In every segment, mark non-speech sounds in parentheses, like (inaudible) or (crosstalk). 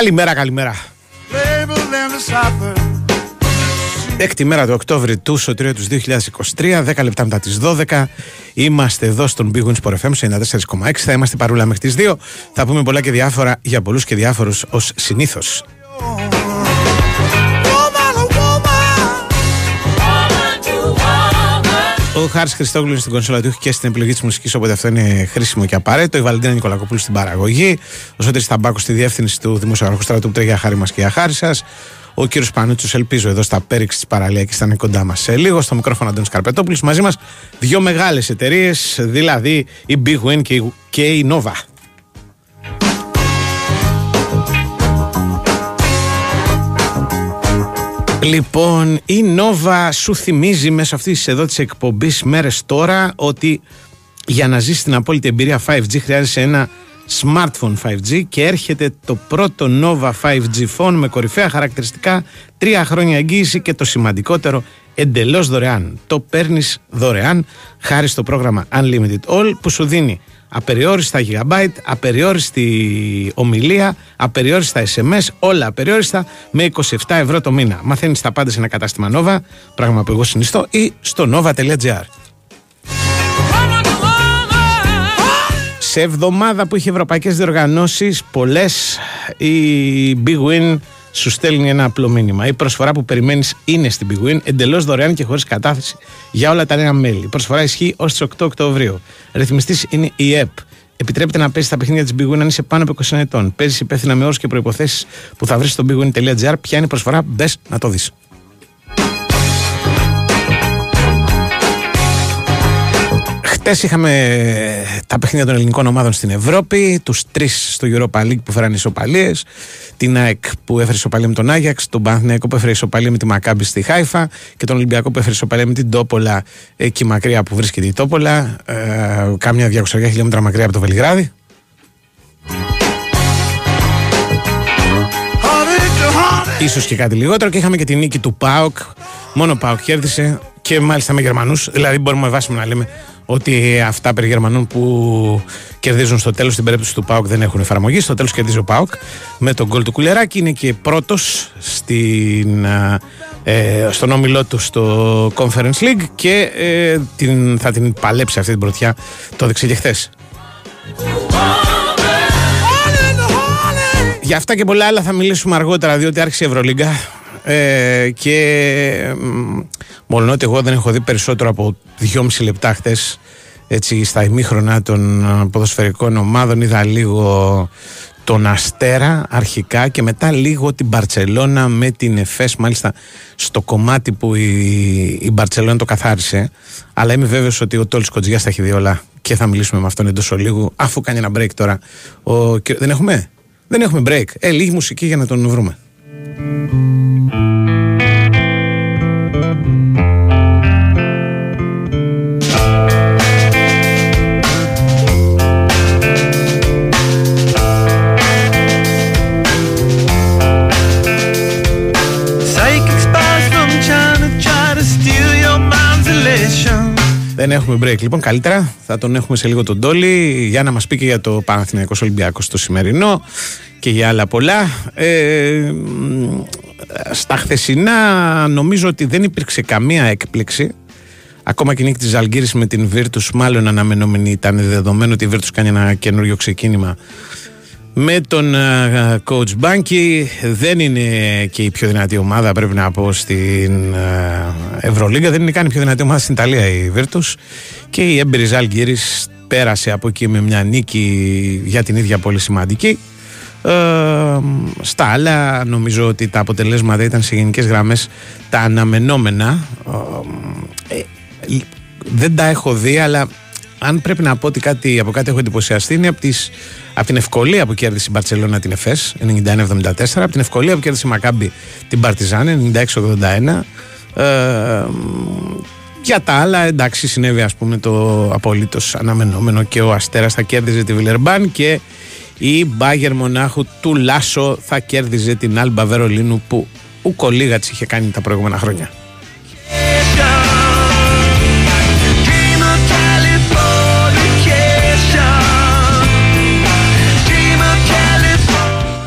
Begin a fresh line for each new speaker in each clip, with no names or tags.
Καλημέρα, καλημέρα. Έκτη μέρα του Οκτώβρη του Σωτηρίου του 2023, 10 λεπτά μετά τις 12. Είμαστε εδώ στον Big Wins Sport FM 94,6. Θα είμαστε παρούλα μέχρι τις 2. Θα πούμε πολλά και διάφορα για πολλούς και διάφορους ως συνήθως. Ο Χάρης Χριστόγλου στην κονσόλα του και στην επιλογή της μουσικής, οπότε αυτό είναι χρήσιμο και απαραίτητο. Η Βαλεντίνα Νικολακοπούλου στην παραγωγή. Ο Σωτήρης Ταμπάκο στη διεύθυνση του Δημοσιογραφικού Στρατού που για χάρη μας και για χάρη σας. Ο κύριος Πανούτσο, ελπίζω εδώ στα πέριξη της παραλία και θα είναι κοντά μας σε λίγο. Στο μικρόφωνο Αντώνης Καρπετόπουλος. Μαζί μας δύο μεγάλες εταιρείες, δηλαδή η Big Win και η Nova. Λοιπόν, η Νόβα σου θυμίζει μέσα αυτής τη εδώ της εκπομπής μέρες τώρα ότι για να ζήσει την απόλυτη εμπειρία 5G χρειάζεσαι ένα smartphone 5G και έρχεται το πρώτο Nova 5G phone με κορυφαία χαρακτηριστικά, τρία χρόνια εγγύηση και το σημαντικότερο εντελώς δωρεάν. Το παίρνεις δωρεάν χάρη στο πρόγραμμα Unlimited All που σου δίνει απεριόριστα gigabyte, απεριόριστη ομιλία, απεριόριστα SMS, όλα απεριόριστα με 27 ευρώ το μήνα. Μαθαίνεις τα πάντα σε ένα κατάστημα Nova, πράγμα που εγώ συνιστώ, ή στο nova.gr. Σε εβδομάδα που είχε ευρωπαϊκές διοργανώσεις, πολλές, η Big Win σου στέλνει ένα απλό μήνυμα. Η προσφορά που περιμένεις είναι στην Big Win, εντελώς δωρεάν και χωρίς κατάθεση για όλα τα νέα μέλη. Η προσφορά ισχύει ως τις 8 Οκτωβρίου. Ρυθμιστής είναι η ΕΠ. Επιτρέπεται να παίζει τα παιχνίδια της Big Win αν είσαι πάνω από 20 ετών. Παίζει υπεύθυνα με όρους και προποθέσει που θα βρεις στο bigwin.gr. Ποια είναι η προσφορά, μπες να το δεις. Χθε είχαμε τα παιχνίδια των ελληνικών ομάδων στην Ευρώπη, τους τρεις στο Europa League που φέραν ισοπαλίε, την ΑΕΚ που έφερε ισοπαλία με τον Άγιαξ, τον Παναθηναϊκό που έφερε ισοπαλία με τη Μακάμπη στη Χάιφα και τον Ολυμπιακό που έφερε ισοπαλία με την Τόπολα, εκεί μακριά που βρίσκεται η Τόπολα, ε, κάμια 200 χιλιόμετρα μακριά από το Βελιγράδι. Ίσως και κάτι λιγότερο και είχαμε και τη νίκη του ΠΑΟΚ. Μόνο ο ΠΑΟΚ κέρδισε και μάλιστα με Γερμανούς. Δηλαδή μπορούμε με βάση να λέμε ότι αυτά περί Γερμανών που κερδίζουν στο τέλος στην περίπτωση του Πάουκ δεν έχουν εφαρμογή. Στο τέλος κερδίζει ο Πάουκ με τον γκολ του Κουλεράκη. Είναι και πρώτος ε, στον όμιλό του στο Conference League και ε, την, θα την παλέψει αυτή την πρωτιά. Το έδειξε και χθες. Για αυτά και πολλά άλλα θα μιλήσουμε αργότερα διότι άρχισε η Ευρωλίγκα ε, και μόνο ότι εγώ δεν έχω δει περισσότερο από 2,5 λεπτά χθε έτσι στα ημίχρονα των ποδοσφαιρικών ομάδων είδα λίγο τον Αστέρα αρχικά και μετά λίγο την Μπαρτσελώνα με την Εφές μάλιστα στο κομμάτι που η, η Μπαρτσελώνα το καθάρισε. Αλλά είμαι βέβαιος ότι ο Τόλης Κοντζιάς τα έχει δει όλα και θα μιλήσουμε με αυτόν εντός ολίγου αφού κάνει ένα break τώρα. Ο, δεν έχουμε; Δεν έχουμε break. Ε λίγη μουσική για να τον βρούμε Δεν έχουμε break. Λοιπόν, καλύτερα θα τον έχουμε σε λίγο τον Τόλι. Για να μας πει και για το Παναθηναϊκός Ολυμπιακός στο σημερινό και για άλλα πολλά. Ε, στα χθεσινά νομίζω ότι δεν υπήρξε καμία έκπληξη. Ακόμα και η νίκη της Αλγύρη με την Virtus, μάλλον αναμενόμενη ήταν δεδομένο ότι η Virtus κάνει ένα καινούριο ξεκίνημα με τον uh, coach Μπάνκι δεν είναι και η πιο δυνατή ομάδα πρέπει να πω στην uh, Ευρωλίγκα δεν είναι καν η πιο δυνατή ομάδα στην Ιταλία η Virtus και η έμπειρη Ζάλγκυρης πέρασε από εκεί με μια νίκη για την ίδια πολύ σημαντική uh, στα άλλα νομίζω ότι τα αποτελέσματα ήταν σε γενικές γραμμές τα αναμενόμενα δεν τα έχω δει αλλά αν πρέπει να πω ότι κάτι, από κάτι έχω εντυπωσιαστεί είναι από, τις, από την ευκολία που κέρδισε η Μπαρσελόνα την ΕΦΕΣ 91-74, από την ευκολία που κέρδισε η Μακάμπη την Παρτιζάν 96-81. Ε, για τα άλλα, εντάξει, συνέβη ας πούμε το απολύτως αναμενόμενο και ο Αστέρας θα κέρδιζε τη Βιλερμπάν και η Μπάγερ Μονάχου του Λάσο θα κέρδιζε την Άλμπα Βερολίνου που ο Κολίγατς είχε κάνει τα προηγούμενα χρόνια.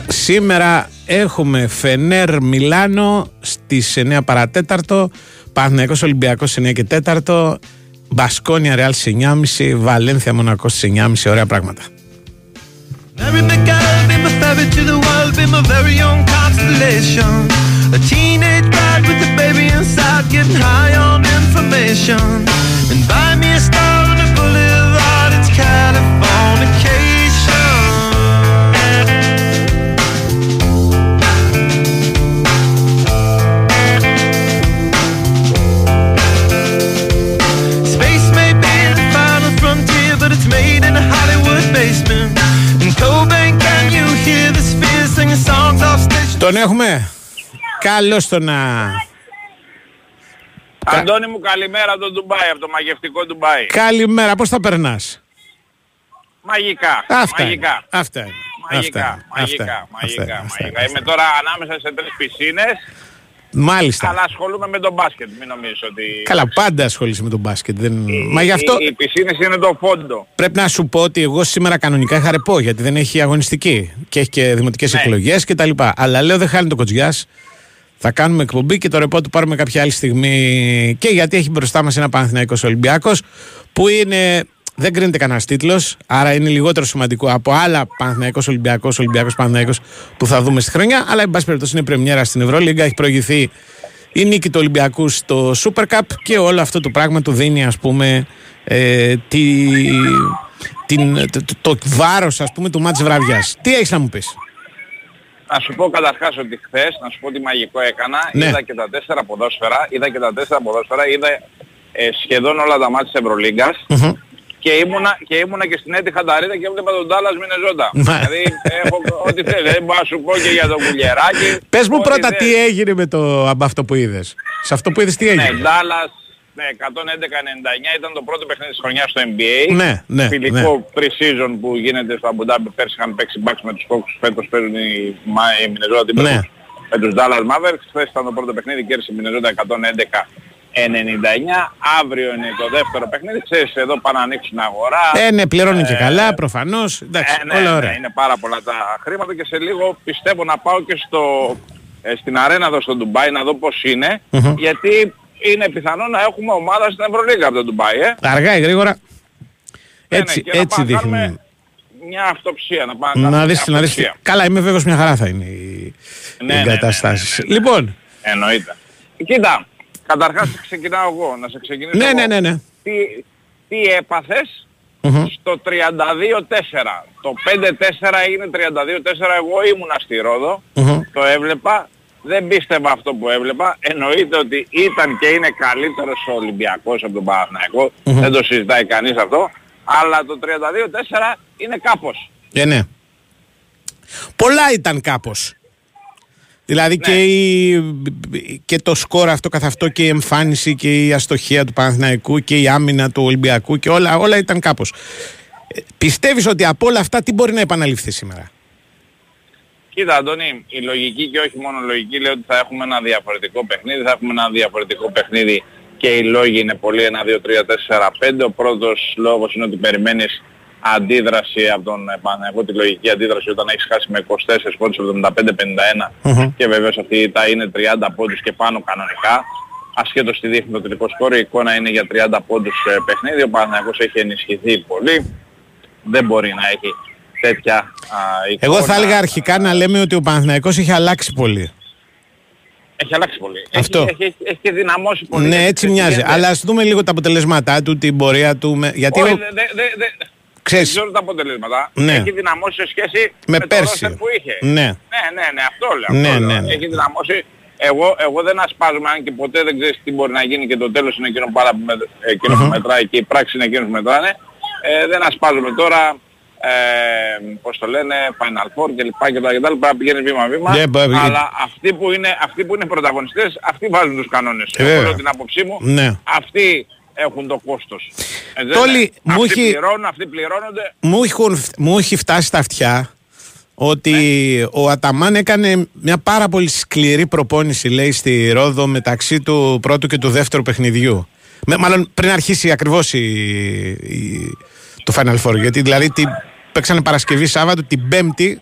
Σήμερα έχουμε Φενέρ Μιλάνο στις 9 παρατέταρτο, Παναθηναϊκός Ολυμπιακός στις 9 και 4, Μπασκόνια Ρεάλ στις 9.30, Βαλένθια Μονακός στις 9.30, ωραία πράγματα. Carry my girl, be my fairy to the world, be my very own constellation. A teenage bride with a baby inside, getting high on information. And buy me a star Τον έχουμε. Καλώς το να.
Αντώνη μου καλημέρα από το Ντουμπάι, από το μαγευτικό Ντουμπάι.
Καλημέρα, πώς θα περνάς;
Μαγικά,
Αυτά
μαγικά.
Είναι. Αυτά είναι.
Μαγικά,
αυτά,
μαγικά,
αυτά,
μαγικά,
αυτά,
μαγικά.
αυτά,
Είμαι τώρα ανάμεσα σε τρεις πισίνες,
Μάλιστα.
αλλά ασχολούμαι με τον μπάσκετ, μην νομίζεις ότι...
Καλά, πάντα ασχολείσαι με τον μπάσκετ. Δεν...
Οι,
Μα γι' αυτό
οι, οι πισίνες είναι το φόντο.
πρέπει να σου πω ότι εγώ σήμερα κανονικά είχα ρεπό γιατί δεν έχει αγωνιστική και έχει και δημοτικές
Ναι.
εκλογές κτλ. Αλλά λέω δεν χάνει το κοτζιάς. Θα κάνουμε εκπομπή και το ρεπό του πάρουμε κάποια άλλη στιγμή. Και γιατί έχει μπροστά μας ένα Παναθηναϊκός Ολυμπιακός που είναι. Δεν κρίνεται κανένας τίτλος, άρα είναι λιγότερο σημαντικό από άλλα Παναθυναϊκό Ολυμπιακός, Ολυμπιακός Παναθυναϊκό που θα δούμε στη χρονιά. Αλλά, εν πάση περιπτώσει, είναι πρεμιέρα στην Ευρωλίγκα. Έχει προηγηθεί η νίκη του Ολυμπιακού στο Super Cup και όλο αυτό το πράγμα του δίνει, ας πούμε, ε, τη, την, το, το, το βάρος του μάτς βραδιάς. Τι έχεις να μου πεις;
Να σου πω καταρχάς ότι χθες, να σου πω τι μαγικό έκανα,
Ναι.
είδα και τα τέσσερα ποδόσφαιρα, είδα και τα τέσσερα ποδόσφαιρα, είδα ε, σχεδόν όλα τα μάτια της Ευρωλίγκας και ήμουνα, και ήμουνα και στην Έτη Χανταρίτα και έβλεπα τον Τάλλας Μινεζόντα.
Ναι.
δηλαδή έχω ό,τι θέλει. Δεν μπορώ να σου πω και για τον Κουλιεράκη.
Πες μου πρώτα τι έγινε με, το, από αυτό που είδες. Σε αυτό που είδες τι
ναι,
έγινε; Ναι,
Dallas, ναι, 111-99 ήταν το πρώτο παιχνίδι της χρονιάς στο NBA.
Ναι, ναι,
Φιλικό ναι. pre-season που γίνεται στο Αμπουντάμπι. Πέρσι είχαν παίξει μπαξ με τους Fox. Φέτος παίζουν οι, οι Μινεζόντα
την
ναι. με τους Dallas Mavericks. Χθες ήταν το πρώτο παιχνίδι. Κέρδισε η Μινεζόντα 111 99, αύριο είναι το δεύτερο παιχνίδι, ξέρεις εδώ πάνε να ανοίξουν αγορά.
Ε, ναι, πληρώνει ε, και καλά προφανώς, εντάξει,
ε, ναι,
όλα
ναι,
ωραία.
Ναι, είναι πάρα πολλά τα χρήματα και σε λίγο πιστεύω να πάω και στο, ε, στην αρένα εδώ στο Ντουμπάι να δω πώς είναι,
mm-hmm.
γιατί είναι πιθανό να έχουμε ομάδα στην Ευρωλίγα από το Ντουμπάι, ε.
Αργά ή γρήγορα.
Έτσι, ναι,
έτσι δείχνει.
Μια αυτοψία να πάμε. Να
δεις, να δεις. Καλά, είμαι βέβαιος μια χαρά θα είναι η
ναι, ναι, ναι
οι
ναι,
Λοιπόν.
Εννοείται. Κοίτα, καταρχάς ξεκινάω εγώ, να σε ξεκινήσω
ναι,
εγώ.
ναι, ναι, ναι.
Τι, τι έπαθες
Μμμ.
στο 32-4. Το 5-4 έγινε 32-4, εγώ ήμουνα στη Ρόδο,
Μμμ.
το έβλεπα, δεν πίστευα αυτό που έβλεπα. Εννοείται ότι ήταν και είναι καλύτερος ο Ολυμπιακός από τον Παναθηναϊκό,
Μμμ.
δεν το συζητάει κανείς αυτό, αλλά το 32-4 είναι κάπως.
Ε, ναι. Πολλά ήταν κάπως. Δηλαδή
Ναι.
και, η, και το σκορ αυτό καθ' αυτό και η εμφάνιση και η αστοχία του Παναθηναϊκού και η άμυνα του Ολυμπιακού και όλα, όλα ήταν κάπως. Ε, Πιστεύεις ότι από όλα αυτά τι μπορεί να επαναληφθεί σήμερα;
Κοίτα Αντώνη, η λογική και όχι μόνο λογική λέει ότι θα έχουμε ένα διαφορετικό παιχνίδι, θα έχουμε ένα διαφορετικό παιχνίδι και οι λόγοι είναι πολύ 1, 2, 3, 4, 5. Ο πρώτος λόγος είναι ότι περιμένεις αντίδραση από τον Παναγιώτο, τη λογική αντίδραση όταν έχεις χάσει με 24 πόντους 75-51
Μμμ.
και βεβαίως αυτή τα είναι 30 πόντους και πάνω κανονικά. Ασχέτως τι δείχνει το τελικό σκόρ, η εικόνα είναι για 30 πόντους ε, παιχνίδι. Ο Παναγιώτος έχει ενισχυθεί πολύ. Δεν μπορεί να έχει τέτοια α, εικόνα.
Εγώ θα έλεγα αρχικά να λέμε ότι ο Παναθηναϊκός έχει αλλάξει πολύ.
Έχει αλλάξει πολύ.
Αυτό.
Έχει, έχει, έχει, έχει δυναμώσει πολύ.
Ναι,
Έχει-
έτσι
έχει-
μοιάζει.
γίνεται.
Αλλά ας δούμε λίγο τα αποτελέσματά του, την πορεία του. με- Γιατί
Όχι,
ο-
δεν δε, δε, δε,
Ξέρεις.
δεν ξέρω τα αποτελέσματα.
Ναι.
Έχει δυναμώσει σε σχέση
Με
με,
πέρσι.
το roster που είχε.
Ναι.
ναι, ναι, ναι, αυτό λέω.
Ναι,
αυτό λέω.
ναι, ναι.
Έχει δυναμώσει. Εγώ, εγώ δεν ασπάζομαι αν και ποτέ δεν ξέρεις τι μπορεί να γίνει και το τέλος είναι εκείνο, πάρα, που με- εκείνο που μετράει και η πράξη είναι εκείνος που μετράνε. Ε, δεν ασπάζομαι τώρα ε, πώς το λένε, Final Four και λοιπά και τα και τα λοιπά, να πηγαίνεις βήμα-βήμα.
Ναι, μπα-
αλλά αυτοί που, είναι, αυτοί που είναι πρωταγωνιστές, αυτοί βάζουν τους κανόνες.
Ε,
Εγώ
βέβαια.
λέω την άποψή μου,
Ναι.
αυτοί έχουν το κόστος. Ε, δεν
Τόλι,
είναι.
μου
αυτοί
έχει-
πληρώνουν, αυτοί πληρώνονται.
μου, έχουν, μου έχει φτάσει στα αυτιά ότι
Ναι.
ο Αταμάν έκανε μια πάρα πολύ σκληρή προπόνηση, λέει, στη Ρόδο μεταξύ του πρώτου και του δεύτερου παιχνιδιού. Με, μάλλον πριν αρχίσει ακριβώς η, η- το Final Four. Γιατί δηλαδή την, παίξανε Παρασκευή Σάββατο, την Πέμπτη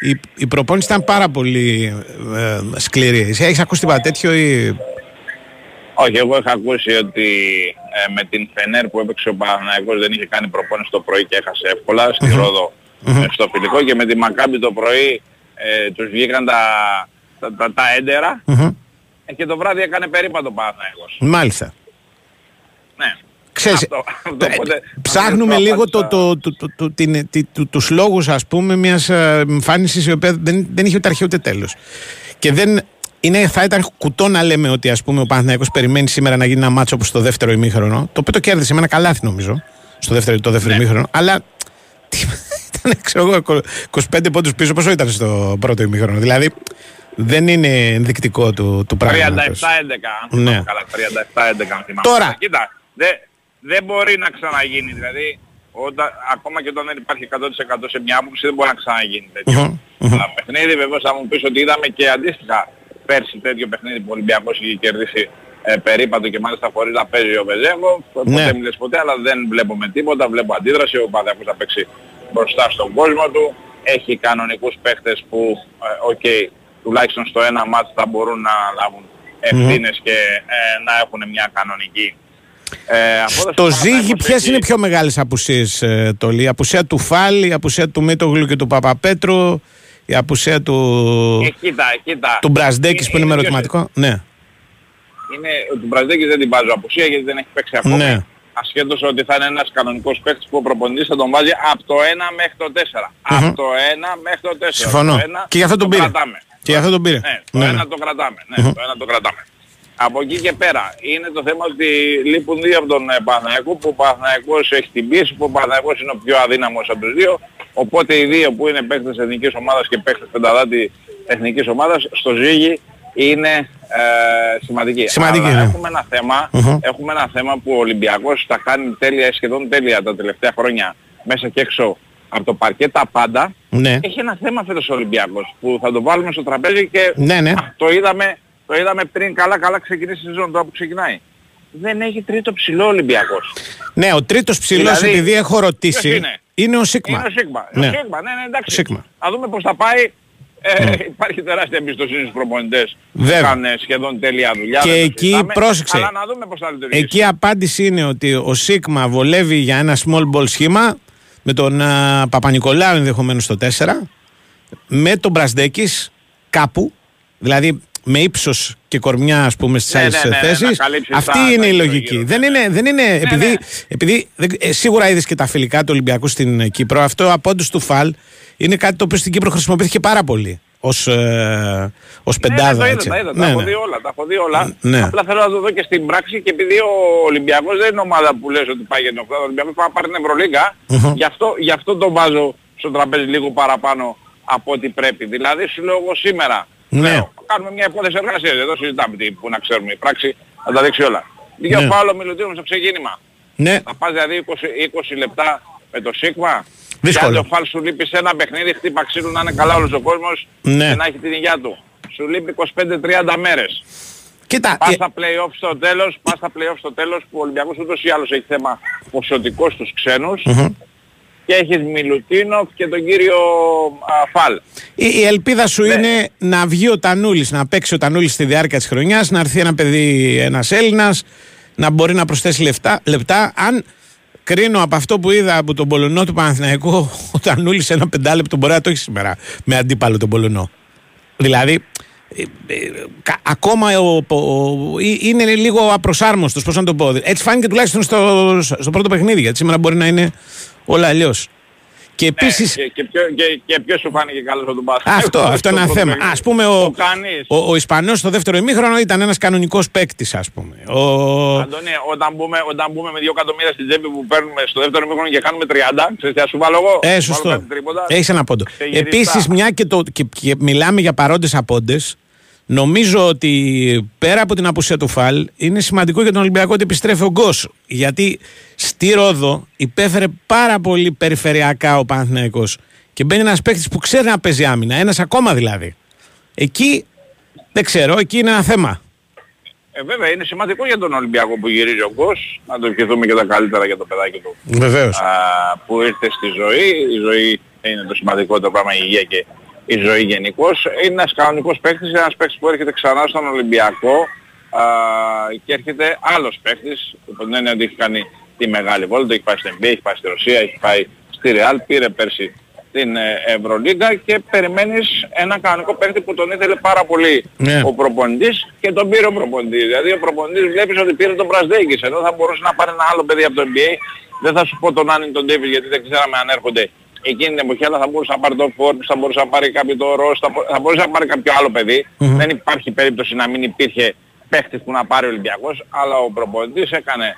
η, η προπόνηση ήταν πάρα πολύ ε, σκληρή. Έχεις ακούσει τίποτα τέτοιο ή...
Όχι, εγώ είχα ακούσει ότι ε, με την Φενέρ που έπαιξε ο Παναγιώτης δεν είχε κάνει προπόνηση το πρωί και έχασε εύκολα στη Ρόδο ε, στο φιλικό και με τη Μακάμπη το πρωί ε, τους βγήκαν τα, τα, τα, τα έντερα ε, και το βράδυ έκανε περίπατο Παναγιώτης.
Μάλιστα.
Ναι.
Ξέρεις,
Αυτό- αυτό,
ε,
οπότε,
ψάχνουμε
αυτό
λίγο το,
απάντησα.
το, το, το, το, την, τη- του- τους λόγους ας πούμε μιας ε, εμφάνισης η οποία δεν, δεν είχε ούτε αρχή ούτε τέλος. Και δεν, είναι, θα ήταν κουτό να λέμε ότι ας πούμε ο Παναθηναϊκός περιμένει σήμερα να γίνει ένα μάτσο όπως το δεύτερο ημίχρονο, το οποίο το κέρδισε με ένα καλάθι νομίζω, στο δεύτερο, το δεύτερο ημίχρονο, αλλά τι, (laughs) ήταν ξέρω εγώ 25 πόντους πίσω, πόσο ήταν στο πρώτο ημίχρονο, δηλαδή δεν είναι ενδεικτικό του, του
37-11,
πράγματος.
αν
Ναι.
θυμάμαι καλά, 37-11 αν θυμάμαι.
Τώρα.
καλά. Κοίτα, δεν δεν μπορεί να ξαναγίνει, δηλαδή όταν, ακόμα και όταν δεν υπάρχει 100% σε μια άποψη δεν μπορεί να ξαναγίνει τέτοιο
Μμμ, μμμ.
Αλλά παιχνίδι. Βεβαίως θα μου πεις ότι είδαμε και αντίστοιχα πέρσι τέτοιο παιχνίδι που ο Ολυμπιακός είχε κερδίσει ε, περίπατο και μάλιστα χωρίς να παίζει ο Βεζένκοφ. Ποτέ
Ναι.
μην λες ποτέ, αλλά δεν βλέπω με τίποτα. Βλέπω αντίδραση. Ο Παναθηναϊκός θα παίξει μπροστά στον κόσμο του. Έχει κανονικούς παίχτες που, ε, οκ, τουλάχιστον στο ένα ματς θα μπορούν να λάβουν ευθύνες και ε, να έχουν μια κανονική ε, απόδοση.
Το
Ο
ζύγι,
Παναθηναϊκός
ποιες
έχει-
είναι οι πιο μεγάλες απουσίες, ε, Τόλη. Η απουσία του Φάλ, η απουσία του Μίτογλου και του Παπαπέτρου, η απουσία του,
Ε, κοίτα, κοίτα.
του Μπρασδέκη που είναι με
ποιος-
ερωτηματικό. Ναι.
Είναι, του Μπραζδέκης δεν την βάζω απουσία γιατί δεν έχει παίξει ακόμα.
Ναι.
Ασχέτως ότι θα είναι ένας κανονικός παίκτης που ο προπονητής θα τον βάζει από το 1 μέχρι το 4. Από το 1 μέχρι το 4.
Συμφωνώ.
Το ένα
Και γι' αυτό τον
το
πήρε.
Κρατάμε.
Και γι' αυτό τον πήρε.
Ναι, το
Ναι,
ένα
ναι.
το κρατάμε. Ναι, το ένα το κρατάμε. Από εκεί και πέρα είναι το θέμα ότι λείπουν δύο από τον ε, Παναθηναϊκό που ο Παναθηναϊκός έχει την πίεση που ο Παναθηναϊκός είναι ο πιο αδύναμος από τους δύο οπότε οι δύο που είναι παίκτες εθνικής ομάδας και παίκτες πενταδάτη εθνικής ομάδας στο ζύγι είναι ε, σημαντική.
Σημαντική,
Αλλά
ναι.
έχουμε, ένα θέμα,
Μμμ.
έχουμε ένα θέμα που ο Ολυμπιακός τα κάνει τέλεια, σχεδόν τέλεια τα τελευταία χρόνια μέσα και έξω από το παρκέ τα πάντα
Ναι.
έχει ένα θέμα φέτος ο Ολυμπιακός που θα το βάλουμε στο τραπέζι και
Ναι, ναι.
Α, το, είδαμε, το είδαμε πριν καλά καλά ξεκινήσει η σεζόν τώρα που ξεκινάει. Δεν έχει τρίτο ψηλό ο Ολυμπιακός.
Ναι, ο τρίτος ψηλός,
Δηλαδή,
επειδή έχω ρωτήσει,
ποιος είναι;
Είναι ο Σίγμα.
Είναι ο Σίγμα.
Ναι.
Ο Σίγμα, ναι, ναι, εντάξει.
Σίγμα.
Να δούμε πώς θα πάει. Ε, Υπάρχει τεράστια εμπιστοσύνη στους προπονητές
Βέβαια.
που κάνουν ε, σχεδόν τέλεια δουλειά.
Και
δεν το
εκεί,
συζητάμε,
πρόσεξε.
Αλλά να δούμε πώς θα λειτουργήσει.
Εκεί η απάντηση είναι ότι ο Σίγμα βολεύει για ένα small ball σχήμα με τον α, Παπα-Νικολάου ενδεχομένως στο 4, με τον Μπρασδέκης κάπου, δηλαδή με ύψος και κορμιά, ας πούμε, στις
Ναι,
άλλες
ναι, ναι, ναι,
θέσεις.
να καλύψεις
Αυτή
τα-
είναι
τα
η
γύρω-γύρω,
λογική.
ναι,
δεν
ναι.
είναι, δεν είναι επειδή,
ναι.
επειδή δεν- ε, σίγουρα είδες και τα φιλικά του Ολυμπιακού στην ε, Κύπρο. Αυτό από όντως του Φαλ είναι κάτι το οποίο στην Κύπρο χρησιμοποιήθηκε πάρα πολύ ως ε, ως πεντάδα.
Ναι, ναι, το είδα,
έτσι.
τα είδα,
Ναι,
τα έχω
ναι.
δει όλα, τα έχω δει όλα.
Ναι.
Απλά θέλω να το δω και στην πράξη και επειδή ο Ολυμπιακός δεν είναι ομάδα που λες ότι πάει για την οκτάδα, ο Ολυμπιακός πάει να πάρει την ευρωλιγκα
Μμμ.
γι, αυτό, γι' αυτό το βάζω στο τραπέζι λίγο παραπάνω από ό,τι πρέπει. Δηλαδή σου λέω εγώ σήμερα,
Ναι.
λέω, κάνουμε μια υπόθεση εργασίας, εδώ συζητάμε τι, που να ξέρουμε η πράξη, να τα δείξει όλα. Δύο
Ναι.
φάουλο μιλωτήρων στο ξεκίνημα.
Ναι,
Θα πας δηλαδή 20, 20 λεπτά με το Σίγμα.
Δύσκολο.
Και αν το φάλ σου λείπει σε ένα παιχνίδι, χτύπα ξύλου να είναι καλά όλος ο κόσμος
Ναι.
και να έχει την υγειά του. Σου λείπει 25-30 μέρες.
κοίτα.
Πας
ε,
στα play-off στο τέλος, πας στα play-off στο τέλος που ο Ολυμπιακός ούτως ή άλλως έχει θέμα ποσοτικός στους ξένους
μμμ.
Και έχεις Μιλουτίνοφ και τον κύριο α, Φαλ.
Η, η ελπίδα σου
Ναι.
είναι να βγει ο Τανούλης, να παίξει ο Τανούλης στη διάρκεια της χρονιάς, να έρθει ένα παιδί, ένας Έλληνας, να μπορεί να προσθέσει λεφτά, λεπτά. Αν κρίνω από αυτό που είδα από τον Πολωνό του Παναθηναϊκού, ο Τανούλης ένα πεντάλεπτο μπορεί να το έχει σήμερα με αντίπαλο τον Πολωνό. Δηλαδή, ε, ε, κα- ακόμα ο, ο- ο- ε, είναι λίγο απροσάρμοστος, πώς να το πω. Έτσι φάνηκε τουλάχιστον στο, στο πρώτο παιχνίδι, γιατί σήμερα μπορεί να είναι όλα αλλιώς. Και επίσης,
Ναι, και, και, ποιο, και, και ποιος σου φάνηκε καλός από τον Πάσχα.
αυτό, (laughs) αυτό είναι ένα θέμα. Α πούμε, ο,
κανείς.
ο, ο Ισπανός στο δεύτερο ημίχρονο ήταν ένας κανονικός παίκτης, ας πούμε. Ο,
Αντώνη, όταν μπούμε, όταν μπούμε με 2 εκατομμύρια στην τσέπη που παίρνουμε στο δεύτερο μήχρονο και κάνουμε 30, ξέρεις τι θα σου βάλω εγώ;
ε,
Βάλω
σωστό.
κάτι τρίποτα.
Έχεις ένα πόντο.
Σε γυριστά.
Επίσης, μια και, το, και, και μιλάμε για παρόντες απόντες, νομίζω ότι πέρα από την απουσία του Φαλ, είναι σημαντικό για τον Ολυμπιακό ότι επιστρέφει ο Γκος. Γιατί στη Ρόδο υπέφερε πάρα πολύ περιφερειακά ο Παναθηναϊκός και μπαίνει ένας παίκτης που ξέρει να παίζει άμυνα, ένας ακόμα δηλαδή. Εκεί, δεν ξέρω, εκεί είναι ένα θέμα.
Ε, βέβαια είναι σημαντικό για τον Ολυμπιακό που γυρίζει ο Γκος. Να το ευχηθούμε και τα καλύτερα για το παιδάκι του.
Βεβαίως.
α, που ήρθε στη ζωή. Η ζωή είναι το σημαντικότερο πράγμα, η υγεία και η ζωή γενικώς. Είναι ένας κανονικός παίκτης, ένας παίκτης που έρχεται ξανά στον Ολυμπιακό α, και έρχεται άλλος παίκτης, που δεν είναι ότι έχει κάνει τη μεγάλη βόλτα, έχει πάει στην NBA, έχει πάει στη Ρωσία, έχει πάει στη Real, πήρε πέρσι την ε, Ευρωλίγκα και περιμένεις ένα κανονικό παίκτη που τον ήθελε πάρα πολύ
Ναι.
ο προπονητής και τον πήρε ο προπονητής. Δηλαδή ο προπονητής βλέπεις ότι πήρε τον Πρασδέκης ενώ θα μπορούσε να πάρει ένα άλλο παιδί από το NBA. Δεν θα σου πω τον Άννη τον Ντέβις γιατί δεν ξέραμε αν έρχονται εκείνη την εποχή αλλά θα μπορούσε να πάρει τον Φόρτς, θα μπορούσε να πάρει κάποιο το Ρος, θα, μπο- θα μπορούσε να πάρει κάποιο άλλο παιδί.
Μμμ.
Δεν υπάρχει περίπτωση να μην υπήρχε παίχτης που να πάρει ο Ολυμπιακός αλλά ο προπονητής έκανε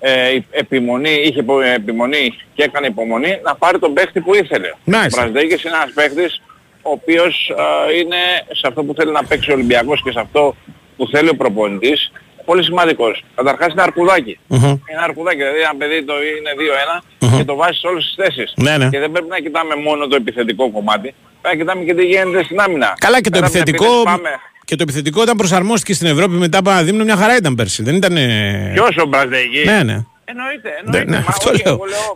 ε, επιμονή, είχε υπο- επιμονή και έκανε υπομονή να πάρει τον παίχτη που ήθελε.
Μάλιστα.
Ο Μπραζδέκης είναι ένας παίχτης ο οποίος ε, είναι σε αυτό που θέλει να παίξει ο Ολυμπιακός και σε αυτό που θέλει ο προπονητής πολύ σημαντικός. Καταρχάς είναι αρκουδάκι.
Μμμ.
Είναι αρκουδάκι, δηλαδή ένα παιδί το είναι 2-1
Μμμ.
και το βάζεις σε όλες τις θέσεις.
Ναι, ναι.
Και δεν πρέπει να κοιτάμε μόνο το επιθετικό κομμάτι, πρέπει να κοιτάμε και τι γίνεται στην άμυνα.
Καλά και το
Πέρα από την
επιθετικό.
επίθεση πάμε.
Και το επιθετικό όταν προσαρμόστηκε στην Ευρώπη μετά από ένα δίμηνο μια χαρά ήταν πέρσι. Δεν ήταν.
Ποιος ο Μπραζδέκης.
Ναι, ναι.
Εννοείται, εννοείται.
ναι,
Μα
αυτό
όχι,
λέω.
εγώ λέω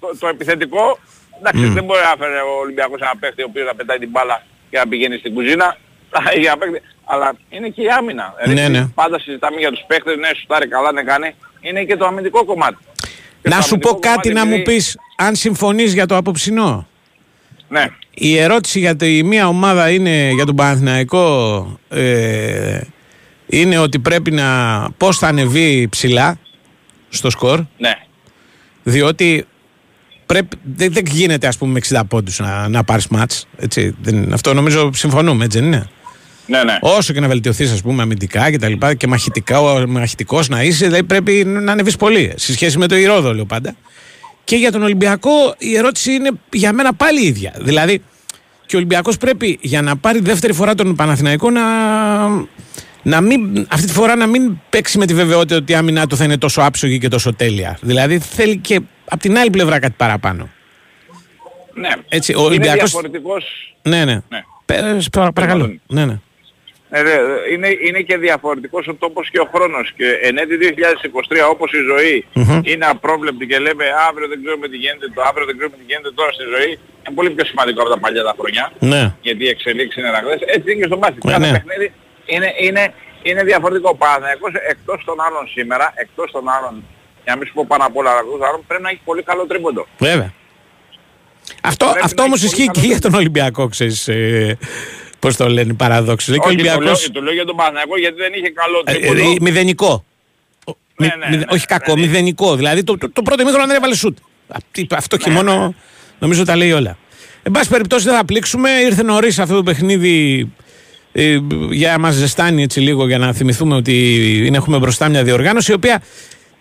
το, το επιθετικό, εντάξει, δεν μπορεί να φέρει ο Ολυμπιακός ένα παίχτη ο οποίος να πετάει την μπάλα και να πηγαίνει στην κουζίνα. Για παίχτη. Αλλά είναι και η άμυνα.
Ναι,
Δηλαδή,
ναι.
Πάντα συζητάμε για τους παίχτες, ναι, σουτάρει καλά, ναι, κάνει. Είναι και το αμυντικό κομμάτι. Και
Να
το
σου πω
αμυντικό
κάτι
κομμάτι,
να μου
επειδή-
πεις αν συμφωνείς για το απόψινό.
Ναι,
Η ερώτηση για τη μία ομάδα είναι για τον Παναθηναϊκό ε, είναι ότι πρέπει να πώς θα ανεβεί ψηλά στο σκορ
ναι.
διότι πρέπει, δεν, δεν γίνεται ας πούμε με 60 πόντους να, να πάρεις μάτς έτσι, δεν, αυτό νομίζω συμφωνούμε έτσι δεν είναι
Ναι, ναι.
όσο και να βελτιωθείς ας πούμε αμυντικά και τα λοιπά και μαχητικά, ο- μαχητικός να είσαι δηλαδή πρέπει να ανεβείς πολύ σε σχέση με το Ηρόδο λέω πάντα και για τον Ολυμπιακό η ερώτηση είναι για μένα πάλι η ίδια. Δηλαδή και ο Ολυμπιακός πρέπει για να πάρει δεύτερη φορά τον Παναθηναϊκό να, να μην, αυτή τη φορά να μην παίξει με τη βεβαιότητα ότι η άμυνά του θα είναι τόσο άψογη και τόσο τέλεια. Δηλαδή θέλει και από την άλλη πλευρά κάτι παραπάνω.
ναι.
Έτσι, ο
Είναι
Ολυμπιακός...
διαφορετικός
Ναι, ναι.
Ναι.
Πες, παρα- παρακαλώ.
Αντώνη.
Ναι, ναι.
Ε, δε, είναι, είναι και διαφορετικός ο τόπος και ο χρόνος και εν έτη 2023 όπως η ζωη
Μμμ.
είναι απρόβλεπτη και λέμε αύριο δεν ξέρουμε τι γίνεται, το αύριο δεν ξέρουμε τι γίνεται τώρα στη ζωή είναι πολύ πιο σημαντικό από τα παλιά τα χρόνια
ναι.
γιατί οι εξελίξεις είναι ραγδαίες έτσι είναι και στο μπάσκετ
Ναι,
κάθε
ναι.
παιχνίδι είναι, είναι, είναι διαφορετικό ο Παναθηναϊκός εκτός των άλλων σήμερα εκτός των άλλων για να μην σου πω πάνω απ' όλα άλλων άλλων πρέπει να έχει πολύ καλό τρίποντο
Βέβαια. Αυτό,
Πρέπει
αυτό
να
όμως
έχει
ισχύει
πολύ
και
καλό
για τον Ολυμπιακό, ξέρεις, ε, πώς το λένε, παραδόξως. Δηλαδή και ο
όχι, το λέω,
Ολυμπιακός...
το λέω για τον Παναθηναϊκό γιατί δεν είχε καλό
Ε,
τρίποντο
ε, μηδενικό. Ο-
Ναι,
μη-
ναι,
μηδε-
ναι,
όχι κακό,
δηλαδή-
μηδενικό. Δηλαδή το, το, το πρώτο μήχρονο δεν έβαλε σουτ. Αυτή- Αυτό και
Ναι,
μόνο νομίζω τα λέει όλα. Εν πάση περιπτώσει δεν θα πλήξουμε. Ήρθε νωρίς αυτό το παιχνίδι ε, για να μας ζεστάνει έτσι λίγο για να θυμηθούμε ότι είναι- έχουμε μπροστά μια διοργάνωση η οποία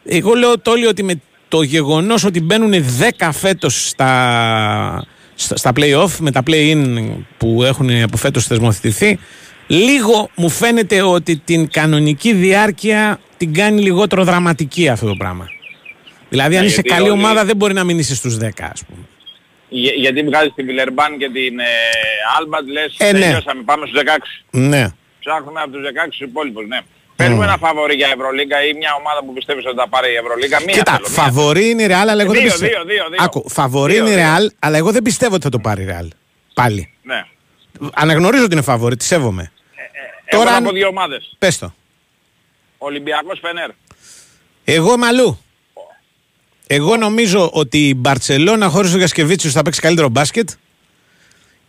εγώ λέω τόλοι ότι με το γεγονός ότι μπαίνουν 10 φέτος στα, στα, στα play-off με τα play-in που έχουν από φέτος θεσμοθετηθεί λίγο μου φαίνεται ότι την κανονική διάρκεια την κάνει λιγότερο δραματική αυτό το πράγμα. Δηλαδή αν
Ναι,
είσαι
γιατί
καλή
όλοι-
ομάδα δεν μπορεί να μην είσαι στους 10 ας πούμε.
Για- γιατί βγάζεις την Βιλερμπάν και την ε, Άλμπαντ λες
Ε, ναι.
τελειώσαμε, πάμε στους 16.
Ναι.
Ψάχνουμε από τους 16 τους υπόλοιπους, ναι. Παίρνουμε ένα φαβορή για Ευρωλίγκα ή μια ομάδα που πιστεύεις ότι θα πάρει η Ευρωλίγκα. Μία
Κοίτα,
θέλω, μία.
φαβορή είναι η Real, αλλά εγώ δεν
Δύο,
πιστεύω.
δύο, δύο, δύο.
Άκου, φαβορή
Δύο,
είναι η
δύο.
Real, αλλά εγώ δεν πιστεύω ότι θα το πάρει η Real. Πάλι.
Ναι.
Αναγνωρίζω ότι είναι φαβορή, τη σέβομαι.
Τώρα
Τώρα
από
αν-
δύο ομάδες.
Πες το.
Ολυμπιακός Φενέρ.
Εγώ είμαι αλλού. Εγώ νομίζω ότι η Μπαρτσελώνα χωρίς τον Γιασκεβίτσιους θα παίξει καλύτερο μπάσκετ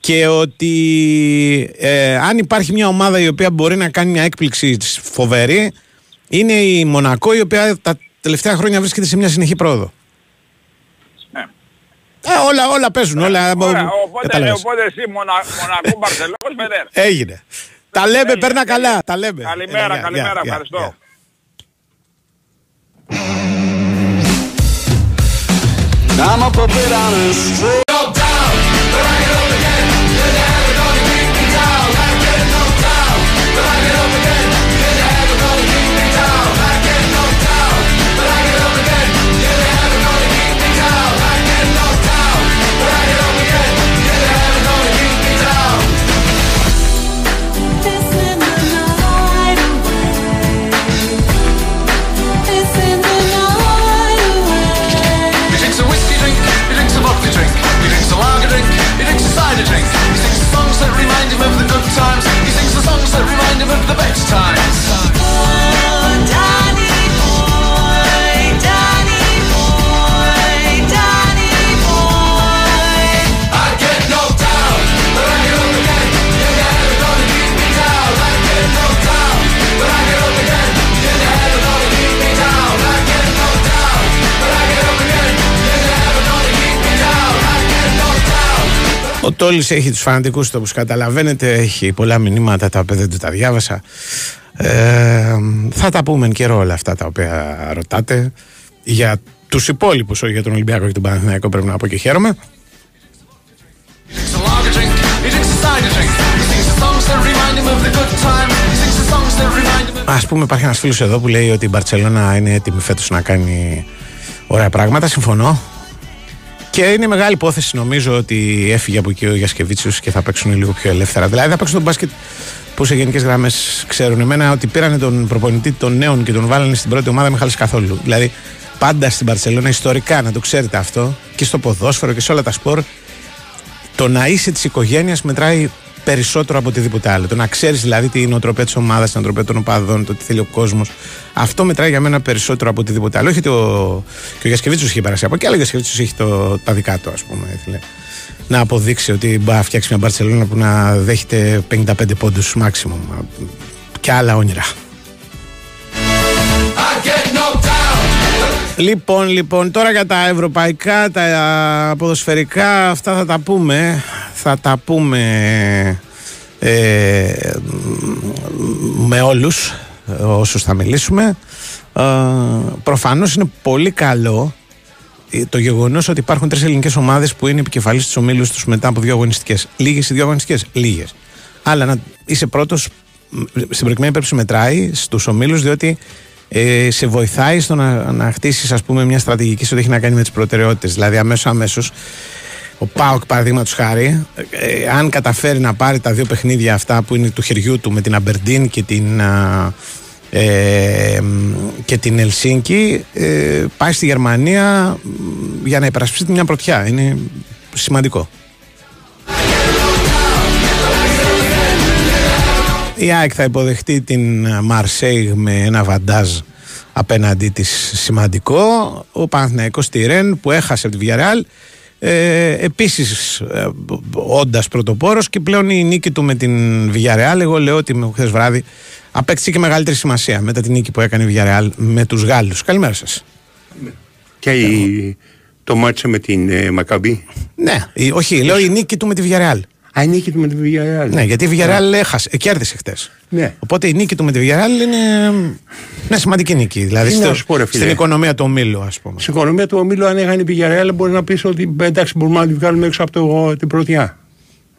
και ότι ε, αν υπάρχει μια ομάδα η οποία μπορεί να κάνει μια έκπληξη φοβερή είναι η Μονακό η οποία τα τελευταία χρόνια βρίσκεται σε μια συνεχή πρόοδο.
Ναι.
Ε, όλα, όλα παίζουν, όλα.
Ωραία, οπότε,
κατάλαβες.
οπότε εσύ Μονα, Μονακό Μπαρσελόνας Φενέρ.
Έγινε. Τα λέμε,
Έγινε,
παίρνα
έγινε.
καλά. Τα λέμε.
Καλημέρα,
Έλα, γεια,
καλημέρα,
γεια, γεια,
ευχαριστώ.
γεια.
I'm a
times.
He sings the songs that remind him of the better times.
Ο Τόλης έχει τους φανατικούς του όπως καταλαβαίνετε Έχει πολλά μηνύματα τα οποία δεν του τα διάβασα ε, Θα τα πούμε εν καιρό όλα αυτά τα οποία ρωτάτε Για τους υπόλοιπους Όχι για τον Ολυμπιακό και τον Παναθηναϊκό Πρέπει να πω και χαίρομαι
He drinks a lager drink, he drinks a cider drink. He sings the songs that remind him of the good time. He sings the songs that remind him of
Α πούμε, υπάρχει ένας φίλος εδώ που λέει ότι η Μπαρσελόνα είναι έτοιμη φέτος να κάνει ωραία πράγματα. Συμφωνώ. Και είναι μεγάλη υπόθεση νομίζω ότι έφυγε από εκεί ο Γιασκεβίτσιος και θα παίξουν λίγο πιο ελεύθερα. Δηλαδή θα παίξουν τον μπάσκετ που σε γενικές γραμμές ξέρουν εμένα ότι πήρανε τον προπονητή των νέων και τον βάλανε στην πρώτη ομάδα με χάλε καθόλου. Δηλαδή πάντα στην Μπαρσελόνα ιστορικά να το ξέρετε αυτό και στο ποδόσφαιρο και σε όλα τα σπορ το να είσαι της οικογένειας μετράει περισσότερο από οτιδήποτε άλλο. Το να ξέρεις δηλαδή την νοοτροπία της ομάδας, την νοοτροπία των οπαδών, το τι θέλει ο κόσμος. Αυτό μετράει για μένα περισσότερο από οτιδήποτε άλλο. Όχι ότι ο, και ο Γιασκεβίτσιος είχε περάσει από εκεί, αλλά ο Γιασκεβίτσιος έχει το, τα δικά του, ας πούμε. Ήθελε να αποδείξει ότι μπορεί να φτιάξει μια Μπαρσελόνα που να δέχεται 55 πόντους maximum. Και άλλα όνειρα.
I get knocked down.
Λοιπόν, λοιπόν, τώρα για τα ευρωπαϊκά, τα ποδοσφαιρικά, αυτά θα τα πούμε. Θα τα πούμε ε, με όλους ε, όσους θα μιλήσουμε. Ε, προφανώς είναι πολύ καλό ε, το γεγονός ότι υπάρχουν τρεις ελληνικές ομάδες που είναι επικεφαλής στους ομίλους τους μετά από δύο αγωνιστικές. Λίγες οι δύο αγωνιστικές, λίγες. Αλλά να είσαι πρώτος μ, στην προκειμένη περίπτωση μετράει στους ομίλους διότι ε, σε βοηθάει στο να, να χτίσεις πούμε μια στρατηγική σε ό,τι έχει να κάνει με τις προτεραιότητες. Δηλαδή, αμέσως αμέσως ο Πάοκ, παραδείγματος χάρη, ε, αν καταφέρει να πάρει τα δύο παιχνίδια αυτά που είναι του χεριού του με την Αμπερντίν και την, α, ε, μ, και την Ελσίνκη, ε, πάει στη Γερμανία μ, για να υπερασπιστεί μια πρωτιά. Είναι σημαντικό. Η ΑΕΚ θα υποδεχτεί την Μαρσέιγ με ένα βαντάζ απέναντί της σημαντικό. Ο Παναθηναϊκός στη Ρεν που έχασε από τη Villarreal ε, επίσης ε, όντας πρωτοπόρος και πλέον η νίκη του με την Villarreal εγώ λέω ότι με χθες βράδυ απέκτησε και μεγαλύτερη σημασία μετά την νίκη που έκανε η Villarreal με τους Γάλλους. Καλημέρα σας.
Και η, το μάτσε με την ε, Μακαμπή.
Ναι, η- όχι, λέω η νίκη του με τη Villarreal.
Α, η νίκη του με την Villarreal.
Ναι, γιατί η Villarreal έχασε, ε, κέρδισε χτες.
Ναι.
Οπότε η νίκη του με τη Villarreal είναι μια σημαντική νίκη. Δηλαδή
Τι να
στο-
σου πω, ρε φίλε.
στην οικονομία του ομίλου, ας πούμε.
Στην οικονομία του ομίλου, αν έχανε η Villarreal, μπορεί να πεις ότι εντάξει, μπορούμε να τη βγάλουμε έξω από το, την πρωτιά.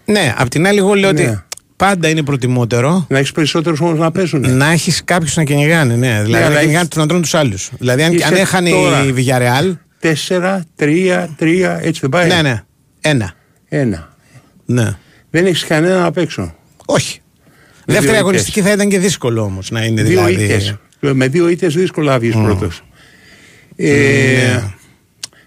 Ναι, απ' την άλλη, εγώ λέω
Ναι.
ότι πάντα είναι προτιμότερο
Να έχεις περισσότερους όμως να παίζουν.
να έχεις κάποιους να κυνηγάνε. Ναι, δηλαδή
αλλά
να κυνηγάνε
έχεις-
τους να τρώνε τους άλλους. Δηλαδή, αν,
Είσαι
αν έχανε
τώρα.
η Villarreal.
Τέσσερα, τρία, τρία, έτσι δεν πάει.
Ναι, ναι. Ένα.
Ένα.
Ναι.
Δεν έχεις κανένα απ' έξω.
Όχι.
Με
Δεύτερη
δύο
αγωνιστική
ήττες.
θα ήταν και δύσκολο όμως να είναι
Δύο
δηλαδή.
ήττες. Με δύο ήττες δύσκολα βγεις πρώτος. Ε,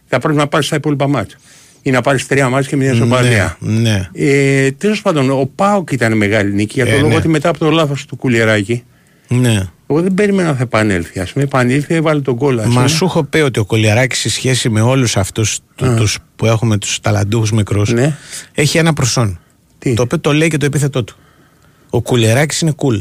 Θα πρέπει να πάρεις τα υπόλοιπα μάτια. Ή να πάρεις τρία μάτια και μια
Ναι,
ισοπαλία.
ναι.
Ε, Τέλος πάντων, ο Πάοκ ήταν μεγάλη νίκη για τον
Ε,
λόγο
ναι.
ότι μετά από το λάθος του Κουλιεράκη,
ναι.
εγώ δεν περίμενα να θα επανέλθει. Α πούμε, επανήλθε, έβαλε τον κόλλα. ας
Μα
πούμε.
σου έχω πει ότι ο Κολιαράκης σε σχέση με όλους αυτούς τους που έχουμε τους ταλαντούχους μικρούς
Ναι.
έχει ένα προσόν.
Τι;
Το οποίο το λέει και το επίθετό του. Ο Κουλιαράκη είναι cool.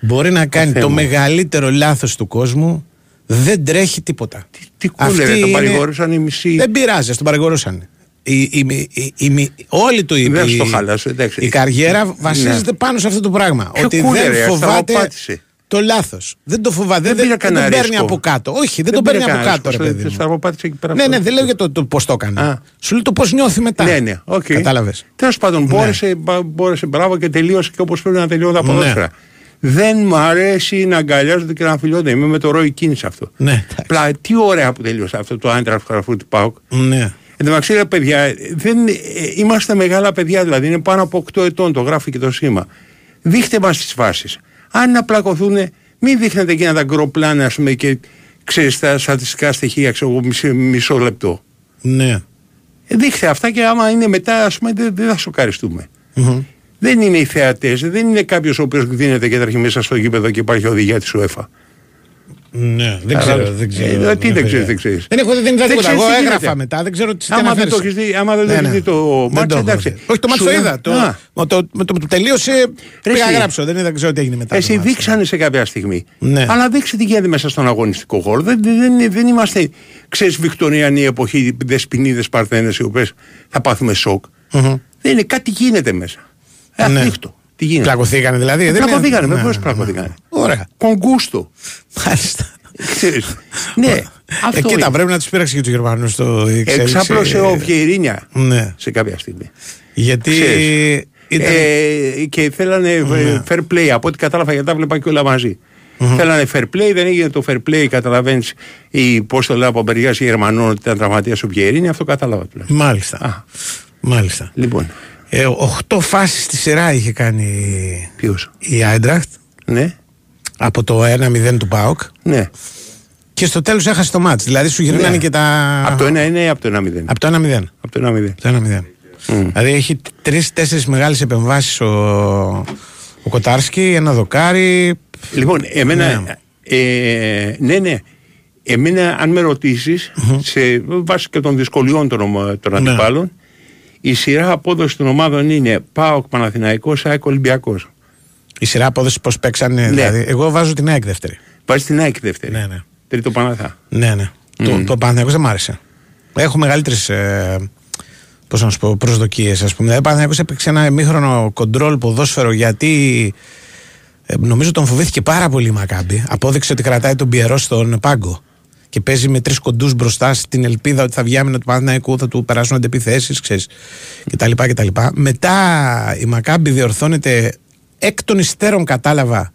Μπορεί να κάνει
Θεέ
το
μου.
μεγαλύτερο λάθος του κόσμου, δεν τρέχει τίποτα.
Τι- τι κούλερε,
Αυτή
τον
είναι-
παρηγορούσαν οι μισοί.
Δεν πειράζει, τον παρηγορούσαν. Η, η, η, η, η- όλη του η,
Δεν
η-
στο χαλάσω, εντάξει.
η καριέρα βασίζεται
Ναι.
πάνω σε αυτό το πράγμα.
Ποιο
ότι
κούλερε,
δεν
ας
φοβάται
στραβοπάτησε.
Το λάθος. Δεν το φοβάται. Δεν,
Δεν πήρε
δεν, τον
κανένα
παίρνει
ρίσκο.
από κάτω. Όχι, δεν,
Δεν
τον
πήρε
παίρνει από
κανένα
κάτω, ρε
ρίσκο,
παιδί
σε
μου.
στραβοπάτησε εκεί πέρα
Ναι,
αυτό.
ναι, δεν λέω για το, το πώς το έκανε.
Α.
Σου λέω το πώς νιώθει μετά.
Ναι, ναι, οκ.
Κατάλαβες.
Τέλος πάντων, μπόρεσε, μπα- μπόρεσε, μπράβο και τελείωσε και όπως πρέπει να τελειώνουν τα
Ναι.
ποδόσφαιρα. Δεν μ' αρέσει να αγκαλιάζονται και να φιλιώνται. Είμαι με τον Ρόι Κιν σε αυτό.
Ναι, εντάξει.
Πλά, τι ωραία που τελείωσε αυτό το άντρα του του ΠΑΟΚ.
Ναι.
Εν τω μεταξύ, ρε παιδιά, δεν, ε, είμαστε μεγάλα παιδιά, δηλαδή είναι πάνω από 8 ετών, το γράφει και το σήμα. Δείχτε μας τις φάσεις. Αν να πλακωθούν, μην δείχνετε εκείνα τα γκρο πλάνα, ας πούμε, και ξέρεις τα στατιστικά στοιχεία, ξέρω εγώ, μισό, μισό λεπτό.
Ναι.
Ε, Δείχτε αυτά και άμα είναι μετά, ας πούμε, δεν, δεν θα σοκαριστούμε.
Μμμ.
Δεν είναι οι θεατές, δεν είναι κάποιος ο οποίος δίνεται και τρέχει μέσα στο γήπεδο και υπάρχει οδηγία της UEFA.
Ναι, δεν
Καλά.
ξέρω. Δεν ξέρω
Ε, τι δεν
έχω
ξέρεις,
ιδέα.
δεν ξέρεις.
Δεν έχω δει, δεν είδα
Δεν
τίποτα.
ξέρεις
Εγώ
τι
έγραφα
γίνεται.
μετά. Δεν ξέρω τι τι
Άμα δεν
αναφέρεσαι.
το έχεις δει, άμα δεν το
Ναι,
έχεις
ναι.
δει το
Δεν
μάτς,
το έχω
εντάξει.
δει. Όχι, το μάτς
Σου
το
λέω-
είδα. Το,
Α.
με το, με το που τελείωσε. Πήγα
εσύ.
να γράψω. Δεν είδα, δεν ξέρω τι έγινε μετά.
Εσύ
το μάτς.
δείξανε σε κάποια στιγμή.
Ναι.
Αλλά δείξτε τι γίνεται μέσα στον αγωνιστικό χώρο. Δεν, δεν, δεν, δεν είμαστε, ξέρεις, Βικτωριανή εποχή, δεσποινίδες παρθένε, οι οποίες θα πάθουμε σοκ. Δεν είναι κάτι γίνεται μέσα. Ε,
Ναι.
αφήχτο. Τι γίνεται;
Πλακωθήκανε δηλαδή.
Ε,
δεν είναι-
Πλακωθήκανε,
Ναι,
βεβαίω
ναι,
πλακωθήκανε.
Ωραία.
Κονγκούστο.
Μάλιστα.
Ξέρεις. ναι, αυτό
Εκεί τα
είναι.
πρέπει να τους πήραξε και τους Γερμανούς στο η εξέλιξη.
Εξάπλωσε ο Βιερίνια
Ναι.
σε κάποια στιγμή.
Γιατί.
Ξέρεις.
Ήταν... Ναι.
Ε, και θέλανε ε, fair play. Από ό,τι κατάλαβα, γιατί τα βλέπα και όλα μαζί. Θέλανε fair play, δεν έγινε το fair play. Καταλαβαίνεις ή πώς το λέω από μεριά Γερμανών ότι ήταν τραυματίας ο Βιερίνια. Αυτό κατάλαβα τουλάχιστον.
Μάλιστα.
Α.
Μάλιστα.
Λοιπόν,
Ε, οχτώ φάσεις στη σειρά είχε κάνει
ποιος;
η Άιντραχτ
Ναι,
από το 1-0 του ΠΑΟΚ
ναι.
και στο τέλος έχασε το μάτς. Δηλαδή σου γυρνάνε
Ναι.
και τα.
Από το 1 είναι ή από το 1-0.
Από το 1-0.
Από το 1-0.
Το 1-0. Δηλαδή έχει τρει-τέσσερι μεγάλες επεμβάσεις ο, ο Κοτάρσκι, ένα δοκάρι.
Λοιπόν, εμένα.
Ναι.
Ε, ναι, ναι. Εμένα, αν με ρωτησει σε βάση και των δυσκολιών των, ομα- των
Ναι.
Αντιπάλων, η σειρά απόδοσης των ομάδων είναι ΠΑΟΚ Παναθηναϊκός, ΑΕΚ Ολυμπιακός.
Η σειρά απόδοσης πώς παίξανε.
Ναι.
Δηλαδή, εγώ βάζω την ΑΕΚ δεύτερη.
Βάζεις την ΑΕΚ δεύτερη;
Ναι, ναι.
Τρίτο Παναθά.
Ναι, ναι. Το, το Παναθηναϊκός δεν μ' άρεσε. Έχω μεγαλύτερες. Ε, Πώς να σου πω, προσδοκίες, ας πούμε. Δηλαδή, ο Παναθηναϊκός έπαιξε ένα εμίχρονο κοντρόλ ποδόσφαιρο γιατί ε, νομίζω τον φοβήθηκε πάρα πολύ η Μακάμπη. Απόδειξε ότι κρατάει τον Πιερό στον πάγκο. Και παίζει με τρεις κοντούς μπροστά στην ελπίδα ότι θα βγει άμυνα του Παναθηναϊκού, θα του περάσουν αντεπιθέσει, ξέρεις. κτλ, κτλ. Μετά η Μακάμπη διορθώνεται εκ των υστέρων, κατάλαβα,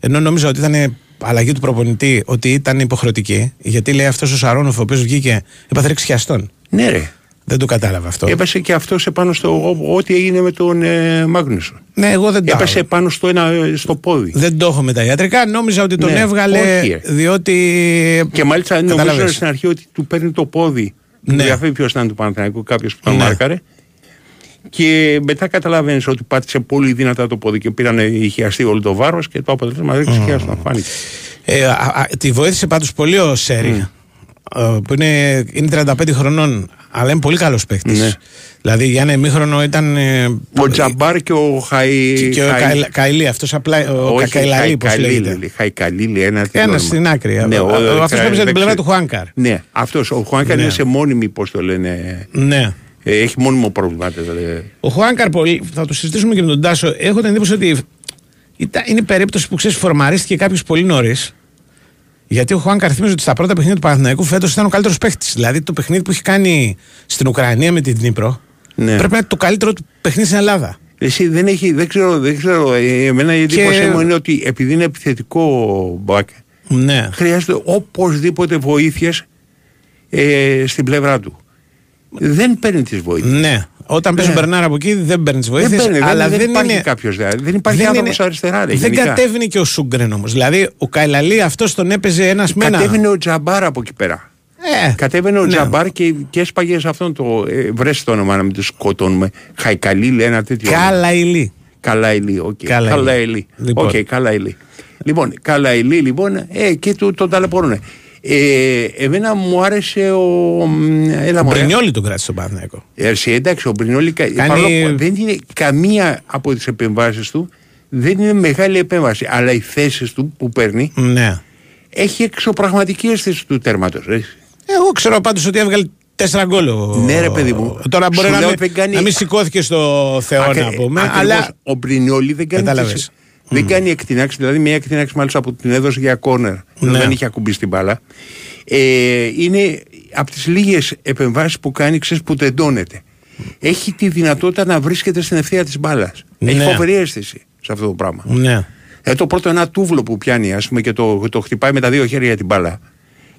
ενώ νόμιζα ότι ήταν αλλαγή του προπονητή, ότι ήταν υποχρεωτική. Γιατί λέει αυτός ο Σαρόνοφ, ο οποίος βγήκε, έπαθε ρήξη χιαστών.
Ναι, ρε.
Δεν το κατάλαβα αυτό.
Έπεσε και αυτός επάνω στο. ό- Ό,τι έγινε με τον ε, Μάγνουσον.
Ναι, εγώ δεν το
Έπεσε πάνω στο, ένα, ε, στο πόδι.
Δεν το έχω με τα ιατρικά. Νόμιζα ότι τον
Ναι,
έβγαλε
όχι, ρε.
διότι.
Και μάλιστα νομίζω
Κατάλαβες.
στην αρχή ότι του παίρνει το πόδι.
Ναι.
Ναι. Διαφεύγει ποιος ήταν του Παναθηναϊκού, κάποιος που τον
Ναι.
μάρκαρε. Και μετά καταλαβαίνεις ότι πάτησε πολύ δυνατά το πόδι και πήραν ηχιαστεί όλο το βάρος και το αποτέλεσμα δεν ξεχιάστηκε. Φάνηκε.
Ε, α, α, τη βοήθησε πάντως πολύ ο Σέρι. ε, Που είναι, είναι 35 χρονών, αλλά είναι πολύ καλός παίχτης.
Ναι.
Δηλαδή για ένα ημίχρονο ήταν. ε,
Ο Τζαμπάρ και ο Χαϊ.
και, και ο
Χαϊ-
Καϊλ- Καηλή, αυτός απλά. Ο
όχι,
Κακαϊλαλή, πώ λέγεται.
Χαϊκαλίλη, Χαϊκαλίλη, ένα τέτοιο
Ένα
όνομα.
στην άκρη.
Ναι,
ο,
ο-
ο, αυτός
δεν
που έπαιζε την πλευρά
ξέρω.
του Χουάνκαρ.
Ναι, αυτός. Ο Χουάνκαρ
Ναι.
είναι σε μόνιμη, πώς το λένε.
Ναι.
ε, Έχει μόνιμο πρόβλημα. δηλαδή.
Ο Χουάνκαρ, πολύ, θα το συζητήσουμε και με τον Τάσο. Έχω την εντύπωση ότι ήταν- είναι περίπτωση που ξέρεις, φορμαρίστηκε κάποιος πολύ νωρίς. Γιατί ο Χουάνκαρ θυμίζει ότι στα πρώτα παιχνίδια του Παναθηναϊκού φέτος ήταν ο καλύτερος παίχτης. Δηλαδή το παιχνίδι που έχει κάνει στην Ουκρανία με την Δνήπρο
Ναι.
πρέπει να είναι το καλύτερο του παιχνίδι στην Ελλάδα.
Εσύ δεν έχει, δεν ξέρω, δεν ξέρω. ε, Εμένα η εντύπωσή μου είναι ότι επειδή είναι επιθετικό ο μπακ,
Ναι.
χρειάζεται οπωσδήποτε βοήθειες ε, στην πλευρά του. Δεν παίρνει τις βοήθειες.
Ναι. Όταν παίζει ο
Ναι.
Μπερνάρα από εκεί δεν παίρνεις τι
Δεν,
βοήθειες.
παίρνει,
αλλά
δεν, δεν, υπάρχει
είναι.
κάποιος. Δεν υπάρχει
δεν
άνθρωπος
είναι-
αριστερά. Ρε,
Δεν
γενικά.
κατέβηνε και ο Σούγκρεν όμως. Δηλαδή ο Καϊλαλή αυτός τον έπαιζε ένας με ένα.
Κατέβαινε ο Τζαμπάρ από εκεί πέρα.
Ε,
Κατέβαινε ο
ναι.
Τζαμπάρ και, και έσπαγε σε αυτόν το. Ε, βρέσει το όνομα να μην το σκοτώνουμε. Χαϊκαλίλη, ένα τέτοιο. όνομα.
Καλαϊλή.
Καλαϊλή, οκ.
Καλαϊλή.
Καλαϊλή.
Λοιπόν.
Οκ, Καλαϊλή. Λοιπόν, Καλαϊλή, λοιπόν, ε, και του, τον ταλαιπωρούν. Ε, εμένα μου άρεσε ο. μ, Έλα
Ο
μωρέ.
Μπρινιόλη τον κράτησε στον Παναθηναϊκό.
Ερσι, εντάξει, ο Μπρινιόλη κα-
Κάνει-
παρόλο που δεν είναι καμία από τις επεμβάσεις του δεν είναι μεγάλη επέμβαση. Αλλά οι θέσεις του που παίρνει
Ναι.
έχει εξωπραγματική αίσθηση του τέρματος. ρε.
Εγώ ξέρω πάντως ότι έβγαλε τέσσερα γκολ. ο-
Ναι, ρε, παιδί μου.
Τώρα μπορεί
Σου
να,
λέω
μην,
δεν κάνει-
να μην σηκώθηκε στο Θεό
Ακρι-
να πούμε.
ακριβώς.
Αλλά.
ο Μπρινιόλη δεν κάνει,
Κατάλαβες.
Τις- δεν κάνει εκτινάξεις. Δηλαδή, μια εκτινάξη μάλιστα που την έδωσε για κόρνερ.
Ναι.
Δεν είχε ακουμπήσει την μπάλα. Ε, είναι από τις λίγες επεμβάσεις που κάνει, ξέρεις, που τεντώνεται. Έχει τη δυνατότητα να βρίσκεται στην ευθεία της μπάλας. Έχει
Ναι.
φοβερή αίσθηση σε αυτό το πράγμα.
Ναι.
Ε, το πρώτο ένα τούβλο που πιάνει, ας πούμε, και το, το χτυπάει με τα δύο χέρια την μπάλα.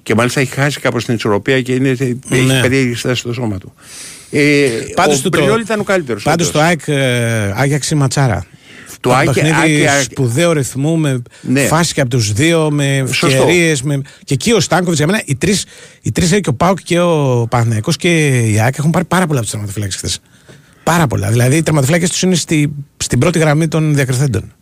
Και μάλιστα έχει χάσει κάπως την ισορροπία και είναι, έχει
Ναι.
περίεργη στάση στο σώμα του. Ε,
Πάντως
ο
το-
Μπρινιόλη ήταν ο καλύτερος.
Πάντως
όντως.
το ΑΕΚ ε, Άγιαξε Ματσάρα.
Το
Ένα
Άκη-
παιχνίδι
Άκη-
σπουδαίου ρυθμού, με
Ναι.
φάση και από τους δύο, με
Σωστό.
ευκαιρίες. Με... Και εκεί ο Στάνκοβιτς, για μένα, οι τρει, οι τρεις, και ο Πάουκ και ο Παναθηναϊκός και η ΑΕΚ έχουν πάρει πάρα πολλά από τους τερματοφυλάκες χθες. Πάρα πολλά. Δηλαδή οι τερματοφυλάκες τους είναι στη, στην πρώτη γραμμή των διακριθέντων.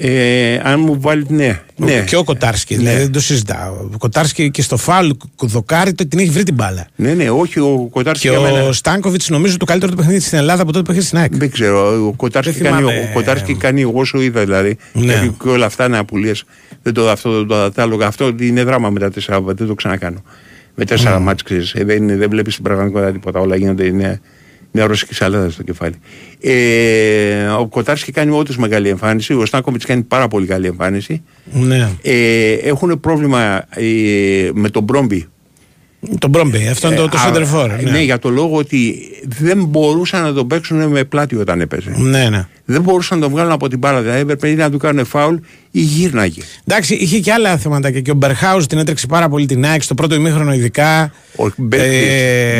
Ε, αν μου βάλει, ναι. ναι.
Και ο Κοτάρσκι,
Ναι.
δηλαδή δεν το συζητάω. Ο Κοτάρσκι και στο φάουλ δοκάρι το την έχει βρει την μπάλα.
Ναι, ναι, όχι, ο Κοτάρσκι
Και
για μένα.
ο Στάνκοβιτς νομίζω το καλύτερο του παιχνίδι στην Ελλάδα από τότε που είχε στην ΑΕΚ.
Δεν ξέρω, ο Κοτάρσκι
Δεν
κάνει,
θυμάμαι.
ο Κοτάρσκι κάνει εγώ σου είδα δηλαδή.
Ναι.
Γιατί και όλα αυτά είναι απουλίες. Δεν το αυτό, δεν το κατάλογα. Αυτό είναι δράμα με τα τέσσερα, δεν το ξανακάνω. Με τέσσερα
Ναι.
μάτς ξέρεις, ε, δεν, είναι- δεν βλέπεις στην πραγματικότητα τίποτα. Όλα γίνονται, είναι Μια ρωσική σαλάδα στο κεφάλι. Ε, ο Κοτάρσκι κάνει όντως μεγάλη εμφάνιση. Ο Στάκοβιτ κάνει πάρα πολύ καλή εμφάνιση.
Ναι.
Ε, έχουν πρόβλημα ε, με τον Μπρόμπι.
Τον Μπρόμπι, αυτό είναι το, το
Ε, α,
σέντερφορ.
ναι.
Ναι.
για το λόγο ότι δεν μπορούσαν να τον παίξουν με πλάτη όταν έπαιζε.
ναι, ναι.
Δεν μπορούσαν να τον βγάλουν από την μπάλα. Δηλαδή έπρεπε ή να του κάνουν φάουλ ή γύρναγε.
Εντάξει, είχε και άλλα θέματα και, και ο Μπερχάουζ την έτρεξε πάρα πολύ την ΑΕΚ στο πρώτο ημίχρονο ειδικά.
Ο
Ε,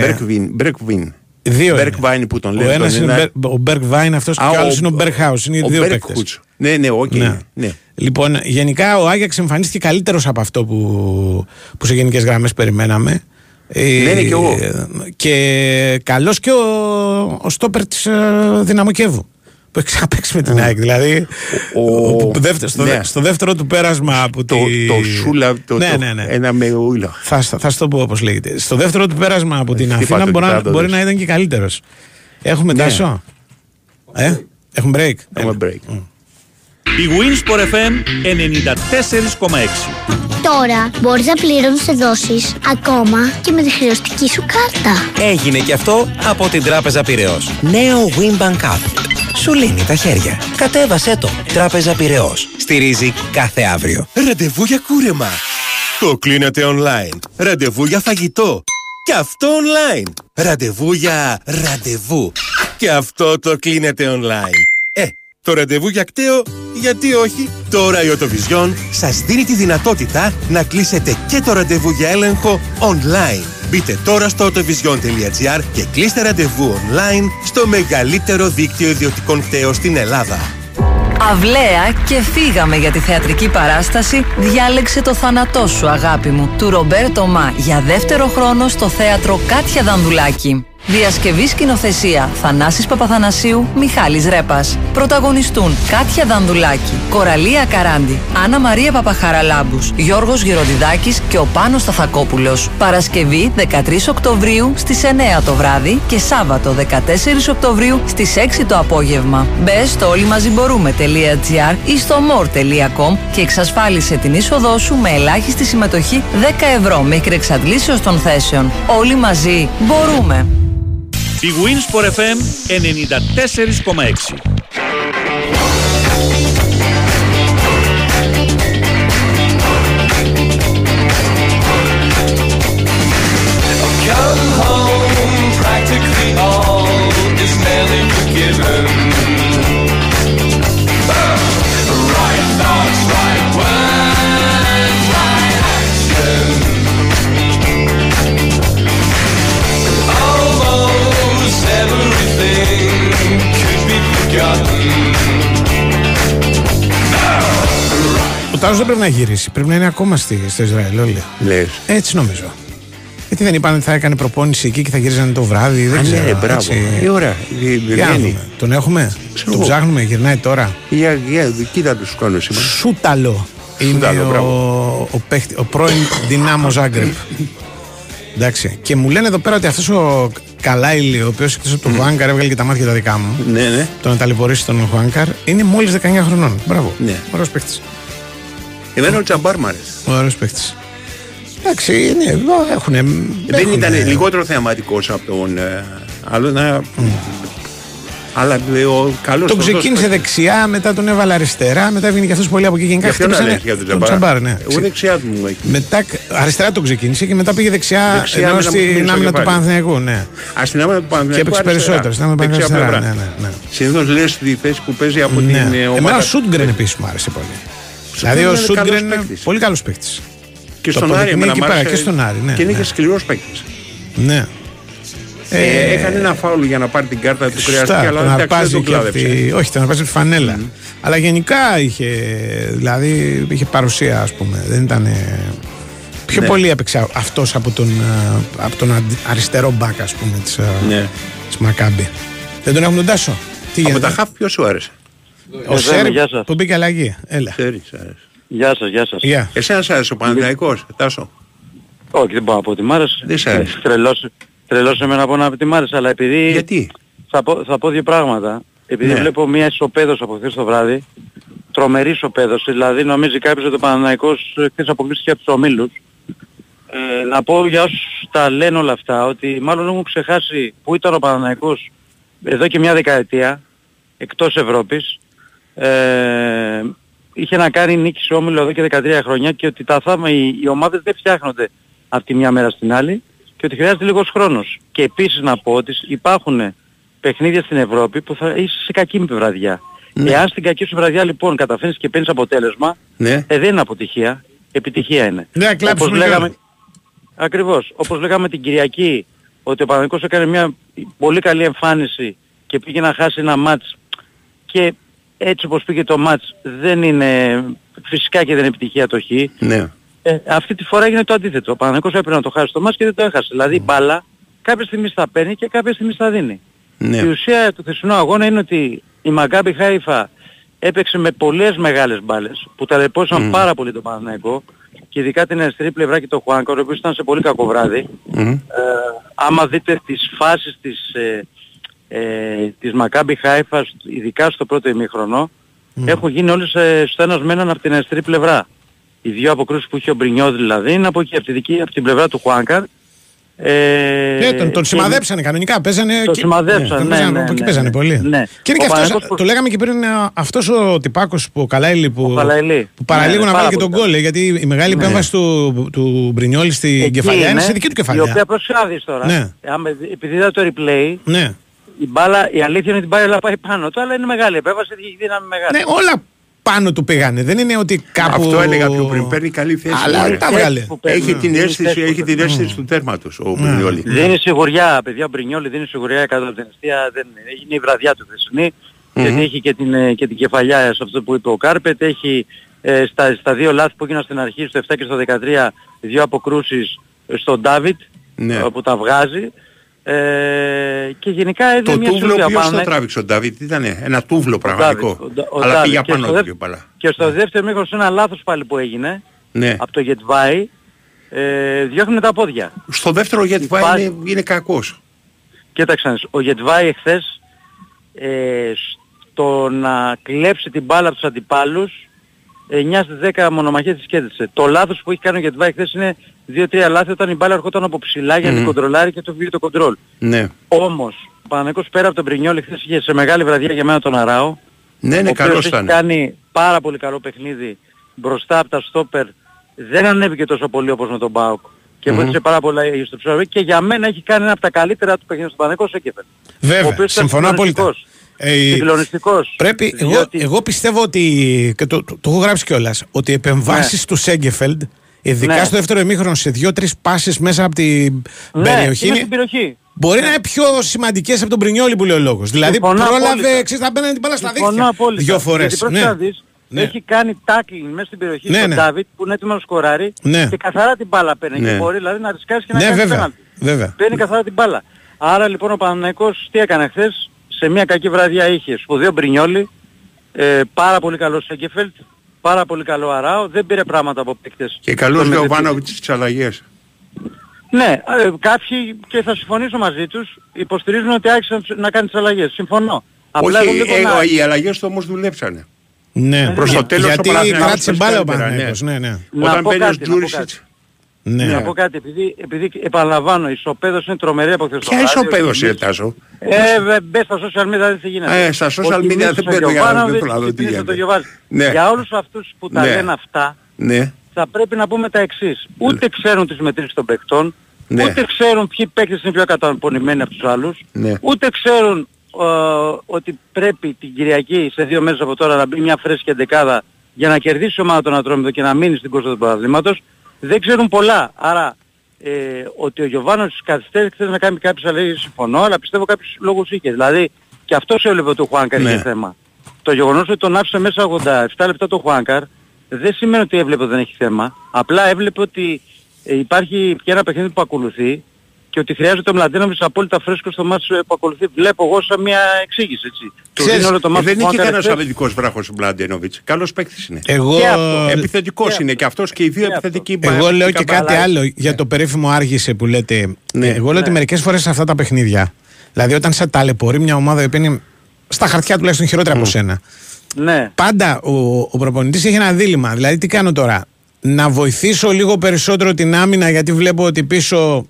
Μπέρκβιν. Μπέρκβιν.
Δύο είναι.
Μπέρκβάιν που τον
Ο
λένε.
ένας
τον
είναι
ένα-
ο Μπέρκβάιν αυτός και
Α,
ο άλλος
ο-
είναι ο Μπερχάουζ. Είναι οι
ο
δύο παίκτες.
Μπέρκχουτς. Ναι, ναι, οκ.
Ναι.
ναι.
Λοιπόν, γενικά ο Άγιαξ εμφανίστηκε καλύτερος από αυτό που, που σε γενικές γραμμές περιμέναμε. Ε,
Ναι, ναι, κι εγώ.
Και καλός και ο, ο στόπερ της ε, Δυναμοκέβου. Που έχει ξαναπέξει με την ΑΕΚ. Δηλαδή,
Ο-
ο- που δεύτερο- στο,
ναι.
δε- στο δεύτερο του πέρασμα από
Το,
τη.
το σούλα, το,
ναι,
το-
ναι, ναι.
ένα με ούλα.
Θα, θα, θα σου το πω όπως λέγεται. Στο δεύτερο του πέρασμα από την
Χτύπα
Αθήνα
το
μπορεί, να-
κοιτάτο,
μπορεί
δες.
να ήταν και καλύτερος. Έχουμε
Ναι.
τάσο; Ε, έχουμε break.
Έχουμε break.
Η Winsport FM 94,6.
Τώρα μπορείς να πληρώνεις δόσεις ακόμα και με τη χρεωστική σου κάρτα.
Έγινε και αυτό από την Τράπεζα Πυραιός. Νέο Winbank App. Σου λύνει τα χέρια. Κατέβασέ το. Τράπεζα Πυραιός. Στηρίζει κάθε αύριο.
Ραντεβού για κούρεμα. Το κλείνετε online. Ραντεβού για φαγητό. Και αυτό online. Ραντεβού για ραντεβού. Και αυτό το κλείνετε online. Ε, το ραντεβού για κταίο, γιατί όχι. Τώρα η Οτοβιζιόν σας δίνει τη δυνατότητα να κλείσετε και το ραντεβού για έλεγχο online. Μπείτε τώρα στο autovision.gr και κλείστε ραντεβού online στο μεγαλύτερο δίκτυο ιδιωτικών κταίων στην Ελλάδα.
Αυλαία και φύγαμε για τη θεατρική παράσταση «Διάλεξε το θάνατό σου αγάπη μου» του Ρομπέρτο Μα για δεύτερο χρόνο στο θέατρο Κάτια Δανδουλάκη. Διασκευή σκηνοθεσία Θανάσης Παπαθανασίου, Μιχάλης Ρέπας. Πρωταγωνιστούν Κάτια Δανδουλάκη, Κοραλία Καράντη, Άννα Μαρία Παπαχαραλάμπους, Γιώργος Γεροντιδάκης και ο Πάνος Σταθακόπουλος. Παρασκευή 13 Οκτωβρίου στις 9 το βράδυ και Σάββατο 14 Οκτωβρίου στις 6 το απόγευμα. Μπε στο όλοιμαζιμπορούμε.gr ή στο more.com και εξασφάλισε την είσοδό σου με ελάχιστη συμμετοχή 10 ευρώ μέχρι εξαντλήσεως των θέσεων. Όλοι μαζί μπορούμε.
Η Winsport FM 94,6.
Ο Τάζο δεν πρέπει να γυρίσει. Πρέπει να είναι ακόμα στη, στο Ισραήλ, όλοι.
Λες.
Έτσι νομίζω. Γιατί δεν είπαν ότι θα έκανε προπόνηση εκεί και θα γύριζαν το βράδυ. Δεν
Α,
ξέρω.
ναι, μπράβο.
έτσι.
Ε, ωραία. Ε,
Για να
βγαίνει.
δούμε. Τον έχουμε;
Ξέρω
Τον
εγώ.
ψάχνουμε. Γυρνάει τώρα.
Για, για, κοίτα τους κόνους σήμερα.
Σούταλο. Είναι
Σούταλο,
ο,
μπράβο.
ο, παίχτη- ο πρώην Δυνάμος Ζάγκρεπ. Εντάξει. Και μου λένε εδώ πέρα ότι αυτός ο Καλάιλι, ο οποίος εκτός από τον Χουάνκαρ έβγαλε και τα μάτια τα δικά μου.
Ναι, ναι.
Το να ταλαιπωρήσει τον Χουάνκαρ είναι μόλις 19 χρονών. Μπράβο.
Ναι.
Ωραίος παίχτης.
Εμένα ο Τζαμπάρ μ' αρέσει.
Ωραίο παίχτη. Εντάξει, ναι, έχουν.
Δεν ήταν λιγότερο θεαματικός από τον ε, άλλο. Να... Αλλά ε, ο καλός
Τον
σωστός
ξεκίνησε
παίκτης.
δεξιά, μετά τον έβαλε αριστερά, μετά έβγαινε και αυτός πολύ από εκεί. Γενικά
Για ποιον να
χτύπησανε
λες, για τον
τον
Τζαμπάρ;
Τζαμπάρ, ναι.
Εγώ δεξιά του μου έχει.
Μετά, αριστερά τον ξεκίνησε και μετά πήγε δεξιά,
Δεξιά,
ενώ
μετά μου
στην
πήρε στο
άμυνα του
κεφάλι.
Παναθηναϊκού. Ναι.
Α, στην άμυνα του
Και
Παναθηναϊκού
έπαιξε περισσότερο. Στην άμυνα του
Δεξιά
Παναθηναϊκού.
πλευρά.
Ναι, ναι, ναι.
Συνήθως λες τη θέση που παίζει από την
Ναι.
ε,
Εμένα
ομάδα.
ο Σούτγκρεν επίσης μου άρεσε πολύ. Δηλαδή
είναι
ο
καλός
Σούτγκρεν είναι
παίκτης.
πολύ καλός παίκτης.
Και
το
στον Άρη
αποδεικνύει
εμένα
εκεί
μ'
πέρα,
άρεσε.
και στον Άρη, ναι,
Και είναι
ναι.
και σκληρός παίκτης.
Ναι.
Ε, έκανε ένα φάουλ για να πάρει την κάρτα του χρειάστηκε,
Σωστά,
αλλά
τον
εντάξει, δεν
αρπάζει
τον
και από
κλάδεψε.
τη... Όχι, τον αρπάζει από τη φανέλα. Αλλά γενικά είχε, δηλαδή, είχε παρουσία, ας πούμε. Δεν ήταν... ε, Πιο
Ναι.
πολύ έπαιξε αυτός από τον, ε, από τον αντι- αριστερό μπακ, ας πούμε, της, ε,
Ναι.
της Μακάμπη. Δεν τον έχουμε τον Τάσο; Τι
Από
γίνεται;
τα χαφ ποιος σου άρεσε;
Ο
Εδώ είμαι,
Σέρ
γεια σας.
που μπήκε αλλαγή. Έλα.
Ξέρεις, άρεσε.
Γεια σας, γεια σας.
Γεια.
Εσένα σ' άρεσε ο Παναθηναϊκός, Τάσο;
Όχι, δεν μπορώ να πω ότι μ' άρεσε.
Δεν σ' άρεσε.
Τρελός, τρελός εμένα από να ότι μ' άρεσε, αλλά επειδή...
Γιατί;
Θα πω, θα πω δύο πράγματα. Επειδή
Ναι.
βλέπω μια ισοπαίδος από χθες το βράδυ, τρομερή ισοπαίδος, δηλαδή νομίζει κάποιος ότι ο Παναναϊκός χθες αποκλείστηκε από τους ομίλους. ε, να πω για όσους τα λένε όλα αυτά ότι μάλλον έχουν ξεχάσει που ήταν ο Παναναϊκός εδώ και μια δεκαετία εκτός Ευρώπης ε, είχε να κάνει νίκη σε όμιλο εδώ και 13 χρόνια και ότι τα θάμα, οι, οι ομάδες δεν φτιάχνονται από τη μια μέρα στην άλλη και ότι χρειάζεται λίγος χρόνος. Και επίσης να πω ότι υπάρχουν παιχνίδια στην Ευρώπη που θα είσαι σε κακή βραδιά.
Ναι.
Εάν στην κακή σου βραδιά λοιπόν καταφέρνεις και παίρνεις αποτέλεσμα,
Ναι.
ε, δεν είναι αποτυχία, επιτυχία είναι.
Ναι, κλάψουμε
Όπως
λίγο.
λέγαμε, ακριβώς, όπως λέγαμε την Κυριακή, ότι ο Παναγικός έκανε μια πολύ καλή εμφάνιση και πήγε να χάσει ένα μάτς και έτσι όπως πήγε το μάτς δεν είναι φυσικά και δεν είναι επιτυχία το χ.
Ναι.
Ε, αυτή τη φορά έγινε το αντίθετο. Ο Παναγικός έπρεπε να το χάσει το μάτς και δεν το έχασε. Δηλαδή η μπάλα κάποια στιγμή θα παίρνει και κάποια στιγμή θα δίνει.
Ναι.
Η ουσία του χθεσινού αγώνα είναι ότι η Μακάμπι Χάιφα έπαιξε με πολλές μεγάλες μπάλες που ταλαιπώσαν
Μμμ.
πάρα πολύ τον Παναθηναϊκό και ειδικά την αριστερή πλευρά και το Χουάνκα, ο οποίος ήταν σε πολύ κακό βράδυ.
Μμμ.
Ε, άμα δείτε τις φάσεις της, ε, ε, της Μακάμπι Χάιφας, ειδικά στο πρώτο ημίχρονο, έχουν γίνει όλες ε, στο ένας με έναν από την αριστερή πλευρά. Οι δύο αποκρούσεις που είχε ο Μπρινιό δηλαδή είναι από εκεί, από, τη δική, από την πλευρά του Χουάνκαρ. Ε,
Ναι, τον, τον
και-
σημαδέψανε κανονικά. Παίζανε.
Το
και-
σημαδέψανε,
τον
ναι,
παίζανε,
ναι,
από εκεί
ναι,
παίζανε
ναι.
πολύ.
Ναι.
Και είναι
Ο
και αυτός,
Παναγικός-
το λέγαμε και πριν, α, αυτός ο τυπάκος που ο Καλάιλη που,
Καλαϊλή.
που παραλίγο
Ναι,
να
πάρα
βάλει και τον
πολύ
γκολ. ε, Γιατί η μεγάλη
Ναι.
επέμβαση του, του Μπρινιόλη στην
Εκεί
κεφαλιά είναι σε δική του
Η
κεφαλιά.
οποία προσάδεις τώρα.
Ναι.
Άμα, επειδή είδα το replay,
Ναι.
Η μπάλα, η αλήθεια είναι ότι η μπάλα πάει πάνω του, αλλά είναι μεγάλη επέμβαση, έχει δύναμη μεγάλη.
ναι, όλα πάνω του πήγανε. Δεν είναι ότι κάπου.
Αυτό έλεγα πιο πριν. Παίρνει καλή θέση.
Αλλά
μωρέ.
τα βγάλε.
που παίρνει.
Έχει την
Είναι
αίσθηση,
θέση που
έχει την
παίρνει.
αίσθηση του τέρματος ο Μπρινιόλη.
Δίνει σιγουριά, παιδιά, ο Μπρινιόλη δίνει σιγουριά κατά την αιστεία, δεν είναι. Είναι η βραδιά του χθεσινή, γιατί έχει και την, ε, και την κεφαλιά σε αυτό που είπε ο Κάρπετ, έχει ε, στα, στα δύο λάθη που έγιναν στην αρχή, στο 7 και στο 13, δύο αποκρούσεις στον Ντάβιτ,
Ναι.
ε, που τα βγάζει. Ε, και γενικά έδινε
Το
μια
τούβλο
σιγουριά
ποιος
πάνω,
το
ε.
τράβηξε ο Ντάβιτ, ήταν ένα τούβλο
Ντάβιτ,
πραγματικό.
ο Ντα- ο
Αλλά
Ντάβιτ.
πήγε
Και
πάνω
στο
του
δε-
η μπαλά.
Και στο δεύτερο μήχρονο σε ένα λάθος πάλι που έγινε,
Ναι.
από το Γετβάη, ε, διώχνουν τα πόδια.
Στο δεύτερο γιατί
Υπάρχει-
πάει είναι, είναι κακός.
Κοίταξε, να δεις, ο Γετβάη εχθές ε, στο να κλέψει την μπάλα από τους αντιπάλους 9 στις 10 μονομαχίες της κέντρισε. Το λάθος που έχει κάνει ο Γετβάη χθες είναι 2-3 λάθη όταν η μπάλα ερχόταν από ψηλά για να την
Μμμ.
κοντρολάρει και το βγήκε το κοντρόλ.
Ναι.
Όμως, ο Παναγικός πέρα από τον Πρινιόλη χθες είχε σε μεγάλη βραδιά για μένα τον Αράο.
Ναι,
ο
ναι,
οποίος
καλός
έχει
ήταν.
κάνει πάρα πολύ καλό παιχνίδι μπροστά από τα στόπερ. Δεν ανέβηκε τόσο πολύ όπως με τον Μπάουκ. Και
Μμμ.
βοήθησε πάρα πολλά στο ψωμί και για μένα έχει κάνει ένα από τα καλύτερα του παιχνίδια στον Παναγικό Σέκεφεν. Ο
Βέβαια,
οποίος ήταν
συμφωνώ απόλυτα.
συγκλονιστικός.
Ε,
Συγκλονιστικός.
Πρέπει, εγώ,
Διότι-
εγώ πιστεύω ότι. και το, το, το έχω γράψει κιόλας. Ότι οι επεμβάσεις
Ναι.
του Σέγκεφελντ, ειδικά
Ναι.
στο δεύτερο ημίχρονο, σε δύο-τρεις πάσεις μέσα από την
Ναι,
περιοχή,
είναι
είναι-
στην περιοχή.
μπορεί να είναι πιο σημαντικές από τον Πρινιόλη που λέει ο λόγος. Δηλαδή,
Συμφωνώ
πρόλαβε
απόλυτα.
εξή να μπαίνει την μπάλα στα
Συμφωνώ
δίχτυα.
απόλυτα.
Δύο φορές.
Γιατί πρόσεξε να δεις,
Ναι.
έχει κάνει tackling μέσα στην περιοχή
Ναι,
στον
ναι.
Ντάβιτ που είναι έτοιμος να σκοράρει
Ναι.
και καθαρά την μπάλα παίρνει
Ναι.
και μπορεί δηλαδή να ρισκάσει και να
Ναι,
κάνεις
βέβαια.
πέναλτι.
βέβαια.
Παίρνει καθαρά την μπάλα. Άρα λοιπόν ο Παναθηναϊκός τι έκανε χθες, σε μια κακή βραδιά είχε σπουδαίο Μπρινιόλι, ε, πάρα πολύ καλός Σέγκεφελτ, πάρα πολύ καλό Αράο, δεν πήρε πράγματα από παίκτες.
Και καλός
Τον
Λεωβάνο
μετρητή.
τις αλλαγές.
Ναι, ε, κάποιοι και θα συμφωνήσω μαζί τους υποστηρίζουν ότι άρχισε να τους- να κάνει τις αλλαγές. Συμφωνώ. Απλά
Όχι,
εγώ βλέπω
ε,
να-
οι αλλαγές τους όμως δουλέψανε.
Ναι,
Προς το τέλος ο
γιατί
Παναθηναϊκός
κράτησε
παίζει
μπάλα ο
καλύτερα,
Παναθηναϊκός. Ναι, ναι.
Να
Όταν
πω
μπαίνει ο
κάτι, να πω
Τζούρισιτς.
Ναι.
Να πω κάτι, επειδή, επειδή επαναλαμβάνω, η ισοπαίδωση είναι τρομερή από χθες το
Ποια
βράδυ,
ισοπαίδωση
ότι-
είναι Τάσο.
Ε, βε- μπες στα social media δεν τι γίνεται.
Ε, στα social
Ότι
media
μίλησε
δεν
ο
παίρνω για-
Γιωβάνοβιτς
δεν θέλω να δω
και
τι
μίλησε
γίνεται.
το Γιωβάνη.
Ναι.
Για όλους αυτούς που τα
Ναι.
λένε αυτά,
Ναι.
θα πρέπει να πούμε τα εξής. Ούτε ξέρουν τις μετρήσεις των παικτών,
Ναι.
ούτε ξέρουν ποιοι παίκτες είναι πιο καταπονημένοι από τους άλλους,
Ναι.
ούτε ξέρουν ε, ότι πρέπει την Κυριακή σε δύο μέρες από τώρα να μπει μια φρέσκια δεκάδα για να κερδίσει η ομάδα των Ατρόμητων και να μείνει στην κόρσα του παραδείγματος. Δεν ξέρουν πολλά. Άρα ε, ότι ο Γιωβάνος καθυστέρησε χθες να κάνει κάποιες αλλαγές συμφωνώ, αλλά πιστεύω κάποιους λόγους είχες. Δηλαδή και αυτός έβλεπε ότι ο Χουάνκαρ
Ναι.
είχε θέμα. Το γεγονός ότι τον άφησε μέσα 87 λεπτά το Χουάνκαρ δεν σημαίνει ότι έβλεπε ότι δεν έχει θέμα. Απλά έβλεπε ότι ε, υπάρχει και ένα παιχνίδι που ακολουθεί και ότι χρειάζεται ο Μλαντένοβιτς απόλυτα φρέσκος στο μάτι που ακολουθεί. Βλέπω εγώ σαν μια εξήγηση έτσι. Του
Ξέρεις,
δίνω όλο το μάτι
δεν
του
είναι και
Χουάνκαρ
κανένας
εχθές.
αμυντικός βράχος ο Μπλαντένοβιτς. Καλός παίκτης είναι.
Εγώ,
Και αυτό.
Επιθετικός
Και
είναι και αυτός και οι δύο
Και αυτό.
επιθετικοί.
εγώ λέω και
μπα-
κάτι
αλλά-
άλλο για το περίφημο άργησε που λέτε.
Ναι.
Εγώ λέω ότι
Ναι.
μερικές φορές σε αυτά τα παιχνίδια, δηλαδή όταν σε ταλαιπωρεί μια ομάδα η οποία είναι στα χαρτιά τουλάχιστον χειρότερα από σένα,
Ναι.
πάντα ο, ο προπονητής έχει ένα δίλημα. Δηλαδή, τι κάνω τώρα. να βοηθήσω λίγο περισσότερο την άμυνα γιατί βλέπω ότι πίσω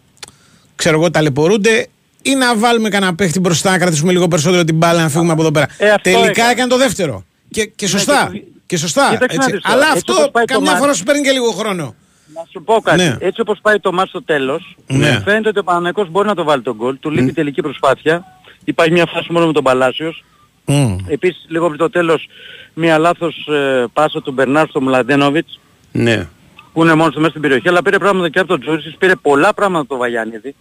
ξέρω εγώ ταλαιπωρούνται ή να βάλουμε κανένα παίχτη μπροστά να κρατήσουμε λίγο περισσότερο την μπάλα να φύγουμε από εδώ πέρα.
Ε, αυτό
Τελικά
έκανε.
έκανε το δεύτερο. Και, και σωστά.
και-
Και, σωστά.
Κοίταξε να
έτσι.
δεις τώρα,
Αλλά
έτσι
αυτό
όπως πάει το
καμιά
μάτς-
φορά σου παίρνει και λίγο χρόνο.
Να σου πω κάτι.
Ναι.
Έτσι όπως πάει το μάτς στο τέλος,
Ναι.
φαίνεται ότι ο Παναγικός μπορεί να το βάλει τον γκολ. Του λείπει τελική προσπάθεια. Υπάρχει μια φάση μόνο με τον Παλάσιος.
Μμ.
Επίσης λίγο πριν το τέλος μια λάθος ε, πάσα του Μπερνάρ στο Μλαντένοβιτς
Ναι.
Που είναι μόνος του μέσα στην περιοχή αλλά πήρε πράγματα και από τον Τζούρισις, πήρε πολλά πράγματα από τον Βαγιάννηδη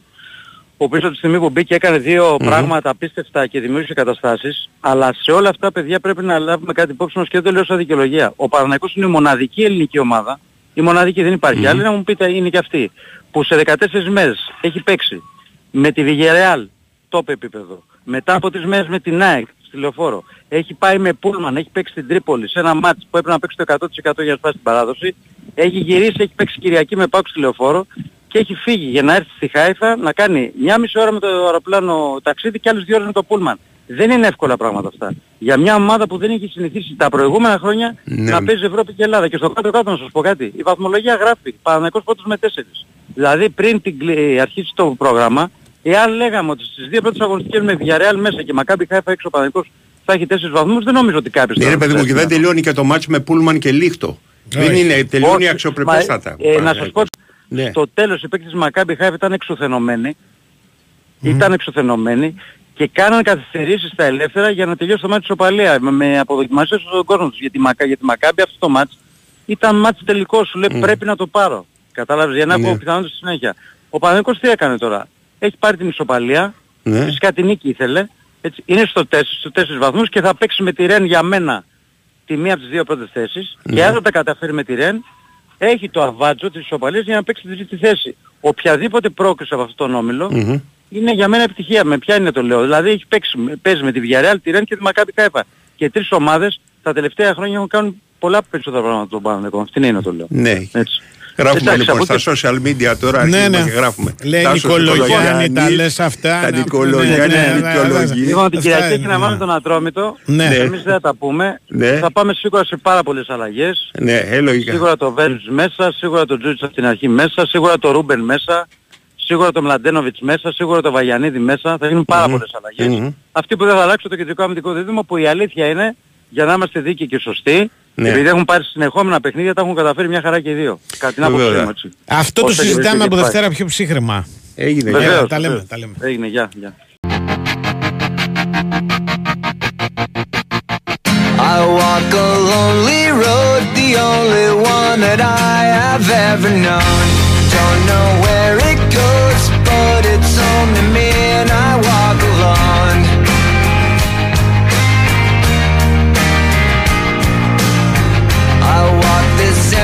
ο οποίος από τη στιγμή που μπήκε έκανε δύο πράγματα απίστευτα και δημιούργησε καταστάσεις. Αλλά σε όλα αυτά παιδιά πρέπει να λάβουμε κάτι υπόψη μας και δεν το λέω σαν δικαιολογία. Ο Παναθηναϊκός είναι η μοναδική ελληνική ομάδα. Η μοναδική δεν υπάρχει. Άλλη να μου πείτε είναι και αυτή. Που σε 14 μέρες έχει παίξει με τη Villarreal top επίπεδο μετά από τρεις μέρες με την ΑΕΚ στη Λεωφόρο έχει πάει με Πούλμαν, έχει παίξει στην Τρίπολη σε ένα μάτς που έπρεπε να παίξει το 100% για να σπάσει την παράδοση έχει γυρίσει, έχει παίξει Κυριακή με Πάουκ στη Λεωφόρο και έχει φύγει για να έρθει στη Χάιφα να κάνει μια μισή ώρα με το αεροπλάνο ταξίδι και άλλες δύο ώρες με το Πούλμαν. Δεν είναι εύκολα πράγματα αυτά. Για μια ομάδα που δεν έχει συνηθίσει τα προηγούμενα χρόνια
Ναι.
να παίζει Ευρώπη και Ελλάδα. Και στο κάτω-κάτω να σας πω κάτι. Η βαθμολογία γράφει. Παναγικός πρώτος με τέσσερις. Δηλαδή πριν την κλε- αρχίσει το πρόγραμμα, εάν λέγαμε ότι στις δύο πρώτες αγωνιστικές με Villarreal μέσα και Μακάμπι Χάιφα έξω ο Παναγικός θα έχει τέσσερις βαθμούς, δεν νομίζω ότι κάποιος
Ναι,
θα
ρε παιδί μου, και
θα-
δεν τελειώνει και το μάτς με Πούλμαν και Λίχτο. Δεν
Όχι.
είναι, τελειώνει
όχι,
αξιοπρεπέστατα.
μα, ε, να σας πω,
Ναι.
στο τέλος οι παίκτες της Μακάμπι Χάιφ ήταν εξουθενωμένοι. Ήταν εξουθενωμένοι και κάναν καθυστερήσεις στα ελεύθερα για να τελειώσει το μάτι της Οπαλίας με, με αποδοκιμασίες στον κόσμο τους. Γιατί, Μακά, γιατί Μακάμπι αυτό το μάτς ήταν μάτς τελικό σου λέει πρέπει να το πάρω. Κατάλαβες για να έχω
Ναι.
πιθανότητα στη συνέχεια. Ο Παναγικός τι έκανε τώρα; Έχει πάρει την ισοπαλία.
Ναι.
Φυσικά την νίκη ήθελε. Έτσι, είναι στο 4, στους 4 βαθμούς και θα παίξει με τη Ρεν για μένα τη μία από τις δύο πρώτες θέσεις
Ναι.
και αν δεν τα καταφέρει με τη Ρεν έχει το αβάτζο της ισοπαλίας για να παίξει τη τρίτη θέση. Οποιαδήποτε πρόκριση από αυτόν τον όμιλο
Μμμ.
είναι για μένα επιτυχία. Με ποια είναι το λέω. Δηλαδή έχει παίξει, παίζει με τη Villarreal, τη Ρεν και τη Μακάμπι Κάιφα. Και τρεις ομάδες τα τελευταία χρόνια έχουν κάνει πολλά περισσότερα πράγματα από τον Παναγενικό. Αυτή είναι το λέω.
Ναι.
Έτσι.
Γράφουμε
Εντάξει,
λοιπόν
από
στα
εκεί-
social media τώρα
Ναι,
αρχίζουμε
ναι.
και γράφουμε.
Λέει
Τάσος
Νικολογιάννη, τα
Νικολογιάννης,
λες αυτά,
Τα
να-
Νικολογιάννη,
ναι, ναι, ναι,
Νικολογιάννη.
Λοιπόν, την
Αυτά
Κυριακή
είναι,
έχει να
ναι.
βάλουμε τον Ατρόμητο.
Ναι.
Εμείς δεν θα τα πούμε.
Ναι.
Θα πάμε σίγουρα σε πάρα πολλές αλλαγές.
Ναι, ε, λογικά.
Σίγουρα το Βέρζ μέσα, σίγουρα το Τζούτς από την αρχή μέσα, σίγουρα το Ρούμπεν μέσα, σίγουρα το Μλαντένοβιτς μέσα, σίγουρα το Βαγιανίδη μέσα. Θα γίνουν πάρα πολλές αλλαγές.
Μμμ.
Αυτή που δεν θα αλλάξει το κεντρικό αμυντικό δίδυμο που η αλήθεια είναι για να είμαστε δίκαιοι και σωστοί.
Ναι.
Επειδή έχουν πάρει συνεχόμενα παιχνίδια, τα έχουν καταφέρει μια χαρά και οι δύο. Κατά την άποψή
Βέβαια.
μου έτσι.
Αυτό το
Όσο και
συζητάμε
βρίσκεται
από
και
Δευτέρα πιο ψύχρεμα.
Έγινε.
πάει.
γεια.
Βεβαίως,
τα λέμε,
βεβαίως.
τα λέμε.
Έγινε, γεια, γεια.
I walk a lonely road, the only one that I have ever known. Don't know where it goes, but it's only me and I walk alone.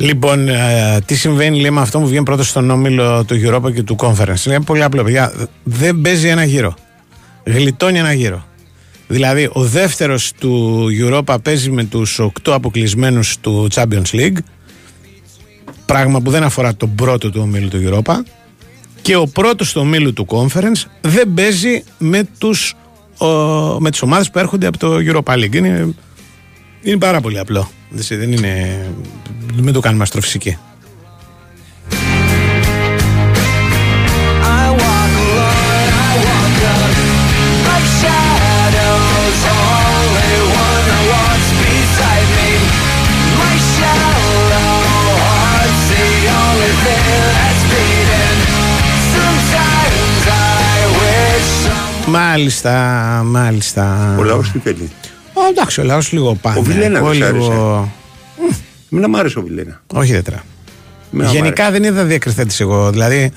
Λοιπόν, ε, τι συμβαίνει λέει, με αυτό που βγαίνει πρώτος στον όμιλο του Europa και του Conference. Είναι πολύ απλό, παιδιά. Δεν παίζει ένα γύρο. Γλιτώνει ένα γύρο. Δηλαδή, ο δεύτερος του Europa παίζει με τους 8 αποκλεισμένους του Champions League. Πράγμα που δεν αφορά τον πρώτο του ομίλου του Europa. Και ο πρώτος του ομίλου του Conference δεν παίζει με, τους, ο, με τις ομάδες που έρχονται από το Europa League. Είναι είναι πάρα πολύ απλό. Δεν είναι. Μην το κάνουμε αστροφυσική. Μάλιστα, μάλιστα.
Ο λαός τι θέλει;
Ο, εντάξει, ο λαός λίγο πάνω.
Ο Βιλένα
Εγώ
δεν σ'
λίγο.
Μην μ' άρεσε ο Βιλένα.
Όχι ιδιαίτερα.
Εμένα μ'
Γενικά δεν είδα διακριθέντη εγώ. Δηλαδή,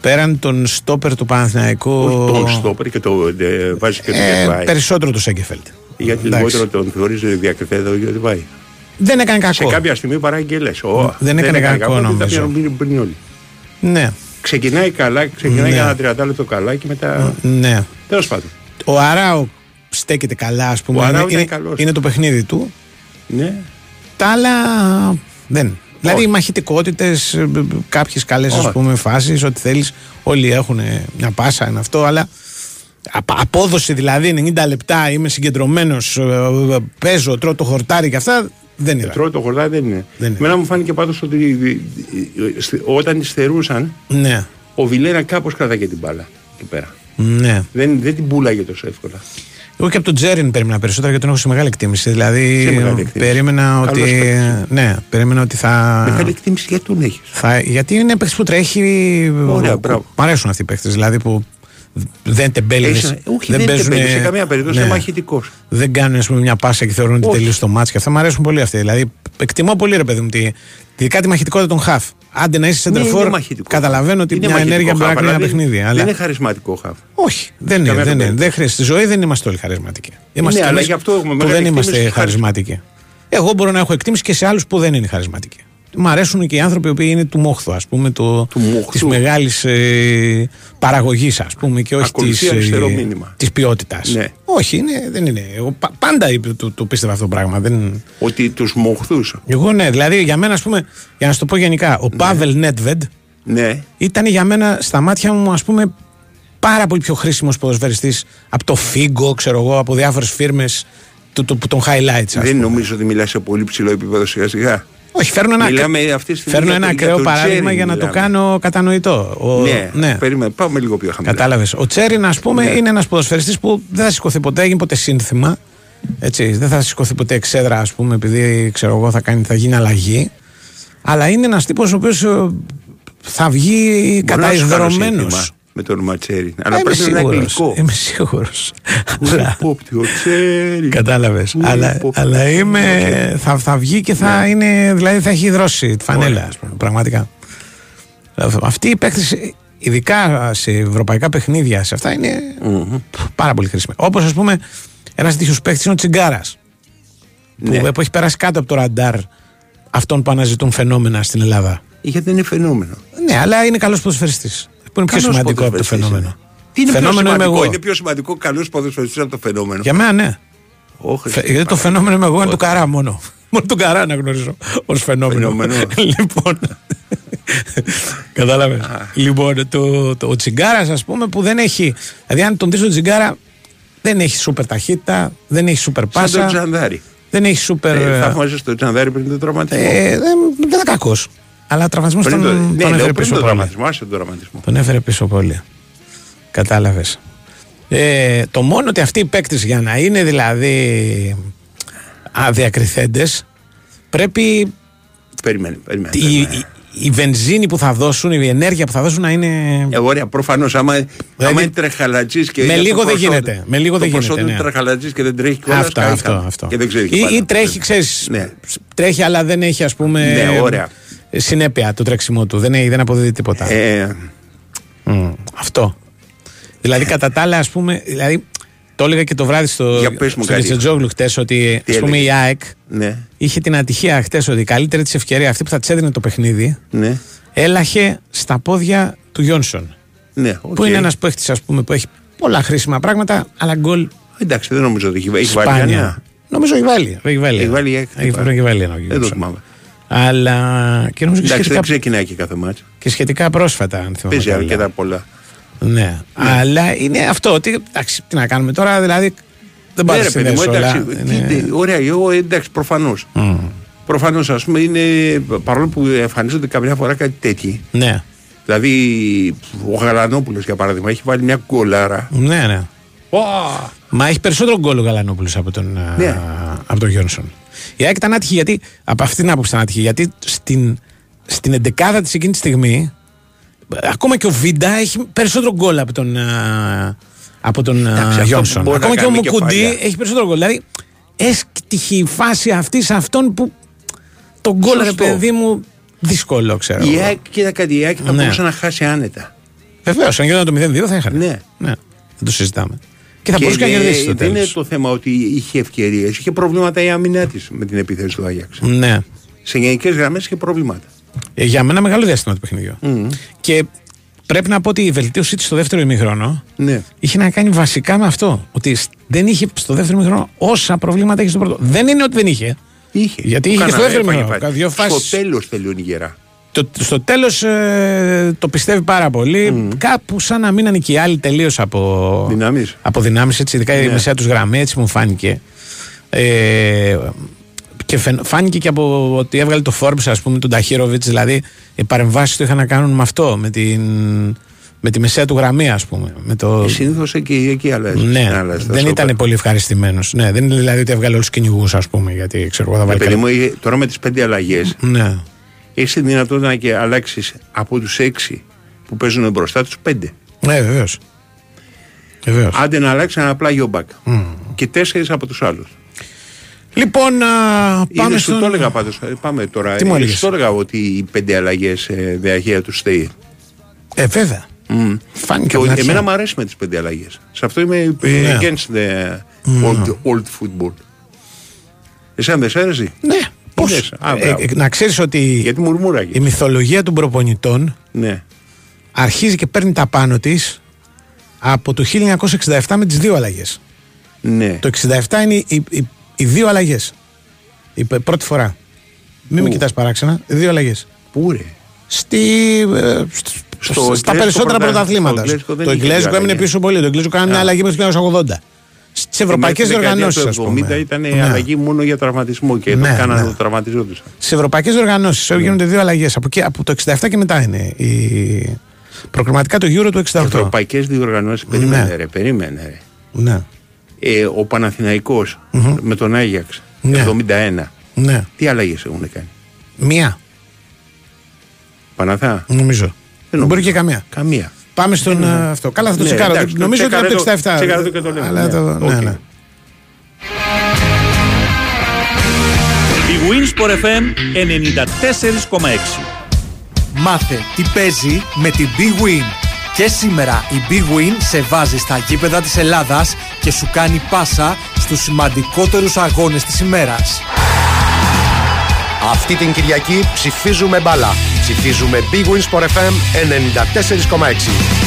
πέραν τον στόπερ του Παναθηναϊκού.
άρεσε. Τον στόπερ και το ε, βάζει και το
ε,
Γετβάη.
περισσότερο του Σέγκεφελτ.
Γιατί
εντάξει.
λιγότερο τον θεωρείς διακριθέντα ο Γετβάη.
Δεν έκανε κακό.
Σε κάποια στιγμή παράγγελε.
Δεν έκανε κακό,
δεν τα
νομίζω.
πιάνουν πριν- πριν όλοι.
Ναι,
Ξεκινάει καλά, ξεκινάει
Ναι.
για ένα 30 λεπτό καλά και μετά.
ναι.
Τέλος πάντων.
Ο Αράο στέκεται καλά, ας πούμε.
Ο Αράο
είναι,
ήταν
είναι,
καλός.
είναι το παιχνίδι του.
Ναι.
Τα άλλα δεν. Δηλαδή οι μαχητικότητες, κάποιες καλές
Όχι.
α πούμε φάσεις, ό,τι θέλεις. Όλοι έχουν μια πάσα, είναι αυτό, αλλά απ- απόδοση δηλαδή 90 λεπτά είμαι συγκεντρωμένος, παίζω, τρώω το χορτάρι και αυτά δεν είδα.
Τρώω το χορτάρι δεν είναι.
Δεν είναι.
Εμένα μου φάνηκε πάντως ότι ε, ε, στε- όταν υστερούσαν,
Ναι,
ο Βιλένα κάπως κρατάγε την μπάλα εκεί πέρα.
ναι.
Δεν, δεν την πουλάγε τόσο εύκολα.
Εγώ και από τον Τζέριν περίμενα περισσότερα γιατί τον έχω σε μεγάλη εκτίμηση. Δηλαδή
Σε μεγάλη εκτίμηση.
περίμενα
Καλός
ότι.
παίκτης.
Ναι, περίμενα ότι θα.
Μεγάλη εκτίμηση γιατί τον έχεις;
Θα, γιατί είναι παίκτης που τρέχει.
Ωραία, μπράβο.
Μ' αρέσουν αυτοί οι παίκτες. Δηλαδή που δεν τεμπέληδε.
Έχει- Όχι, δεν, δεν παίζει σε καμία περίπτωση. Είναι μαχητικό.
Δεν κάνουν ας πούμε, μια πάσα και θεωρούν ότι
Όχι.
τελείωσε το μάτς και αυτά. Μ' αρέσουν πολύ αυτοί. Δηλαδή εκτιμώ πολύ ρε παιδί μου τη, ειδικά τη μαχητικότητα των χαφ. Άντε να είσαι
Ναι,
σεντερφόρ,
είναι μαχητικό.
καταλαβαίνω ότι
Είναι
μια
μαχητικό
ενέργεια μπορεί να
χαφ,
κάνει ένα
αλλά δεν-
παιχνίδι.
Δεν
Αλλά...
είναι χαρισματικό χαφ.
Όχι, δεν είναι.
Καμία
Δεν, είναι.
περίπτωση.
δεν χρειάζεται. Στη ζωή δεν είμαστε όλοι χαρισματικοί. Είμαστε
Ναι, αλλά
εμείς
γι' αυτό έχουμε
που
μεγάλη
δεν είμαστε
εκτίμηση
χαρισματικοί. Εγώ μπορώ να έχω εκτίμηση και σε άλλους που δεν είναι χαρισματικοί. Μ' αρέσουν και οι άνθρωποι οι οποίοι είναι του μόχθου, ας πούμε, το,
μόχθου.
της μεγάλης ε, παραγωγής, ας πούμε, και όχι
Ακολουθεί
της,
αριστερό
ε,
μήνυμα.
της ποιότητας.
Ναι.
Όχι, είναι, δεν είναι. Εγώ πα- πάντα είπε- το, το πίστευα αυτό το πράγμα. Δεν...
Ότι τους μοχθού.
Εγώ ναι, δηλαδή για μένα, ας πούμε, για να σου το πω γενικά, ο Πάβελ Νέτβεντ
Ναι.
ήταν για μένα στα μάτια μου, ας πούμε, πάρα πολύ πιο χρήσιμος ποδοσφαιριστής από το Φίγκο, ξέρω εγώ, από διάφορες φίρμες του, του, των highlights. ας
Δεν
πούμε.
νομίζω ότι μιλάς σε πολύ ψηλό επίπεδο σιγά σιγά.
Όχι, φέρνω ένα,
Μιλάμε αυτή τη στιγμή
φέρνω
για
ένα
το- για
ακραίο
τον
παράδειγμα
Τσέριν
για να το
μιλάμε.
κάνω κατανοητό. Ο,
ναι,
ναι.
Περίμενε, πάμε λίγο πιο χαμηλά.
Κατάλαβες. Ο Τσέριν, ας πούμε,
Ναι.
είναι ένας ποδοσφαιριστής που δεν θα σηκωθεί ποτέ, έγινε ποτέ σύνθημα. Έτσι, δεν θα σηκωθεί ποτέ εξέδρα, ας πούμε, επειδή ξέρω εγώ θα, κάνει, θα γίνει αλλαγή. Αλλά είναι ένας τύπος ο οποίος θα βγει
Μπορώ να σου κάνω
καταϊδρωμένο.
σύνθημα Με το όνομα Τσέρι. Αλλά πρέπει να είναι αγγλικό.
Είμαι σίγουρος.
Υπόπτη ο Τσέρι.
Κατάλαβες.
Ου,
Αλλά,
υπόπτη.
αλλά είμαι, θα, θα βγει και θα είναι. Δηλαδή θα έχει δρώσει τη φανέλα,
Ωραία.
ας πούμε, πραγματικά. Αυτή η παίκτη, ειδικά σε ευρωπαϊκά παιχνίδια, σε αυτά είναι πάρα πολύ χρήσιμη. Όπως ας πούμε, ένας τέτοιος παίκτης είναι ο Τσιγκάρας. Που,
Ναι.
που έχει περάσει κάτω από το ραντάρ αυτών που αναζητούν φαινόμενα στην Ελλάδα.
Γιατί είναι φαινόμενο.
Ναι, αλλά είναι καλός ποδοσφαιριστής. Που είναι πιο
Καλός
σημαντικό από το
ποδοσφαιριστής
φαινόμενο.
είναι. Τι είναι
φαινόμενο
πιο
είμαι
σημαντικό,
εγώ.
είναι πιο σημαντικό καλός ποδοσφαιριστής από το φαινόμενο.
Για μένα, ναι.
Όχι,
Φε- Γιατί το φαινόμενο είμαι εγώ είναι του καρά μόνο. (laughs) Μόνο του καρά να γνωρίζω ως φαινόμενο.
Φαινόμενο. (laughs)
λοιπόν. Κατάλαβες. λοιπόν, το, το, ο τσιγκάρας, ας πούμε, που δεν έχει. Δηλαδή, αν τον δεις τον τσιγκάρα, δεν έχει σούπερ ταχύτητα, δεν έχει σούπερ
Σαν τον
πάσα,
Τζανδάρη.
δεν έχει σούπερ.
Ε,
ε,
Θαύμαζε τον Τζανδάρη πριν τον τραυματισμό.
ε, δεν δεν ήταν κακός. Αλλά τραυματισμός
Πριν
τον,
το-
τον
Ναι, λέω
έφερε
πριν
πίσω
τον
πολύ.
τραυματισμό. Άσε τον τραυματισμό.
Τον έφερε πίσω πολύ. Κατάλαβες. Ε, το μόνο ότι αυτοί οι παίκτες για να είναι δηλαδή αδιακριθέντες πρέπει
Περίμενε, περίμενε.
η, η, η βενζίνη που θα δώσουν, η ενέργεια που θα δώσουν να είναι.
Ε, ωραία, προφανώς. Άμα,
Δηλαδή,
άμα είναι τρεχαλατζής και.
με
είναι
λίγο
το
δεν
ποσό-
γίνεται, με λίγο
το
δεν
ποσό
γίνεται,
του
ναι.
είναι τρεχαλατζής και δεν τρέχει κιόλα.
αυτό, αυτό, αυτό.
Και δεν ξέρει.
ή,
πάντα.
ή τρέχει, ξέρεις.
Ναι.
Τρέχει, αλλά δεν έχει, ας πούμε.
Ναι, ωραία.
Συνέπεια το τρέξιμό του. Δεν, έχει, δεν αποδίδει τίποτα.
Ε,
Μμ, αυτό. Δηλαδή, κατά τα άλλα, ας πούμε. Δηλαδή, το έλεγα και το βράδυ στο,
Για πες μου
στο
κάτι.
Λιτσετζόγλου χτες ότι
Τι
ας πούμε, η
έλεγε;
ΑΕΚ
ναι,
είχε την ατυχία χτες ότι η καλύτερη της ευκαιρία αυτή που θα της έδινε το παιχνίδι
ναι.
έλαχε στα πόδια του Γιόνσον.
ναι
Που
οκ.
είναι ένας παίχτη, ας πούμε, που έχει πολλά χρήσιμα πράγματα, αλλά γκολ
Εντάξει, δεν νομίζω ότι έχει, έχει βάλει
σπάνια.
κανένα.
Νομίζω έχει βάλει. Έχει βάλει.
Έχει βάλει, έχει
έχει,
βάλει.
έχει βάλει ένα ο
Δεν το
Γιόνσον.
θυμάμαι.
Αλλά και νομίζω και
Εντάξει,
σχετικά,
δεν ξεκινάει και κάθε μάτσο.
και σχετικά πρόσφατα, αν θυμάμαι.
Παίζει
καλά.
αρκετά πολλά.
Ναι. Αλλά είναι αυτό. Τι, εντάξει, τι να κάνουμε τώρα, δηλαδή. Δεν
Ναι,
πάει
ρε
να
παιδί μου,
όλα.
εντάξει.
Είναι-
τι- τι- Ωραία, εγώ εντάξει, προφανώς.
Μμ.
Προφανώς, ας πούμε, είναι παρόλο που εμφανίζονται καμιά φορά κάτι τέτοιοι.
Ναι,
Δηλαδή, ο Γαλανόπουλος για παράδειγμα έχει βάλει μια γκολάρα.
ναι, ναι.
Ω,
Μα έχει περισσότερο γκολ ο Γαλανόπουλος από τον, α,
Ναι.
από τον Γιόνσον. Η ΑΕΚ ήταν άτυχη γιατί, από αυτήν την άποψη ήταν άτυχη, γιατί στην, στην εντεκάδα της εκείνη τη στιγμή, ακόμα και ο Βίντα έχει περισσότερο γκολ από τον, α, από τον
Εντάξει,
uh,
αυτό
Γιόνσον.
μπορεί να
Ακόμα και ο
κάνει και
Μουκουντή
παλιά.
έχει περισσότερο γκολ. Δηλαδή, έστυχε η φάση αυτή σε αυτόν που τον γκολ, ρε
Σωστό.
παιδί μου, δύσκολο, ξέρω.
Η ΑΕΚ, κοίτα κάτι, η ΑΕΚ θα
Ναι.
μπορούσε να χάσει άνετα.
Βεβαίως, αν γινόταν το 0-2 θα είχαν.
Ναι.
Δεν το συζητάμε. Και θα μπορούσε και να
είναι-
κερδίσει το
Δεν είναι
τέλος.
το θέμα ότι είχε ευκαιρίες. Είχε προβλήματα η άμυνά της με την επίθεση του Άγιαξ.
Ναι.
Σε γενικές γραμμές είχε προβλήματα.
Ε, Για μένα μεγάλο διάστημα το παιχνιδιού. Και πρέπει να πω ότι η βελτίωσή της στο δεύτερο ημίχρονο
Ναι.
είχε να κάνει βασικά με αυτό. Ότι σ- δεν είχε στο δεύτερο ημίχρονο όσα προβλήματα είχε στο πρώτο. Δεν είναι ότι δεν είχε.
Είχε.
Γιατί
Του
είχε
κάνα-
στο δεύτερο
έφαγε
ημίχρονο.
φάση.
Δύο φάσεις-
Στο τέλος τελειώνει γερά.
Το, στο τέλος το πιστεύει πάρα πολύ. Κάπου σαν να μείνανε και οι άλλοι τελείως από
Δυνάμεις.
Από δυνάμεις, έτσι, ειδικά η
Ναι.
μεσαία τους γραμμή, έτσι μου φάνηκε. Ε, και φαι- φάνηκε και από ότι έβγαλε το Forbes, ας πούμε, τον Ταχύροβιτς. Δηλαδή, οι παρεμβάσεις του είχαν να κάνουν με αυτό, με, την, με τη μεσαία του γραμμή, ας πούμε. Με το...
Συνήθως εκεί, εκεί αλλάζει.
Ναι,
Αλλάζει τα
δεν
στόπερ.
ήταν πολύ ευχαριστημένος. Ναι, δεν είναι δηλαδή ότι έβγαλε όλους τους κυνηγούς, ας πούμε, γιατί ξέρω εγώ θα
Ε,
βάλει.
παιδί
καλά-
μου, ε, τώρα με τις πέντε αλλαγές
Ναι.
Έχει τη δυνατότητα να και αλλάξεις από τους έξι που παίζουν μπροστά τους πέντε.
Ναι, βεβαίως. Βεβαίως.
Άντε να αλλάξεις ένα πλάγιο μπακ. Και τέσσερις από τους άλλους.
Λοιπόν, α, πάμε
Πάμε σου
στον...
το έλεγα πάντως, ε, πάμε τώρα.
Τι μου
Ε,
έλεγες;
σου το έλεγα ότι οι πέντε αλλαγές ε, διαχεία τους στέει.
Ε, βέβαια. Φάνηκε
Και
από την
ο- εμένα
αρχή.
μου αρέσει με τις πέντε αλλαγές. Σε αυτό είμαι ε,
Ναι.
against the old, old football. Εσένα δεν σ' άρεσε;
Ναι, πώς;
Είδες. Α,
Ε,
μπράβο.
ε, να ξέρεις ότι
Γιατί μουρμούραγε.
η μυθολογία των προπονητών
Ναι.
αρχίζει και παίρνει τα πάνω της από το 1967 με τις δύο αλλαγές.
Ναι.
Το 67 είναι οι, οι, οι, οι δύο αλλαγές. Η π- πρώτη φορά. Μην με
Πού;
κοιτάς παράξενα. Οι δύο αλλαγές.
Πού ρε;
Στη, ε, σ-
Στο
στα
εγγλέζικο
περισσότερα
πρωτα-
πρωταθλήματα.
στο εγγλέζικο δεν
Το
είχε
εγγλέζικο
δύο
έμεινε
αλλαγές.
πίσω πολύ. Το εγγλέζικο κάνει μια
Α.
αλλαγή μέχρι το 1980. Στι ευρωπαϊκέ
Μέχρι τη δεκαετία
διοργανώσει, ας
του 70
πούμε.
ήταν
Ναι.
αλλαγή μόνο για τραυματισμό και
Ναι,
το κάνανε
ναι.
το τραυματιζόντουσαν.
Στι ευρωπαϊκέ διοργανώσει γίνονται δύο αλλαγές. Από, εκεί- από το 67 και μετά είναι. Η... Προκριματικά το Euro του 68.
Ευρωπαϊκές διοργανώσεις. Περίμενε ρε, περίμενε ρε.
Ναι.
Ε, ο παναθηναικος με τον Άγιαξ
Ναι.
71.
ναι.
Τι αλλαγές έχουν κάνει;
Μία,
Παναθά.
νομίζω. Δεν μπορεί και καμία.
Καμία.
Πάμε στον ε, αυτό. Καλά, θα το
Ναι,
τσεκάρω.
εντάξει, το
νομίζω ότι είναι από το
τσεκάρε
67.
το- τσεκάρε το και το λέμε,
Αλλά
ναι.
το- ναι,
Οκ.
ναι.
Η Winsport FM 94,6.
Μάθε τι παίζει με την Big Win. Και σήμερα η Big Win σε βάζει στα γήπεδα της Ελλάδας και σου κάνει πάσα στους σημαντικότερους αγώνες της ημέρας.
Αυτή την Κυριακή ψηφίζουμε μπάλα. Ψηφίζουμε Big Wins for FM 94,6.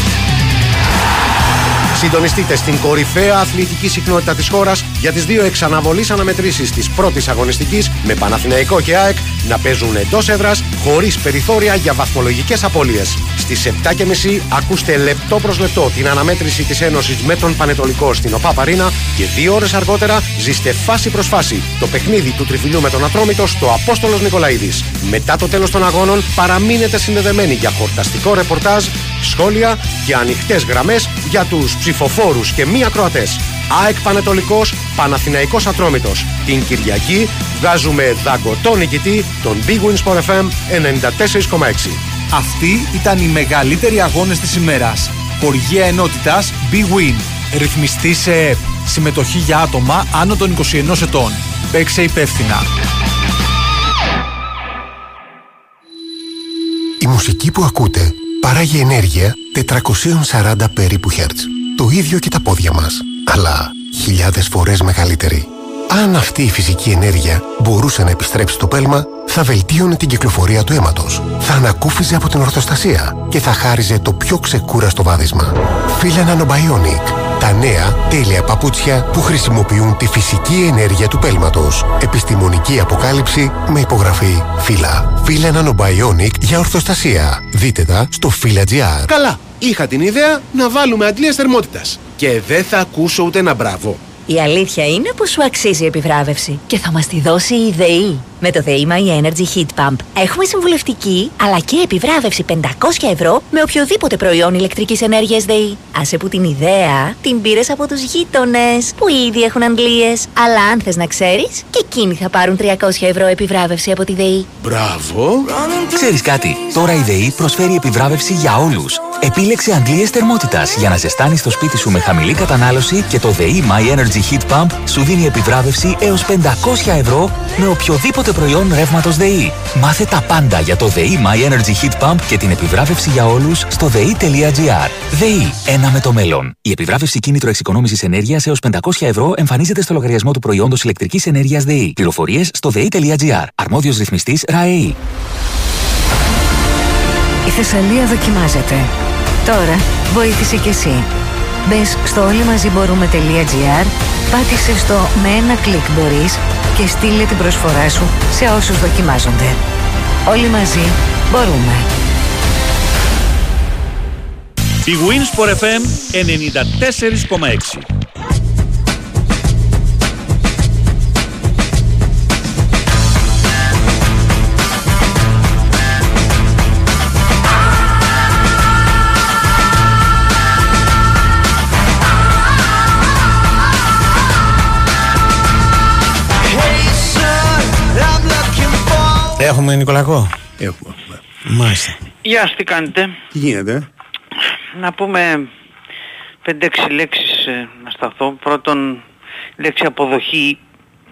Συντονιστείτε στην κορυφαία αθλητική συχνότητα της χώρας για τις δύο εξαναβολείς αναμετρήσεις της πρώτης αγωνιστικής με Παναθηναϊκό και ΑΕΚ να παίζουν εντός έδρας χωρίς περιθώρια για βαθμολογικές απώλειες. Στις 7.30 ακούστε λεπτό προς λεπτό την αναμέτρηση της Ένωσης με τον Πανετολικό στην ΟΠΑ Παρίνα και δύο ώρες αργότερα ζήστε φάση προς φάση το παιχνίδι του τριφυλιού με τον Ατρόμητο στο Απόστολος Νικολαίδης. Μετά το τέλος των αγώνων παραμείνετε συνδεδεμένοι για χορταστικό ρεπορτάζ, σχόλια και ανοιχτές γραμμές για τους ψηφοφόρους και μη ακροατές. ΑΕΚ Πανετολικός, Παναθηναϊκός Ατρόμητος. Την Κυριακή βγάζουμε δαγκωτό νικητή τον Big Wins for FM 94,6.
Αυτοί ήταν οι μεγαλύτεροι αγώνες της ημέρας. Χοργία ενότητας Big Win. Ρυθμιστή σε ΕΠ. Συμμετοχή για άτομα άνω των 21 ετών. Παίξε υπεύθυνα.
Η μουσική που ακούτε παράγει ενέργεια 440 περίπου Hz. Το ίδιο και τα πόδια μας, αλλά χιλιάδες φορές μεγαλύτερη. Αν αυτή η φυσική ενέργεια μπορούσε να επιστρέψει στο πέλμα, θα βελτίωνε την κυκλοφορία του αίματος, θα ανακούφιζε από την ορθοστασία και θα χάριζε το πιο ξεκούραστο βάδισμα. Φίλα Nanobionic. Τα νέα τέλεια παπούτσια που χρησιμοποιούν τη φυσική ενέργεια του πέλματος. Επιστημονική αποκάλυψη με υπογραφή Φύλλα. Φύλλα Nanobionic για ορθοστασία. Δείτε τα στο fila.gr.
Καλά, είχα την ιδέα να βάλουμε αντλίες θερμότητας. Και δεν θα ακούσω ούτε ένα μπράβο.
Η αλήθεια είναι πως σου αξίζει η επιβράβευση και θα μας τη δώσει η ΔΕΗ. Με το ΔΕΗ My Energy Heat Pump έχουμε συμβουλευτική αλλά και επιβράβευση 500 ευρώ με οποιοδήποτε προϊόν ηλεκτρικής ενέργειας ΔΕΗ. Άσε που την ιδέα την πήρες από τους γείτονες που ήδη έχουν αντλίες. Αλλά αν θες να ξέρεις και εκείνοι θα πάρουν 300 ευρώ επιβράβευση από τη ΔΕΗ.
Μπράβο! Ξέρεις κάτι, τώρα η ΔΕΗ προσφέρει επιβράβευση για όλους. Επίλεξε αντλίες θερμότητας για να ζεστάνεις το σπίτι σου με χαμηλή κατανάλωση και το ΔΕΗ My Energy Heat Pump σου δίνει επιβράβευση έως 500 ευρώ με οποιοδήποτε προϊόν ρεύματος ΔΕΗ. Μάθε τα πάντα για το ΔΕΗ My Energy Heat Pump και την επιβράβευση για όλους στο ΔΕΗ.gr. ΔΕΗ, ένα με το μέλλον. Η επιβράβευση κίνητρο εξοικονόμησης ενέργειας έως 500 ευρώ εμφανίζεται στο λογαριασμό του προϊόντος ηλεκτρικής ενέργειας ΔΕΗ. Πληροφορίες στο ΔΕΗ.gr. Αρμόδιος ρυθμιστής ΡΑΕΗ.
Η Θεσσαλία δοκιμάζεται. Τώρα βοήθησε κι εσύ. Μπες στο όλοιμαζιμπορούμε.gr, πάτησε στο «Με ένα κλικ μπορείς» και στείλε την προσφορά σου σε όσους δοκιμάζονται. Όλοι μαζί μπορούμε.
Η Winsport FM 94,6
Έχουμε Νικολακό;
Έχουμε.
Μάλιστα.
Γεια σας, τι κάνετε;
Τι γίνεται;
Να πούμε 5-6 λέξεις ε, να σταθώ. Πρώτον, λέξη αποδοχή.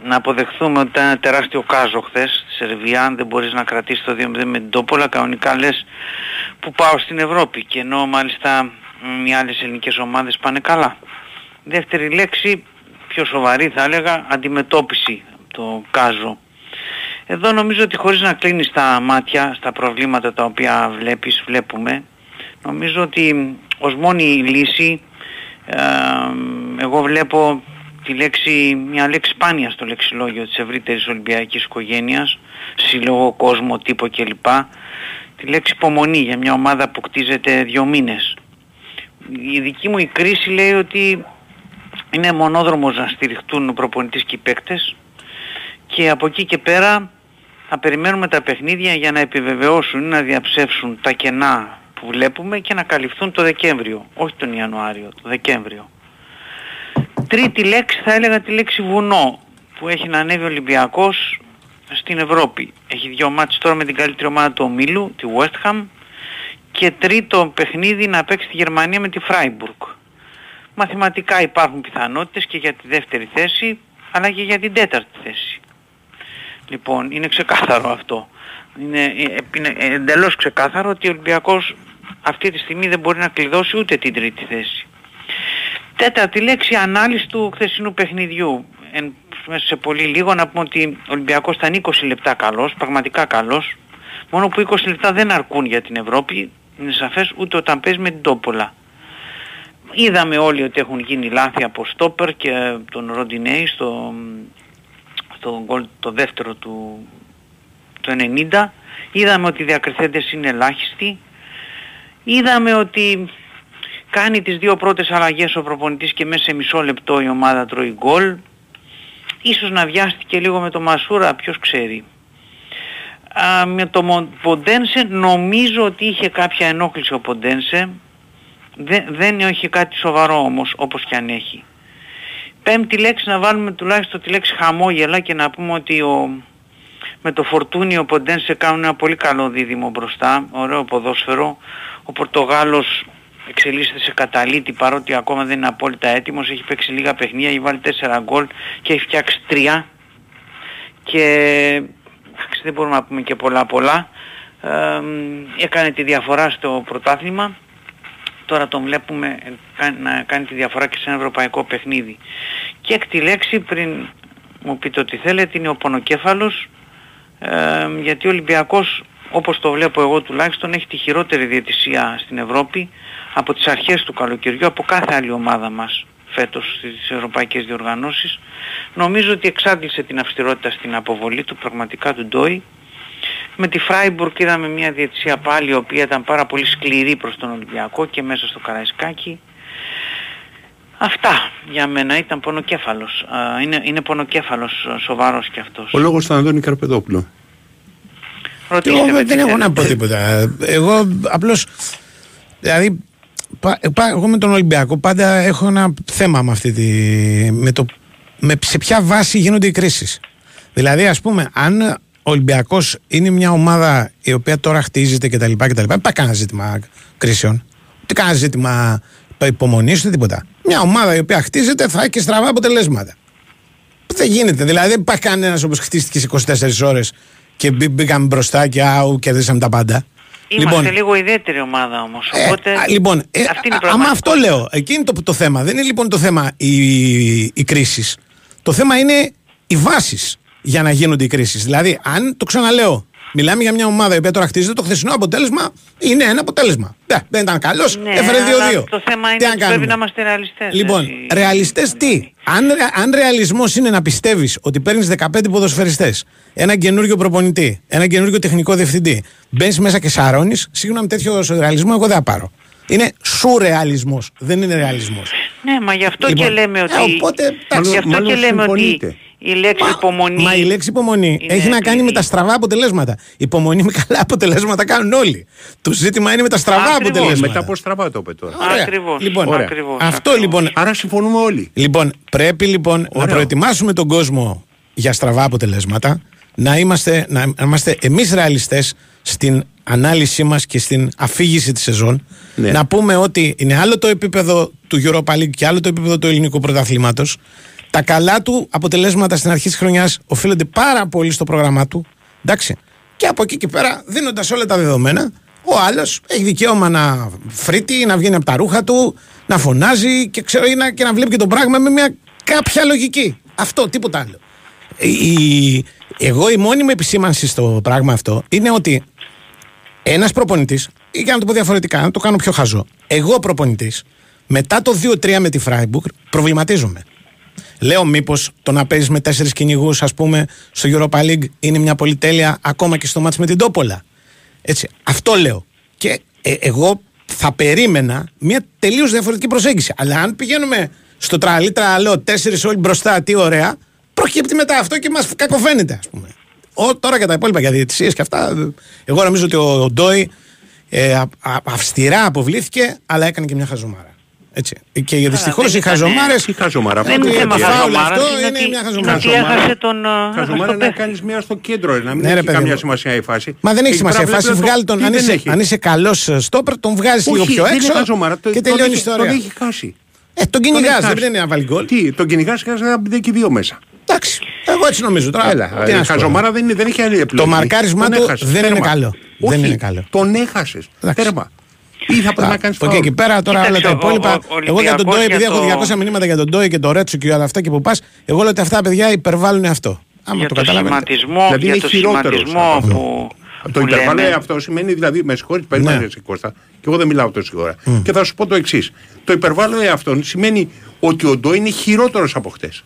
Να αποδεχθούμε ότι ήταν ένα τεράστιο κάζο χθες στη Σερβία. Αν δεν μπορείς να κρατήσεις το 2-0 με την Τόπολα, κανονικά λες που πάω στην Ευρώπη. Και ενώ μάλιστα μ, οι άλλες ελληνικές ομάδες πάνε καλά. Δεύτερη λέξη, πιο σοβαρή θα έλεγα, αντιμετώπιση το κάζο. Εδώ νομίζω ότι χωρίς να κλείνεις τα μάτια στα προβλήματα τα οποία βλέπεις, βλέπουμε, νομίζω ότι ως μόνη λύση ε, εγώ βλέπω τη λέξη, μια λέξη σπάνια στο λεξιλόγιο της ευρύτερης Ολυμπιακής οικογένειας, σύλλογο, κόσμο, τύπο κλπ. Τη λέξη υπομονή για μια ομάδα που κτίζεται δύο μήνες. Η δική μου η κρίση λέει ότι είναι μονόδρομος να στηριχτούν ο προπονητής και οι παίκτες και από εκεί και πέρα θα περιμένουμε τα παιχνίδια για να επιβεβαιώσουν ή να διαψεύσουν τα κενά που βλέπουμε και να καλυφθούν το Δεκέμβριο, όχι τον Ιανουάριο, το Δεκέμβριο. Τρίτη λέξη θα έλεγα τη λέξη βουνό που έχει να ανέβει ο Ολυμπιακός στην Ευρώπη. Έχει δύο μάτς τώρα με την καλύτερη ομάδα του ομίλου, τη West Ham και τρίτο παιχνίδι να παίξει στη Γερμανία με τη Freiburg. Μαθηματικά υπάρχουν πιθανότητες και για τη δεύτερη θέση αλλά και για την τέταρτη θέση. Λοιπόν, είναι ξεκάθαρο αυτό. Είναι, ε, είναι εντελώς ξεκάθαρο ότι ο Ολυμπιακός αυτή τη στιγμή δεν μπορεί να κλειδώσει ούτε την τρίτη θέση. Τέταρτη λέξη, ανάλυση του χθεσινού παιχνιδιού. Εν, μέσα σε πολύ λίγο να πούμε ότι ο Ολυμπιακός ήταν 20 λεπτά καλός, πραγματικά καλός. Μόνο που 20 λεπτά δεν αρκούν για την Ευρώπη, είναι σαφές ούτε όταν παίζεις με την Τόπολα. Είδαμε όλοι ότι έχουν γίνει λάθη από Στόπερ και τον Ροντινέη στο, στο γκολ το δεύτερο του το 90. Είδαμε ότι οι διακριθέντες είναι ελάχιστοι. Είδαμε ότι κάνει τις δύο πρώτες αλλαγές ο προπονητής και μέσα σε μισό λεπτό η ομάδα τρώει γκολ. Ίσως να βιάστηκε λίγο με το Μασούρα, ποιος ξέρει. Α, με το Μο- Ποντένσε νομίζω ότι είχε κάποια ενόχληση ο Ποντένσε. Δεν, δεν έχει κάτι σοβαρό όμως όπως και αν έχει. Πέμπτη λέξη να βάλουμε τουλάχιστον τη λέξη χαμόγελα και να πούμε ότι ο, με το Φορτούνι ο Ποντένσε κάνουν ένα πολύ καλό δίδυμο μπροστά, ωραίο ποδόσφαιρο. Ο Πορτογάλος εξελίσσεται σε καταλήτη παρότι ακόμα δεν είναι απόλυτα έτοιμος, έχει παίξει λίγα παιχνίδια, έχει βάλει 4 γκολ και έχει φτιάξει 3 και εντάξει, δεν μπορούμε να πούμε και πολλά πολλά. Ε, έκανε τη διαφορά στο πρωτάθλημα τώρα τον βλέπουμε να κάνει τη διαφορά και σε ένα ευρωπαϊκό παιχνίδι. Και έκτη λέξη πριν μου πείτε ότι θέλετε είναι ο πονοκέφαλος ε, γιατί ο Ολυμπιακός όπως το βλέπω εγώ τουλάχιστον έχει τη χειρότερη διαιτησία στην Ευρώπη από τις αρχές του καλοκαιριού από κάθε άλλη ομάδα μας φέτος στις ευρωπαϊκές διοργανώσεις. Νομίζω ότι εξάντλησε την αυστηρότητα στην αποβολή του πραγματικά του Ντόι με τη Φράιμπουργκ είδαμε μια διετησία πάλι η οποία ήταν πάρα πολύ σκληρή προς τον Ολυμπιακό και μέσα στο Καραϊσκάκι. Αυτά για μένα ήταν πονοκέφαλος. Α, είναι, είναι πονοκέφαλος ε, σοβαρός κι αυτός.
Ο λόγος του Αντώνη Καρπεδόπουλου.
Ρωτήστε
Εγώ
με
δεν
τι
έχω
θέλετε.
να πω τίποτα. Εγώ απλώς, δηλαδή, πα- πα- εγώ με τον Ολυμπιακό πάντα έχω ένα θέμα με αυτή τη. Με το, με σε ποια βάση γίνονται οι κρίσεις. Δηλαδή, ας πούμε, αν ο Ολυμπιακός είναι μια ομάδα η οποία τώρα χτίζεται κτλ. κτλ δεν πάει κανένα ζήτημα κρίσεων. Ούτε κανένα ζήτημα υπομονή ούτε τίποτα. Μια ομάδα η οποία χτίζεται θα έχει και στραβά αποτελέσματα. Δεν γίνεται. Δηλαδή δεν υπάρχει κανένας όπως χτίστηκες σε 24 ώρες και μπή- μπήκαμε μπροστά και άου κερδίσαμε τα πάντα.
Είμαστε λίγο ιδιαίτερη ομάδα όμως. Οπότε
α, λοιπόν, ε,
αυτή είναι η
α- άμα αυτό
πραγματικότητα.
λέω, εκεί είναι το, το θέμα. Δεν είναι λοιπόν το θέμα οι, οι κρίσει. Το θέμα είναι οι βάσεις για να γίνονται οι κρίσεις. Δηλαδή, αν το ξαναλέω, μιλάμε για μια ομάδα η οποία τώρα χτίζεται, το χθεσινό αποτέλεσμα είναι ένα αποτέλεσμα. Ναι, δεν ήταν καλός,
Ναι,
έφερε
αλλά
2-2.
Το θέμα
Τι
είναι
να
ότι
κάνουμε;
πρέπει να είμαστε ρεαλιστές.
Λοιπόν,
έτσι.
ρεαλιστές τι; Αν, ρε- αν ρεαλισμός είναι να πιστεύεις ότι παίρνεις 15 ποδοσφαιριστές, ένα καινούριο προπονητή, ένα καινούριο τεχνικό διευθυντή, μπαίνεις μέσα και σαρώνεις, σίγουρα με τέτοιο ρεαλισμό εγώ δεν θα πάρω. Είναι σουρεαλισμός, δεν είναι ρεαλισμός.
Ναι, μα γι' αυτό
Λοιπόν,
και λέμε ότι...
ε, οπότε, εντάξει.
γι' αυτό
Μάλλον
και λέμε ότι
συμφωνείτε.
Η λέξη υπομονή...
Μα η λέξη υπομονή
είναι
έχει να κάνει με
κλειδί.
τα στραβά αποτελέσματα. Υπομονή με καλά αποτελέσματα κάνουν όλοι. Το ζήτημα είναι με τα στραβά
Ακριβώς.
αποτελέσματα.
Μετά από στραβά το είπε τώρα.
Ωραία.
Ακριβώς,
Λοιπόν,
Ωραία.
ακριβώς,
αυτό λοιπόν.
Άρα συμφωνούμε όλοι.
Λοιπόν, πρέπει λοιπόν να
Ωραίο.
προετοιμάσουμε τον κόσμο για στραβά αποτελέσματα, να είμαστε, να είμαστε εμείς ρεαλιστές στην ανάλυση μας και στην αφήγηση της σεζόν,
Ναι.
να πούμε ότι είναι άλλο το επίπεδο του Europa League και άλλο το επίπεδο του ελληνικού πρωταθλήματος. Τα καλά του αποτελέσματα στην αρχή της χρονιάς οφείλονται πάρα πολύ στο πρόγραμμά του. Εντάξει. Και από εκεί και πέρα, δίνοντας όλα τα δεδομένα, ο άλλος έχει δικαίωμα να φρύτει, να βγαίνει από τα ρούχα του, να φωνάζει και, ξέρω, ή να, και να βλέπει και το πράγμα με μια κάποια λογική. Αυτό, τίποτα άλλο. Η, εγώ η μόνιμη επισήμανση στο πράγμα αυτό είναι ότι ένας προπονητής, ή για να το πω διαφορετικά, να το κάνω πιο χαζό. Εγώ προπονητής, μετά το 2-3 με τη Φράιμπουργκ, προβληματίζομαι. Λέω μήπως το να παίζεις με τέσσερις κυνηγούς, ας πούμε, στο Europa League είναι μια πολυτέλεια ακόμα και στο μάτς με την Τόπολα. Έτσι. Αυτό λέω. Και ε, εγώ θα περίμενα μια τελείως διαφορετική προσέγγιση. Αλλά αν πηγαίνουμε στο τραλί τραλό, τέσσερις όλοι μπροστά, τι ωραία, προκύπτει μετά αυτό και μας κακοφαίνεται, ας πούμε. Ο, τώρα για τα υπόλοιπα για διαιτησίες και αυτά, ε, εγώ νομίζω ότι ο, ο Ντόι ε, α- α- αυστηρά αποβλήθηκε, αλλά έκανε και μια χαζομάρα. Έτσι. Και δυστυχώς
δεν
οι
ήταν-
χαζομάρε.
Τι χαζομάρα.
Δεν είναι
αυτό
θέμα
τι
χαζομάρας,
αυτό
είναι
είναι
ότι-
μια
είναι
χαζομάρα.
ότι έχασε τον, ε,
Χαζομάρα
τον
να
παίχτη.
κάνεις μια στο κέντρο, ρε, να μην
Ναι, ρε,
έχει
παιδί
καμία
μου.
σημασία η φάση.
Μα δεν έχει
Εκεί
σημασία. Η
πέρα
φάση
πρέπει να
βγάλει τον.
τι
Αν
δεν
είσαι,
έχει;
αν είσαι καλός στόπερ, τον βγάζει λίγο
Όχι,
πιο
δεν είναι
έξω.
χαζομάρα. Το-
Και
τον
τελειώνει η
έχει- Τον
ιστορία.
έχει χάσει.
Ε, τον
Τον
κυνηγά,
έχει
δεν
χάσει.
πρέπει να βάλει γκολ.
Τι, τον κυνηγάς και να μπει και δύο μέσα.
Εντάξει. Εγώ έτσι νομίζω τώρα.
Έλα,
τι
η
να σου πω.
χαζομάρα δεν, είναι, δεν έχει άλλη επιλογή.
Το μαρκάρισμά
Τον
του
έχασες.
δεν είναι
Τέρμα.
καλό.
Όχι,
Δεν είναι καλό.
Τον έχασες. Τέρμα. Ή θα πρέπει να κάνεις
Από εκεί και πέρα τώρα όλα
Κοίταξε,
τα
ο-
υπόλοιπα.
ο- ο
εγώ για τον
Ολυμπιακός
Ντόι, επειδή
για
έχω
το-
200 μηνύματα για τον Ντόι και το Ρέτσο και όλα αυτά και που πας, εγώ λέω ότι αυτά τα παιδιά υπερβάλλουν αυτό. Άμα
για
το
το
καταλαβαίνετε.
σχηματισμό,
Δηλαδή
για
είναι
το
χειρότερος
σχηματισμό
από αυτό.
που,
Το
που
υπερβάλλει
λέμε.
αυτό σημαίνει δηλαδή, με συγχωρείτε, περίμενε
Ναι.
ναι. Κώστα, και εγώ δεν μιλάω τόση ώρα. Και θα σου πω το εξής. Το υπερβάλλω αυτό σημαίνει ότι ο Ντό είναι χειρότερος από χτες.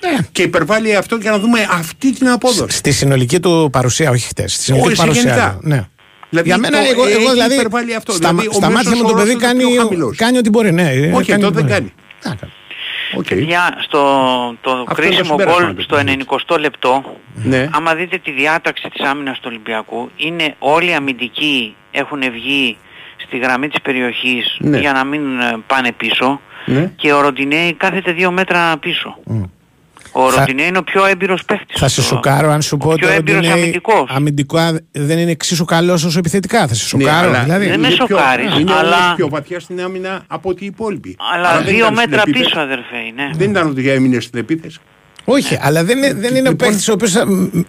Ναι.
Και υπερβάλλει αυτό για να δούμε αυτή την απόδοση.
Στη συνολική του παρουσία, όχι χτες. Στη συνολική
Όχι,
του παρουσία.
γενικά.
Ναι.
Δηλαδή,
για μένα,
το-
εγώ, εγώ
έχει
δηλαδή.
υπερβάλει αυτό.
Στα,
Δηλαδή, ο
στα μάτια
μέσος
μου το
όρος
παιδί
είναι
κάνει,
πιο χαμηλός.
κάνει ό,τι μπορεί. Ναι,
Όχι,
κάνει
αυτό
ό,τι
δεν
μπορεί.
κάνει.
Να, κάνει.
Okay.
Για στο το
είναι το
κρίσιμο
συμπέρασμα
γκολ
του
στο 90 λεπτό,
Ναι.
άμα δείτε τη διάταξη της άμυνας του Ολυμπιακού, είναι όλοι οι αμυντικοί έχουν βγει στη γραμμή της περιοχής
Ναι.
για να μην ε, πάνε πίσω
Ναι.
και ο Ροντινέη κάθεται δύο μέτρα πίσω. Ο
Θα-
Ροντινέη είναι ο πιο έμπειρος παίχτης.
Θα σε
στο-
σοκάρω αν σου πω
πιο
ότι
έμπειρος
είναι
αμυντικός.
αμυντικά δεν είναι εξίσου καλός όσο επιθετικά. Θα σε σοκάρω.
Ναι, αλλά
δηλαδή.
Δεν με
είναι πιο-
σοκάρεις,
Είναι
αλλά-
όμως πιο βαθιά στην άμυνα από ότι οι υπόλοιποι.
Αλλά
Άρα δεν
δύο
ήταν στην
μέτρα
επίθεση.
πίσω αδερφέ είναι.
Δεν ήταν ότι έμεινε στην επίθεση.
Όχι, αλλά δεν είναι, δεν είναι ο
Λοιπόν,
παίκτη ο οποίος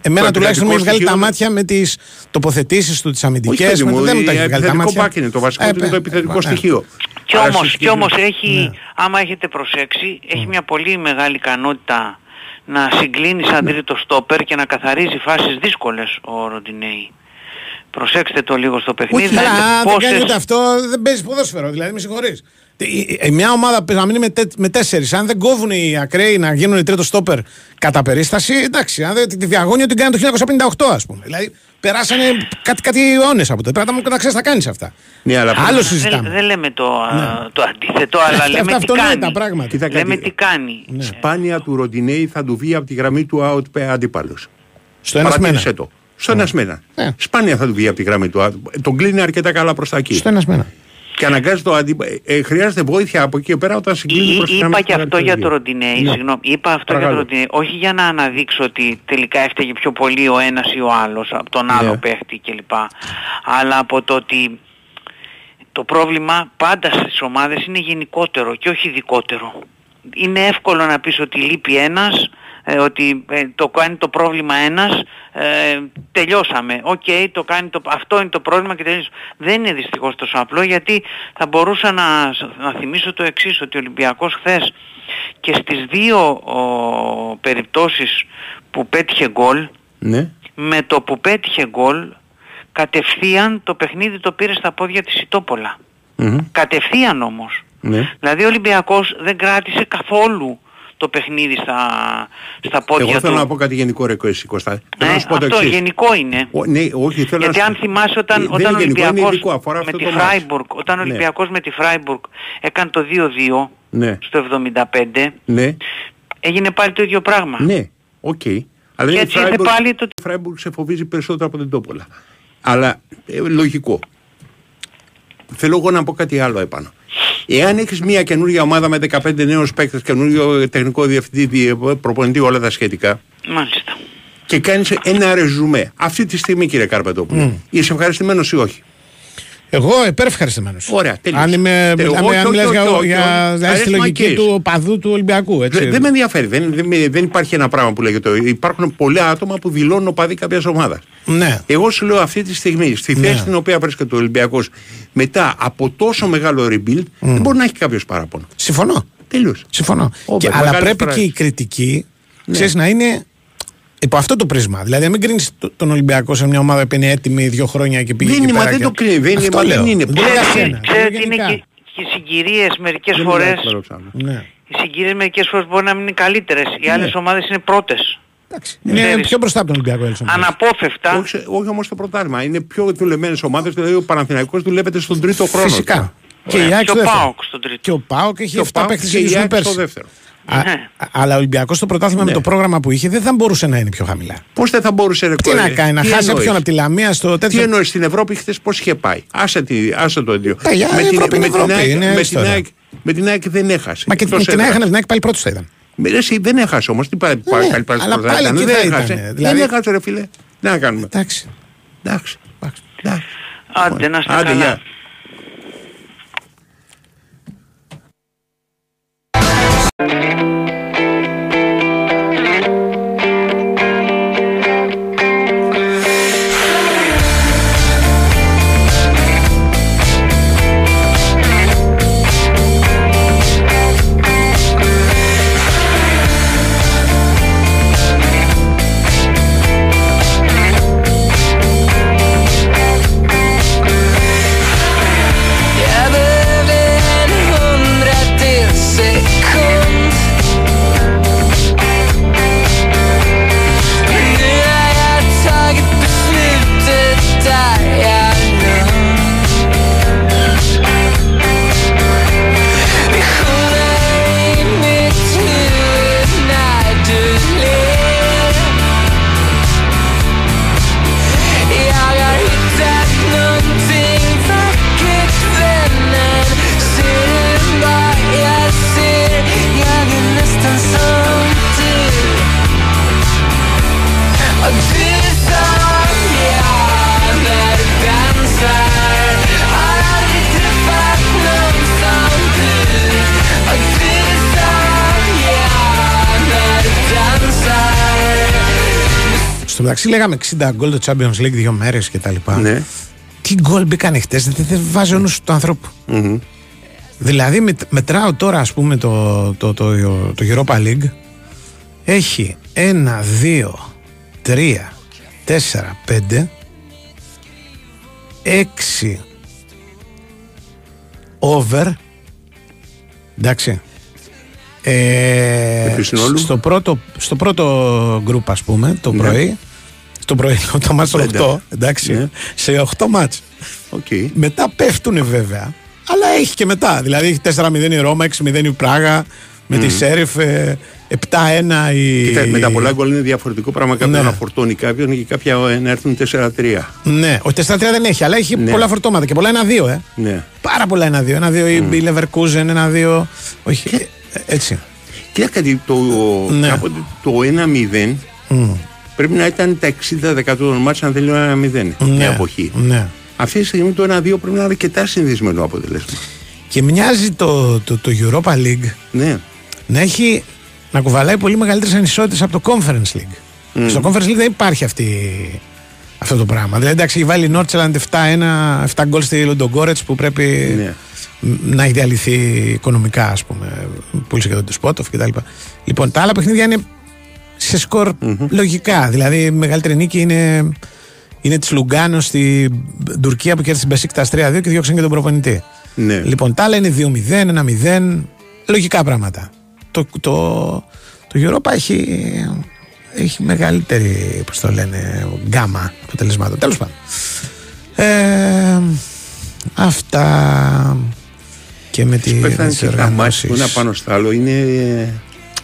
εμένα
το
τουλάχιστον μου έχει βγάλει
επιθετικό
τα
στοιχείο-
μάτια με τις τοποθετήσεις του, τις
Όχι,
αμυντικές.
παιδί μου,
Δεν μου τα έχει βγάλει τα
επιθετικό
μάτια.
μπακ είναι το βασικό
Ε,
του είναι το
ε,
επιθετικό
ναι.
στοιχείο.
Κι
Άρα
όμως,
στο
κι όμως
συγκεκριμένο-
έχει,
Ναι.
άμα έχετε προσέξει, έχει μια πολύ μεγάλη ικανότητα να συγκλίνει σαν τρίτο στόπερ και να καθαρίζει φάσεις δύσκολες ο Ροντινέη. προσέξτε το λίγο στο παιχνίδι.
Όχι, αλλά
δείτε
δεν
πόσες-
κάνει ούτε αυτό, δεν παίζει ποδόσφαιρο. Δηλαδή, με συγχωρείς. Μια ομάδα που να μείνει με, τε, με τέσσερις, αν δεν κόβουν οι ακραίοι να γίνουν οι τρίτο στόπερ κατά περίσταση, εντάξει, αν δεν, τη διαγώνια την κάνει το 1958, ας πούμε. Δηλαδή, περάσανε κάτι, κάτι αιώνες από τότε. Πρέπει να, να ξέρεις να κάνεις αυτά.
Ναι, αλλά
Άλλο
δεν,
συζητάμε.
δεν λέμε το, α, το αντίθετο, αλλά (laughs)
Αυτά-
λέμε
αυτά
τι
αυτονόητα
κάνει.
πράγματα.
Κοίτα κάτι.
Λέμε τι κάνει.
Σπάνια του Ροντινέη θα του βγει από τη γραμμή του out αντίπαλος.
Στο ένα
Παρατήρησε
μένα.
το. Στο ένα μένα.
Ναι.
Σπάνια θα του βγει από τη γραμμή του out. Τον κλείνει αρκετά καλά προς τα εκεί.
Στο ένα μένα.
Και αναγκάζει το αντίπαλο. Ε, χρειάζεται βοήθεια από εκεί και πέρα όταν συγκλίνει προς
Ή- Είπα και αυτό για το Ροντινέη,
Ναι.
συγγνώμη. Είπα αυτό για το
Παρακαλώ.
Ροντινέι, όχι για να αναδείξω ότι τελικά έφταιγε πιο πολύ ο ένας ή ο άλλος από τον άλλο
Ναι.
παίχτη κλπ. Αλλά από το ότι το πρόβλημα πάντα στις ομάδες είναι γενικότερο και όχι ειδικότερο. Είναι εύκολο να πεις ότι λείπει ένας, ε, ότι ε, το κάνει το πρόβλημα ένας, ε, τελειώσαμε. Οκ, το κάνει το, αυτό είναι το πρόβλημα και τελειώσαμε. Δεν είναι δυστυχώς τόσο απλό γιατί θα μπορούσα να, να θυμίσω το εξής, ότι ο Ολυμπιακός χθες και στις δύο ο, περιπτώσεις που πέτυχε γκολ,
Ναι.
με το που πέτυχε γκολ, κατευθείαν το παιχνίδι το πήρε στα πόδια της Ιτόπολα.
Μμμ.
Κατευθείαν όμως.
Ναι.
Δηλαδή ο Ολυμπιακός δεν κράτησε καθόλου το παιχνίδι στα, στα πόδια
Εγώ θέλω
του.
να πω κάτι γενικό ρε εσύ Κώστα. Θέλω
Ναι,
να σου πω το
αυτό
εξής.
γενικό είναι.
Ο- ναι, όχι, θέλω
Γιατί
να σου-
αν θυμάσαι όταν,
Δεν
όταν ο
είναι γενικό, είναι
Ολυμπιακός
ειδικό, αφορά
με
αυτό
τη
το μάτς.
Φράιμπουργκ, όταν ο
Ναι.
Ολυμπιακός με τη Φράιμπουργκ έκανε το 2-2
Ναι,
στο 75,
ναι,
έγινε πάλι το ίδιο πράγμα.
ναι, οκ. Αλλά
Και
είναι
έτσι ήρθε
Freiburg-
πάλι το...
Η Φράιμπουργκ σε φοβίζει περισσότερο από την Τόπολα. Αλλά ε, λογικό. Θέλω εγώ να πω κάτι άλλο επάνω. Εάν έχεις μια καινούργια ομάδα με 15 νέους παίκτες, καινούριο τεχνικό διευθυντή, διε- προπονητή, όλα τα σχετικά,
Μάλιστα.
και κάνεις ένα ρεζουμέ αυτή τη στιγμή, κύριε Καρπετόπουλο, είσαι ευχαριστημένος ή όχι;
Εγώ υπερευχαριστημένος.
Ωραία, τέλειωσε.
Αν, είμαι,
Τε-
μιλάμε,
όχι,
αν
όχι,
μιλάς
όχι,
για,
όχι,
για,
όχι.
δηλαδή στη
Αρέσει
λογική
μακές.
του παδού του Ολυμπιακού. Έτσι.
Δεν, δεν με ενδιαφέρει. Δεν, δεν, με- δεν υπάρχει ένα πράγμα που λέγεται. Υπάρχουν πολλά άτομα που δηλώνουν οπαδοί κάποιας ομάδας.
Ναι.
Εγώ σου λέω αυτή τη στιγμή, στη θέση
Ναι.
στην οποία βρίσκεται ο Ολυμπιακός, μετά από τόσο μεγάλο rebuild, δεν μπορεί να έχει κάποιος παράπονο.
Συμφωνώ.
Τέλο.
Συμφωνώ.
Όπερ,
Και, αλλά
μεγάλες
πρέπει
φράσεις.
και η κριτική
Ναι.
ξέρεις, να είναι υπό αυτό το πρίσμα. Δηλαδή, να μην κρίνεις τον Ολυμπιακό σε μια ομάδα που είναι έτοιμη δύο χρόνια και πήγε
Δεν
εκεί
είναι, μα
πέρα
δεν
και-
το κρίνει, δεν είναι,
Αυτό
μα
λέω.
δεν είναι.
Δεν λέω για σένα.
Ξέρετε
λέω
ότι είναι
γενικά.
και, και οι συγκυρίες μερικές
Δεν
φορές,
μιλάω τώρα,
Ναι.
οι συγκυρίες μερικές φορές μπορεί να μην είναι καλύτερες. Οι άλλες ομάδες είναι πρώτες.
Είναι
Ξέρεις.
πιο μπροστά από τον Ολυμπιακό Έλσον.
Αναπόφευκτα.
Όχι, σε- όχι όμως το πρωτάθλημα. Είναι πιο δουλεμένες ομάδες. Δηλαδή ο Παναθηναϊκός δουλεύεται στον τρίτο χρόνο.
Φυσικά. Και
Ωραία.
η ΑΕΚ
Και
στο
ο
δεύτερο.
ΠΑΟΚ στον τρίτο.
Και ο Πάοκ έχει
Και ο
7
ΠΑΟΚ
παίχτε
και η
ίδιου με
ΑΕΚ στο
πέρσι.
δεύτερο.
Α, αλλά ο Ολυμπιακός στο πρωτάθλημα
Ναι.
με το πρόγραμμα που είχε δεν θα μπορούσε να είναι πιο χαμηλά.
Πώς δεν θα μπορούσε ρε,
Τι
κόρη,
να κάνει, να
τι
χάσει
εννοείς;
όποιον από τη Λαμία στο
Τι
τέτοιο.
εννοείς στην Ευρώπη χθες πώς είχε πάει; Άσε, τη, άσε το ίδιο.
Παιδιά, η Ευρώπη είναι Ευρώπη,
ΑΕΚ,
είναι
με, την
ιστορία.
ΑΕΚ, με την ΑΕΚ δεν έχασε.
Μα και
Εκτός
την
έδρας.
έχανε την ΑΕΚ πάλι πρώτος θα ήταν.
Με ρε, εσύ δεν έχασε όμως. Τι πάει, πάει,
Ναι,
πάει,
αλλά
πάει,
πάλι
ήταν,
εκεί
δεν
θα
έχασε.
ήτανε, δηλαδή-
Δεν έχασε, ρε φίλε. Τι να κάνουμε.
Εντάξει.
Εντάξει. Εντάξει.
Άντε να είστε
Άντε,
καλά.
Γεια.
Jag
μεταξύ λέγαμε 60 γκολ το Champions League δύο μέρες κτλ.
Ναι.
Τι γκολ μπήκαν χτες, δεν, δεν βάζει ο νους του ανθρώπου. Δηλαδή με, μετράω τώρα ας πούμε το, το, το, το Europa League έχει 1, 2, 3, 4, 5 6 over. Εντάξει. Ε,
Επί συνόλου.
στο, πρώτο, στο πρώτο γκρουπ, ας πούμε, το
Ναι.
πρωί. Στο πρωί, το ματς των
Πέντε.
8, εντάξει.
Ναι.
Σε 8 ματς.
Οκ.
Μετά πέφτουν βέβαια. Αλλά έχει και μετά. Δηλαδή έχει 4-0 η Ρώμα, 6-0 η Πράγα. Με τη
Μμμ.
Σέριφ ε, 7-1 η.
Κοίτα, με τα πολλά γκολ είναι διαφορετικό πράγμα. Κάποιον
Ναι.
να φορτώνει κάποιον και κάποια ε, να έρθουν 4-3.
Ναι, ο 4-3 δεν έχει, αλλά έχει
Ναι.
πολλά φορτώματα και πολλά 1-2, ε.
Ναι.
Πάρα πολλά 1-2. 1-2 η η Leverkusen, 1-2. Όχι, ε, έτσι.
Κοίτα κάτι, το,
Ναι.
κάποτε το 1-0
Μμ.
Πρέπει να ήταν τα 60% των μάτς αν δεν λέω 1-0.
Ναι.
Μια εποχή.
Ναι.
Αυτή τη στιγμή το 1-2 πρέπει να είναι αρκετά συνδυσμένο αποτέλεσμα.
Και μοιάζει το, το, το Europa League
Ναι.
να έχει να κουβαλάει πολύ μεγαλύτερες ανισότητες από το Conference League.
Μμ.
Στο Conference League δεν υπάρχει αυτή, αυτό το πράγμα. Δηλαδή, εντάξει, έχει βάλει η Νόρτσελαντ 7-1, 7 γκολ στη Λοντογκόρετς που πρέπει
Ναι.
μ, να έχει διαλυθεί οικονομικά, ας πούμε. Πούλησε και τον Τεσπότοφ κτλ. Λοιπόν, τα άλλα παιχνίδια είναι σε σκορ λογικά. Δηλαδή, η μεγαλύτερη νίκη είναι, είναι της Λουγκάνο στη Τουρκία που κέρδισε την Μπεσίκτα 3-2 και διώξαν και τον προπονητή.
Ναι.
Λοιπόν, τα άλλα είναι 2-0, 1-0. Λογικά πράγματα. Το, το, το Europa έχει, έχει μεγαλύτερη, πώς το λένε, γκάμα αποτελεσμάτων. Τέλος πάντων. Ε, αυτά και με, τη, με
Πέθανε
τις
και τα μάτς που είναι
οργανώσεις.
πάνω στο άλλο. Είναι...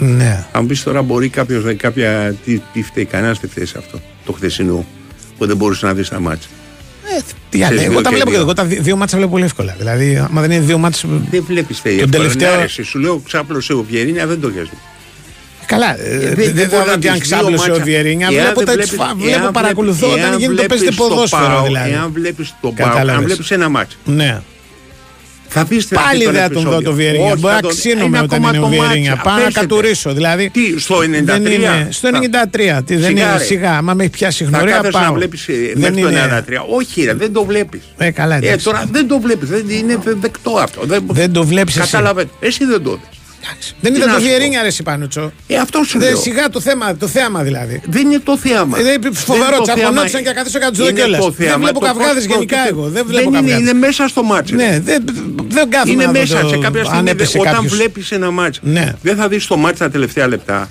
Ναι.
Αν πεις τώρα μπορεί κάποιος κάποια. Τι, τι φταίει, κανένας δεν φταίει σε αυτό. Το χθεσινό. Που δεν μπορούσες να δεις τα μάτσα.
Τι άλλο,
Ξέρεις,
εγώ
δύο
τα
και
βλέπω και
δύο.
εγώ τα δι- δύο μάτσα βλέπω πολύ εύκολα. Δηλαδή, άμα δεν είναι δύο μάτσα.
Δεν βλέπεις θέση.
Τον τελευταίο-
Σου λέω ξάπλωσε ο Βιερίνια, δεν το έχει δει.
Καλά, ε,
δεν
δεν δεν
μπορεί
θα
να
δω και αν
δεις δύο
ξάπλωσε ο
μάτσα.
Βιερίνια.
Εάν
Βλέπω,
δεν
τα
βλέπεις-
εξφα-
εάν
βλέπω
βλέπεις-
παρακολουθώ όταν
εάν
γίνεται το
βλέπεις
παίζετε
το
ποδόσφαιρο
ΠΑΟΚ,
δηλαδή.
Εάν βλέπεις τον Πάο,
Κατάλαβες.
αν βλέπεις ένα μάτσο.
Ναι.
Θα πεις
Πάλι δεν θα τον δω το Βιερίνια. Μπορεί να ξύνομαι όταν είναι ο Βιερίνια. Πάω να κατουρίσω. Δηλαδή.
Τι, στο 93.
Δεν είναι, στο 93. Τι, δεν
Σιγά,
είναι
ρε.
σιγά. Άμα με έχει πιάσει
Θα
γνωρία,
κάθεσαι
πάω.
να βλέπει
Δεν
μέχρι το
είναι-
93. Όχι, ρε, δεν το βλέπεις.
Ε, καλά,
Ε,
εντάξει.
τώρα δεν το βλέπεις. Δεν είναι δεκτό αυτό. Δεν,
Δεν το βλέπεις εσύ.
Κατάλαβες. Εσύ δεν το δεις.
Δεν
Τι
ήταν
να
το
σου πω.
Βιερίνια, ρε Σιπάνουτσο.
Ε, αυτός σου
Δεν,
λέω.
σιγά το θέμα, το θέαμα δηλαδή.
Δεν είναι το θέαμα.
Ε, δεν-
Δεν
φοβερό,
είναι το
τσακωνόντουσαν
θέαμα.
και καθίσω κάτω
Είναι
κιόλας.
το
Δεν
θέαμα,
βλέπω
το
καυγάδες
πώς-
γενικά
το-
εγώ, δεν
Δεν
βλέπω
είναι,
καυγάδες.
είναι μέσα στο μάτσο.
Ναι, δεν, δεν κάθομαι
Είναι
να δω
μέσα
το-
σε κάποια
αν
στιγμή.
έπεσε
Όταν
κάποιος.
βλέπεις ένα μάτσο,
Ναι.
δεν θα δεις το μάτσο τα τελευταία λεπτά.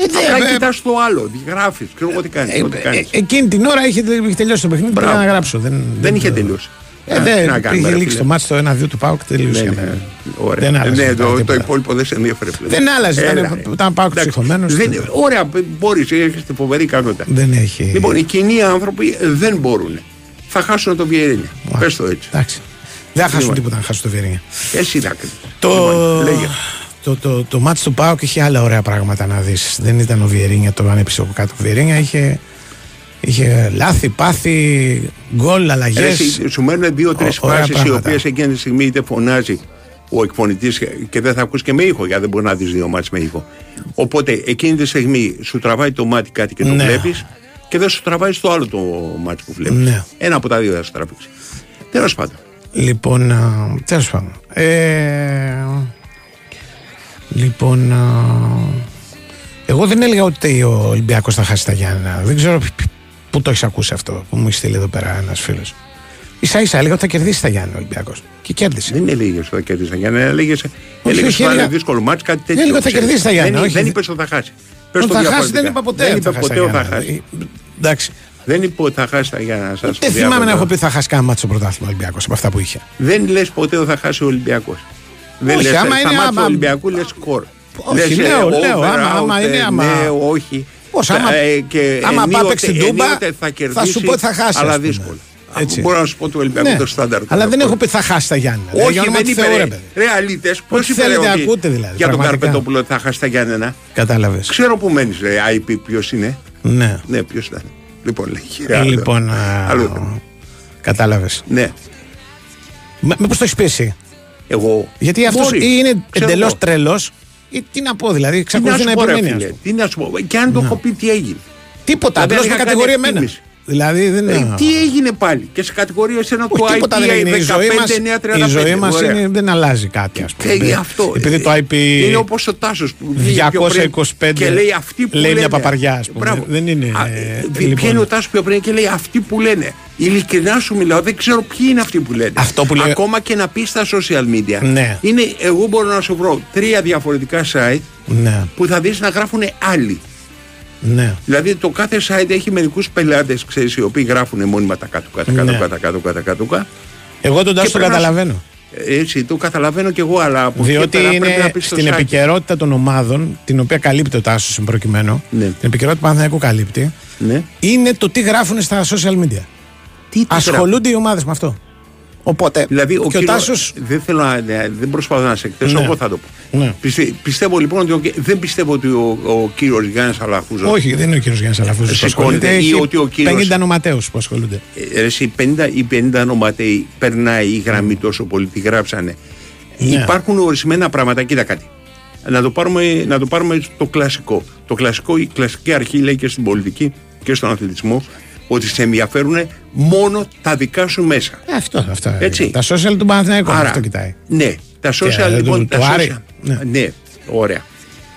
Ε, δε-
Απλά
ε,
κοιτάς το άλλο, γράφεις. Ξέρω εγώ τι κάνεις.
Ε, ε, εκείνη την ώρα είχε, είχε τελειώσει το παιχνίδι. Πρέπει
Μπράβο.
να γράψω. Δεν,
Δεν είχε τελειώσει.
Ε,
Α,
δεν,
τι να κάνουμε,
είχε
ρε
λήξει
φίλε.
το μάτι στο 1-2 του Πάουκ και τελείωσε.
Ναι,
για
ναι.
μένα.
Ωραία.
Δεν άλλαζε
Ναι,
μετά
το, το
τίποτα.
υπόλοιπο δεν σε ενδιαφέρει πλέον.
Δεν άλλαζε, ήταν-
Έλα.
ήταν Πάουκ
Εντάξει,
ψυχωμένος.
δεν- Ωραία, μπορείς, έχετε φοβερή ικανότητα.
Δεν έχει.
Λοιπόν, οι κοινοί άνθρωποι δεν μπορούν. Θα χάσουν το Βιερίνια. Πες το έτσι.
Εντάξει. Δεν θα χάσουν
Λοιπόν.
τίποτα να χάσουν το Βιερίνια.
Εσύ τα κρίνεις.
Το,
Λοιπόν, λέγε.
το, το, το μάτς του Πάουκ είχε άλλα ωραία πράγματα να δεις. Δεν ήταν ο Βιερίνια το αν έπεισε από κάτω. Ο Βιερίνια είχε, είχε λάθη, πάθη, γκολ,
Ρε,
αλλαγές.
εσύ, Σου μένουν δύο-τρεις
Ω- ωραία
φάσει οι
πράγματα.
οποίες εκείνη τη στιγμή είτε φωνάζει ο εκφωνητής και δεν θα ακούς και με ήχο, γιατί δεν μπορεί να δεις δύο μάτς με ήχο. Οπότε εκείνη τη στιγμή σου τραβάει το μάτι κάτι και το
Ναι.
βλέπεις και δεν σου τραβάει στο άλλο το μάτι που βλέπεις.
Ναι.
Ένα από τα δύο θα σου τραβήξει. Τέλος πάντων.
Λοιπόν, α, τέλος πάντων. Ε, λοιπόν, α, εγώ δεν έλεγα ότι ο Ολυμπιακός θα χάσει τα Γιάννα. Δεν ξέρω π- π- πού το έχεις ακούσει αυτό που μου έχεις στείλει εδώ πέρα ένας φίλος; Ίσα ίσα έλεγα ότι θα κερδίσει τα Γιάννα ο Ολυμπιακός. Και κέρδισε.
Δεν έλεγε ότι θα κερδίσει τα Γιάννα, έλεγε
όχι,
ότι θα
έλεγα-
είναι δύσκολο μάτι, κάτι τέτοιο.
έλεγα ότι θα
ξέρεις.
κερδίσει τα Γιάννα,
Δεν,
όχι.
δεν είπε ότι θα χάσει. Πες
Ότι
το
θα χάσει
διαφορετικά.
δεν είπα ποτέ
Δεν
ότι
είπε
θα χάσει
ποτέ
τα
ότι θα
Γιάννα.
χάσει.
Εντάξει.
Δεν είπε ότι θα χάσει τα Γιάννα. σας
Δεν
το
θυμάμαι να
διάβαζα.
έχω πει θα χάσει κανένα μάτσο στο πρωτάθλημα Ολυμπιακός από αυτά που είχε.
Δεν λες ποτέ ότι θα χάσει ο Ολυμπιακός. Δεν
Όχι,
λες,
άμα
στα
είναι
μάτια
άμα-
του Ολυμπιακού λες σκορ.
Όχι,
Λες, ε,
λέω,
over,
λέω, άμα- άμα
out,
είναι,
ε,
άμα-
Ναι, όχι.
Πώς, άμα-
Ε, και
άμα
ενίοτε-
πάω παίξει την Τούμπα,
ενίοτε θα
θα
κερδίσει.
σου πω ότι θα χάσεις,
Αλλά
ας πούμε.
δύσκολα.
Έτσι.
Μπορώ να σου πω του Ολυμπιακού
Ναι,
το στάνταρ.
αλλά
του
δεν
αυτό.
έχω πει θα χάσει τα Γιάννα.
Όχι,
Για όνομα
δεν
του
είπε.
Θεού, ρε
ρε.
παιδί.
Ρεαλίτες, πώς
Ό,τι
είπε. ρε,
θέλετε
ότι
ακούτε δηλαδή,
Για τον
πραγματικά.
Καρπετόπουλο ότι θα χάσει τα Γιάννενα.
Κατάλαβες.
Ξέρω που μένεις, ρε. IP, ποιος είναι.
Ναι.
Ναι, ποιος ήταν. Λοιπόν, λέγει.
Ε, λοιπόν,
Άλλο.
κατάλαβες.
Ναι.
Μήπως το έχεις πει εσύ;
Εγώ.
Γιατί αυτό
Μπορείς.
είναι
Ξέρω
εντελώς
εγώ.
τρελός ή τι να πω, δηλαδή.
Τι να
Εξακολουθεί
σου
να
πω, ρε
επιμένει. ας
φίλε.
πούμε.
Τι να σου πω. Και αν το έχω πει, τι έγινε.
Τίποτα,
Δηλαδή,
απλώς με
είχα κάνει
κατηγορεί εμένα.
Εκτίμηση.
Δηλαδή δεν
Ε,
είναι.
τι έγινε πάλι; Και σε κατηγορία σε ένα
Όχι,
το
τίποτα
IP
δεν έγινε. Η ζωή μας,
15
η ζωή μας
Ωραία.
είναι, δεν αλλάζει κάτι, ας πούμε.
Ε,
Δεν-
αυτό.
Επειδή το IP
Είναι όπως ο Τάσος που βγήκε πιο πριν
225
και λέει αυτοί που
λέει
λένε.
μια παπαριά, ας πούμε.
Μπράβο.
Δεν είναι,
Α,
ε,
βγει-
λοιπόν.
Βγαίνει ο Τάσος πιο πριν και λέει αυτοί που λένε. Ειλικρινά σου μιλάω, δεν ξέρω ποιοι είναι αυτοί που λένε.
Αυτό που λέει-
Ακόμα και να πεις στα social media.
Ναι.
Είναι, εγώ μπορώ να σου βρω τρία διαφορετικά site
Ναι,
που θα δεις να γράφουν άλλοι.
Ναι.
Δηλαδή το κάθε site έχει μερικούς πελάτες, ξέρεις, οι οποίοι γράφουν μόνιμα τα κάτω, κάτω, κάτω,
Ναι.
κάτω, κάτω, κάτω, κάτω, κάτω.
Εγώ τον
Και
Τάσο το
πρέπει να σου-
καταλαβαίνω.
Έτσι, το καταλαβαίνω κι εγώ, αλλά από εκεί
Διότι
πέρα πρέπει
είναι
να πεις στο
στην
site.
επικαιρότητα των ομάδων, την οποία καλύπτει ο Τάσος εν προκειμένου,
Ναι.
την επικαιρότητα του Παναθηναϊκού καλύπτει,
Ναι.
είναι το τι γράφουν στα social media.
Τι, τι
Ασχολούνται οι ομάδες με αυτό. Οπότε.
Δηλαδή, ο,
και ο
κύριο-
Τάσος-
δεν, θέλω να, ναι, δεν προσπαθώ να σε εκτέσω,
Ναι.
εγώ θα το πω.
Ναι.
Πιστε- πιστεύω λοιπόν ότι ο, δεν πιστεύω ότι ο, ο κύριος Γιάννης Αλαφούζο.
Όχι, δεν είναι ο κύριος Γιάννης Αλαφούζος που
Σηκώνεται
ασχολείται.
ή
Έχει
ότι ο κύριος-
50 νοματέους που ασχολούνται.
Ε, Εσύ 50 ή 50 νοματέοι περνάει η γραμμή τόσο πολύ, τη γράψανε.
Ναι.
Υπάρχουν ορισμένα πράγματα, κοίτα κάτι. Να το, πάρουμε, να το πάρουμε το κλασικό. Το κλασικό, η κλασική αρχή λέει και στην πολιτική και στον αθλητισμό ότι σε ενδιαφέρουν μόνο τα δικά σου μέσα.
Ε, αυτό, αυτό.
Έτσι.
Τα social του Παναθηναϊκού
Άρα,
αυτό κοιτάει.
Ναι, τα social
Και, ε,
λοιπόν.
το-
τα
το
social,
Άρη.
ναι.
Ναι.
ωραία.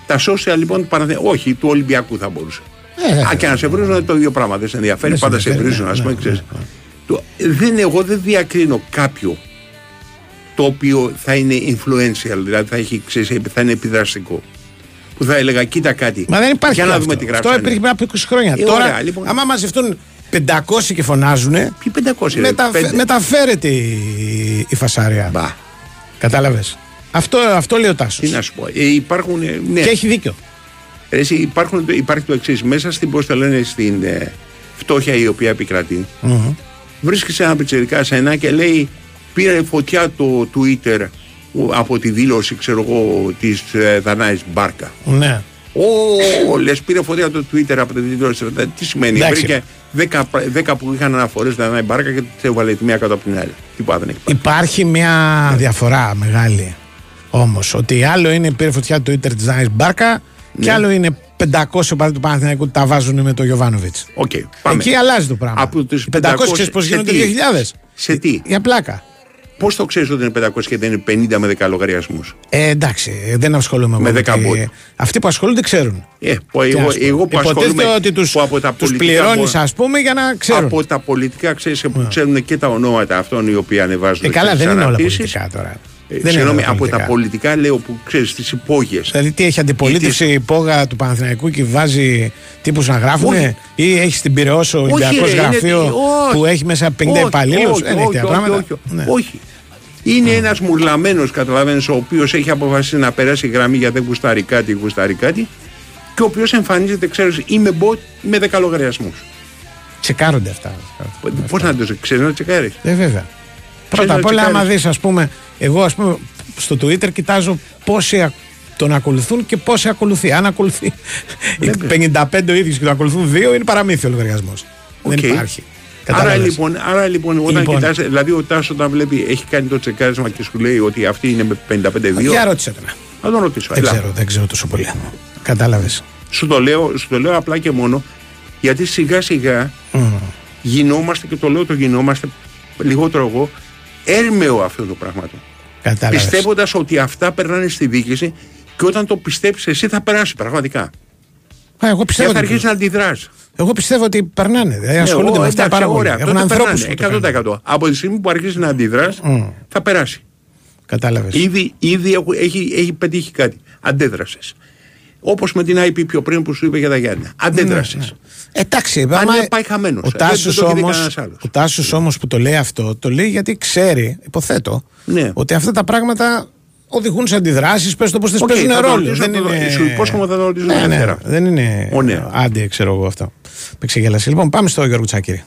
Τα social λοιπόν του Παναθηναϊκού, όχι, του Ολυμπιακού θα μπορούσε.
Ε,
Α, και να σε βρίζουν είναι το ίδιο πράγμα. Δεν σε ενδιαφέρει,
Δεν σε
πάντα σε
ενδιαφέρει,
βρίζουν,
ναι,
ας πούμε.
ναι,
ξέρεις. Το- δεν, εγώ δεν διακρίνω κάποιο το οποίο θα είναι influential, δηλαδή θα, έχει, ξέρεις, θα είναι επιδραστικό. Που θα έλεγα, κοίτα κάτι.
Μα δεν υπάρχει
Για να
αυτό.
δούμε τι
Αυτό
γράψανε.
υπήρχε πριν από 20 χρόνια.
Ε,
Τώρα,
ωραία, λοιπόν.
άμα μαζευτούν 500 και φωνάζουν,
Ποιοι 500 ρε,
μεταφε-
πέντε.
μεταφέρεται η, η φασάρια.
Μπα.
Κατάλαβες. Αυτό, αυτό λέει ο Τάσος.
Τι να σου πω. Ε, υπάρχουν, ε, ναι.
Και έχει δίκιο.
Ρε, Εσύ, υπάρχουν, υπάρχει το εξής. Μέσα στην, πώς το λένε, στην ε, φτώχεια η οποία επικρατεί,
Μμμ.
βρίσκει ένα πιτσερικά σε ένα και λέει πήρε φωτιά το Twitter ο, από τη δήλωση, ξέρω εγώ, της ε, Δανάης Μπάρκα.
Ναι.
Ω, λες πήρε φωτιά το Twitter από τη δήλωση. Ε, Τι σημαίνει,
Εντάξει.
βρήκε 10, 10 που είχαν αναφορές Δανάη Μπάρκα και τις έβαλε τη μία κάτω από την άλλη. Τίποτα δεν έχει.
Υπάρχει μια διαφορά μεγάλη όμως. Ότι άλλο είναι πήρε φωτιά το Twitter τη Δανάη Μπάρκα και
Ναι.
άλλο είναι 500 πάλι του Παναθηναϊκού που τα βάζουν με το Γιοβάνοβιτς.
Οκ, πάμε.
Εκεί αλλάζει το πράγμα.
Από τους
Οι 500 ξέρεις πώς
σε
γίνονται
τι;
2.000.
Σε τι;
Για πλάκα.
Πώς το ξέρεις ότι είναι 500 και δεν είναι 50 με 10 λογαριασμούς;
Ε, εντάξει, ε, δεν ασχολούμαι
Με
εγώ
δέκα
τη-
μπότ.
Αυτοί που ασχολούνται ξέρουν.
Ε, που
Τι
εγώ,
να σου πω.
εγώ που ασχολούμαι
Υποτίθεται ότι τους,
που από τα
τους
πολιτικά
πληρώνεις
μπορώ-
ας πούμε για να ξέρουν.
Από τα πολιτικά ξέρεις που ξέρουν και τα ονόματα αυτών οι οποίοι ανεβάζουν
Ε, καλά,
τις
δεν είναι όλα
αναρτήσεις.
πολιτικά τώρα.
Ε,
Δεν είναι
συγγνώμη,
όλα
από
πολιτικά.
τα πολιτικά λέω που ξέρεις τις υπόγειες.
Δηλαδή τι έχει αντιπολίτευση η υπόγα του Παναθηναϊκού και βάζει τύπους να γράφουν
Όχι.
ή έχει στην Πυραιός ο
Όχι,
Ολυμπιακός
ρε, είναι-
γραφείο
όχι.
που έχει μέσα 50
Όχι,
υπαλλήλους;
όχι,
Δεν έχει
όχι,
τέτοια
όχι,
πράγματα.
όχι,
Ναι.
όχι. Είναι ένας μουρλαμένος, καταλαβαίνεις, ο οποίος έχει αποφασίσει να περάσει γραμμή γιατί δεν γουστάρει κάτι, γουστάρει κάτι και ο οποίος εμφανίζεται, ξέρεις, είμαι bot, είμαι 10 λογαριασμούς.
Τσεκάρονται αυτά.
Πώς να το ξέρεις, να τσεκάρεις.
Ε, βέβαια. Πρώτα
να
απ' όλα, άμα
τσεκάρεις.
δεις, ας πούμε, εγώ ας πούμε, στο Twitter κοιτάζω πόσοι α- τον ακολουθούν και πόσοι ακολουθεί. Αν ακολουθεί οι 55 ο ίδιος και τον ακολουθούν δύο, είναι παραμύθιο ο λογαριασμός. Δεν
Οκ.
υπάρχει.
Άρα
Κατάλαβες.
λοιπόν, άρα λοιπόν, όταν
Λοιπόν.
κοιτάς, δηλαδή ο Τάσος όταν βλέπει, έχει κάνει το τσεκάρισμα και σου λέει ότι αυτή είναι με 55-2.
Για ρώτησε τον.
Θα τον ρωτήσω.
Δεν
έλα.
ξέρω, δεν ξέρω τόσο πολύ. Κατάλαβες.
Σου το, λέω, σου το λέω απλά και μόνο γιατί σιγά σιγά γινόμαστε και το λέω το γινόμαστε λιγότερο εγώ έρμεο αυτό το πράγμα του.
Κατάλαβες.
Πιστεύοντας ότι αυτά περνάνε στη διοίκηση και όταν το πιστέψεις εσύ θα περάσει πραγματικά.
Εγώ
Και
πιστεύω.
θα
ότι-
αρχίσεις να αντιδράσει.
Εγώ πιστεύω ότι περνάνε. Δηλαδή ασχολούνται με αυτά πάρα πολύ. Έχουν ανθρώπους.
100%. Από τη στιγμή που αρχίσει να αντιδράσει, θα περάσει.
Κατάλαβες.
Ήδη, ήδη έχω- έχει, έχει πετύχει κάτι. Αντέδρασες. Όπως με την IP πιο πριν που σου είπε για τα Γιάννη. Αντέδρασε.
Εντάξει,
Αν
άμα-
είναι πάει χαμένος.
Ο Τάσος όμω ο Τάσος όμως που το λέει αυτό, το λέει γιατί ξέρει, υποθέτω,
Ναι.
ότι αυτά τα πράγματα οδηγούν σε αντιδράσεις. Πες το πώ τις
Οκ,
παίζουν
θα το
ρόλο.
ρωτήσω,
Δεν
θα το-
είναι.
σου υπόσχομαι θα το ρωτήσω
ναι, ναι,
Δευτέρα.
δεν είναι.
Ω, ναι.
Άντε, ξέρω εγώ αυτό. Με ξεγέλασε. Λοιπόν, πάμε στο Γιώργο Τσάκηρη.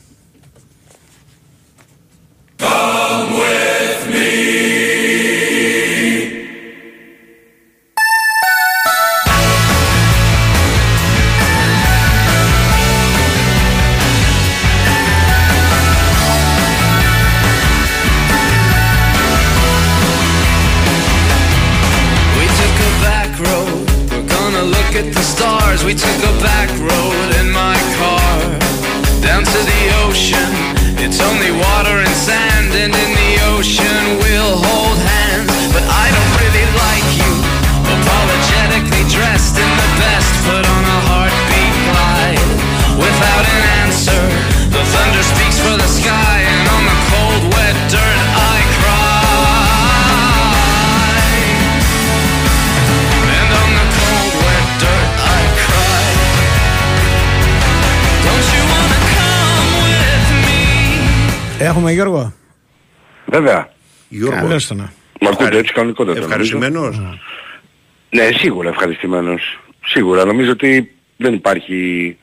Έχουμε Γιώργο;
Βέβαια.
Γιώργο.
Καλώς το να.
Μ' ακούτε έτσι κανονικότατα.
Ευχαριστημένος.
Ναι, σίγουρα ευχαριστημένος. Σίγουρα. Νομίζω ότι δεν υπάρχει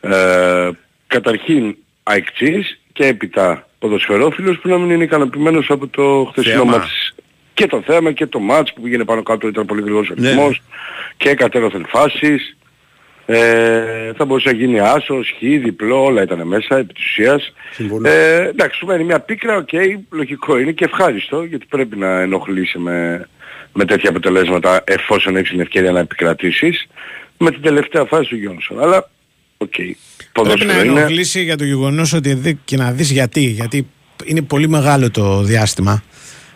ε, καταρχήν αεκτζής και έπειτα ποδοσφαιρόφιλος που να μην είναι ικανοποιημένος από το χθεσινό
Θέαμα.
μάτς. Και το θέαμα και το μάτς που πήγαινε πάνω κάτω ήταν πολύ γρήγορος ο
Ναι.
ρυθμός και εκατέρωθεν φάσεις. Ε, θα μπορούσε να γίνει άσος, χ, διπλό, όλα ήταν μέσα επί της ουσίας.
Συμφωνώ.
Ε, εντάξει, σου μένει μια πίκρα, οκ, λογικό είναι και ευχάριστο γιατί πρέπει να ενοχλήσει με, με τέτοια αποτελέσματα εφόσον έχεις την ευκαιρία να επικρατήσεις με την τελευταία φάση του Γιόνσον. Αλλά, οκ,
Πρέπει
ποδόσφαιρο
να
είναι.
ενοχλήσει για το γεγονός ότι δει- και να δεις γιατί. Γιατί είναι πολύ μεγάλο το διάστημα.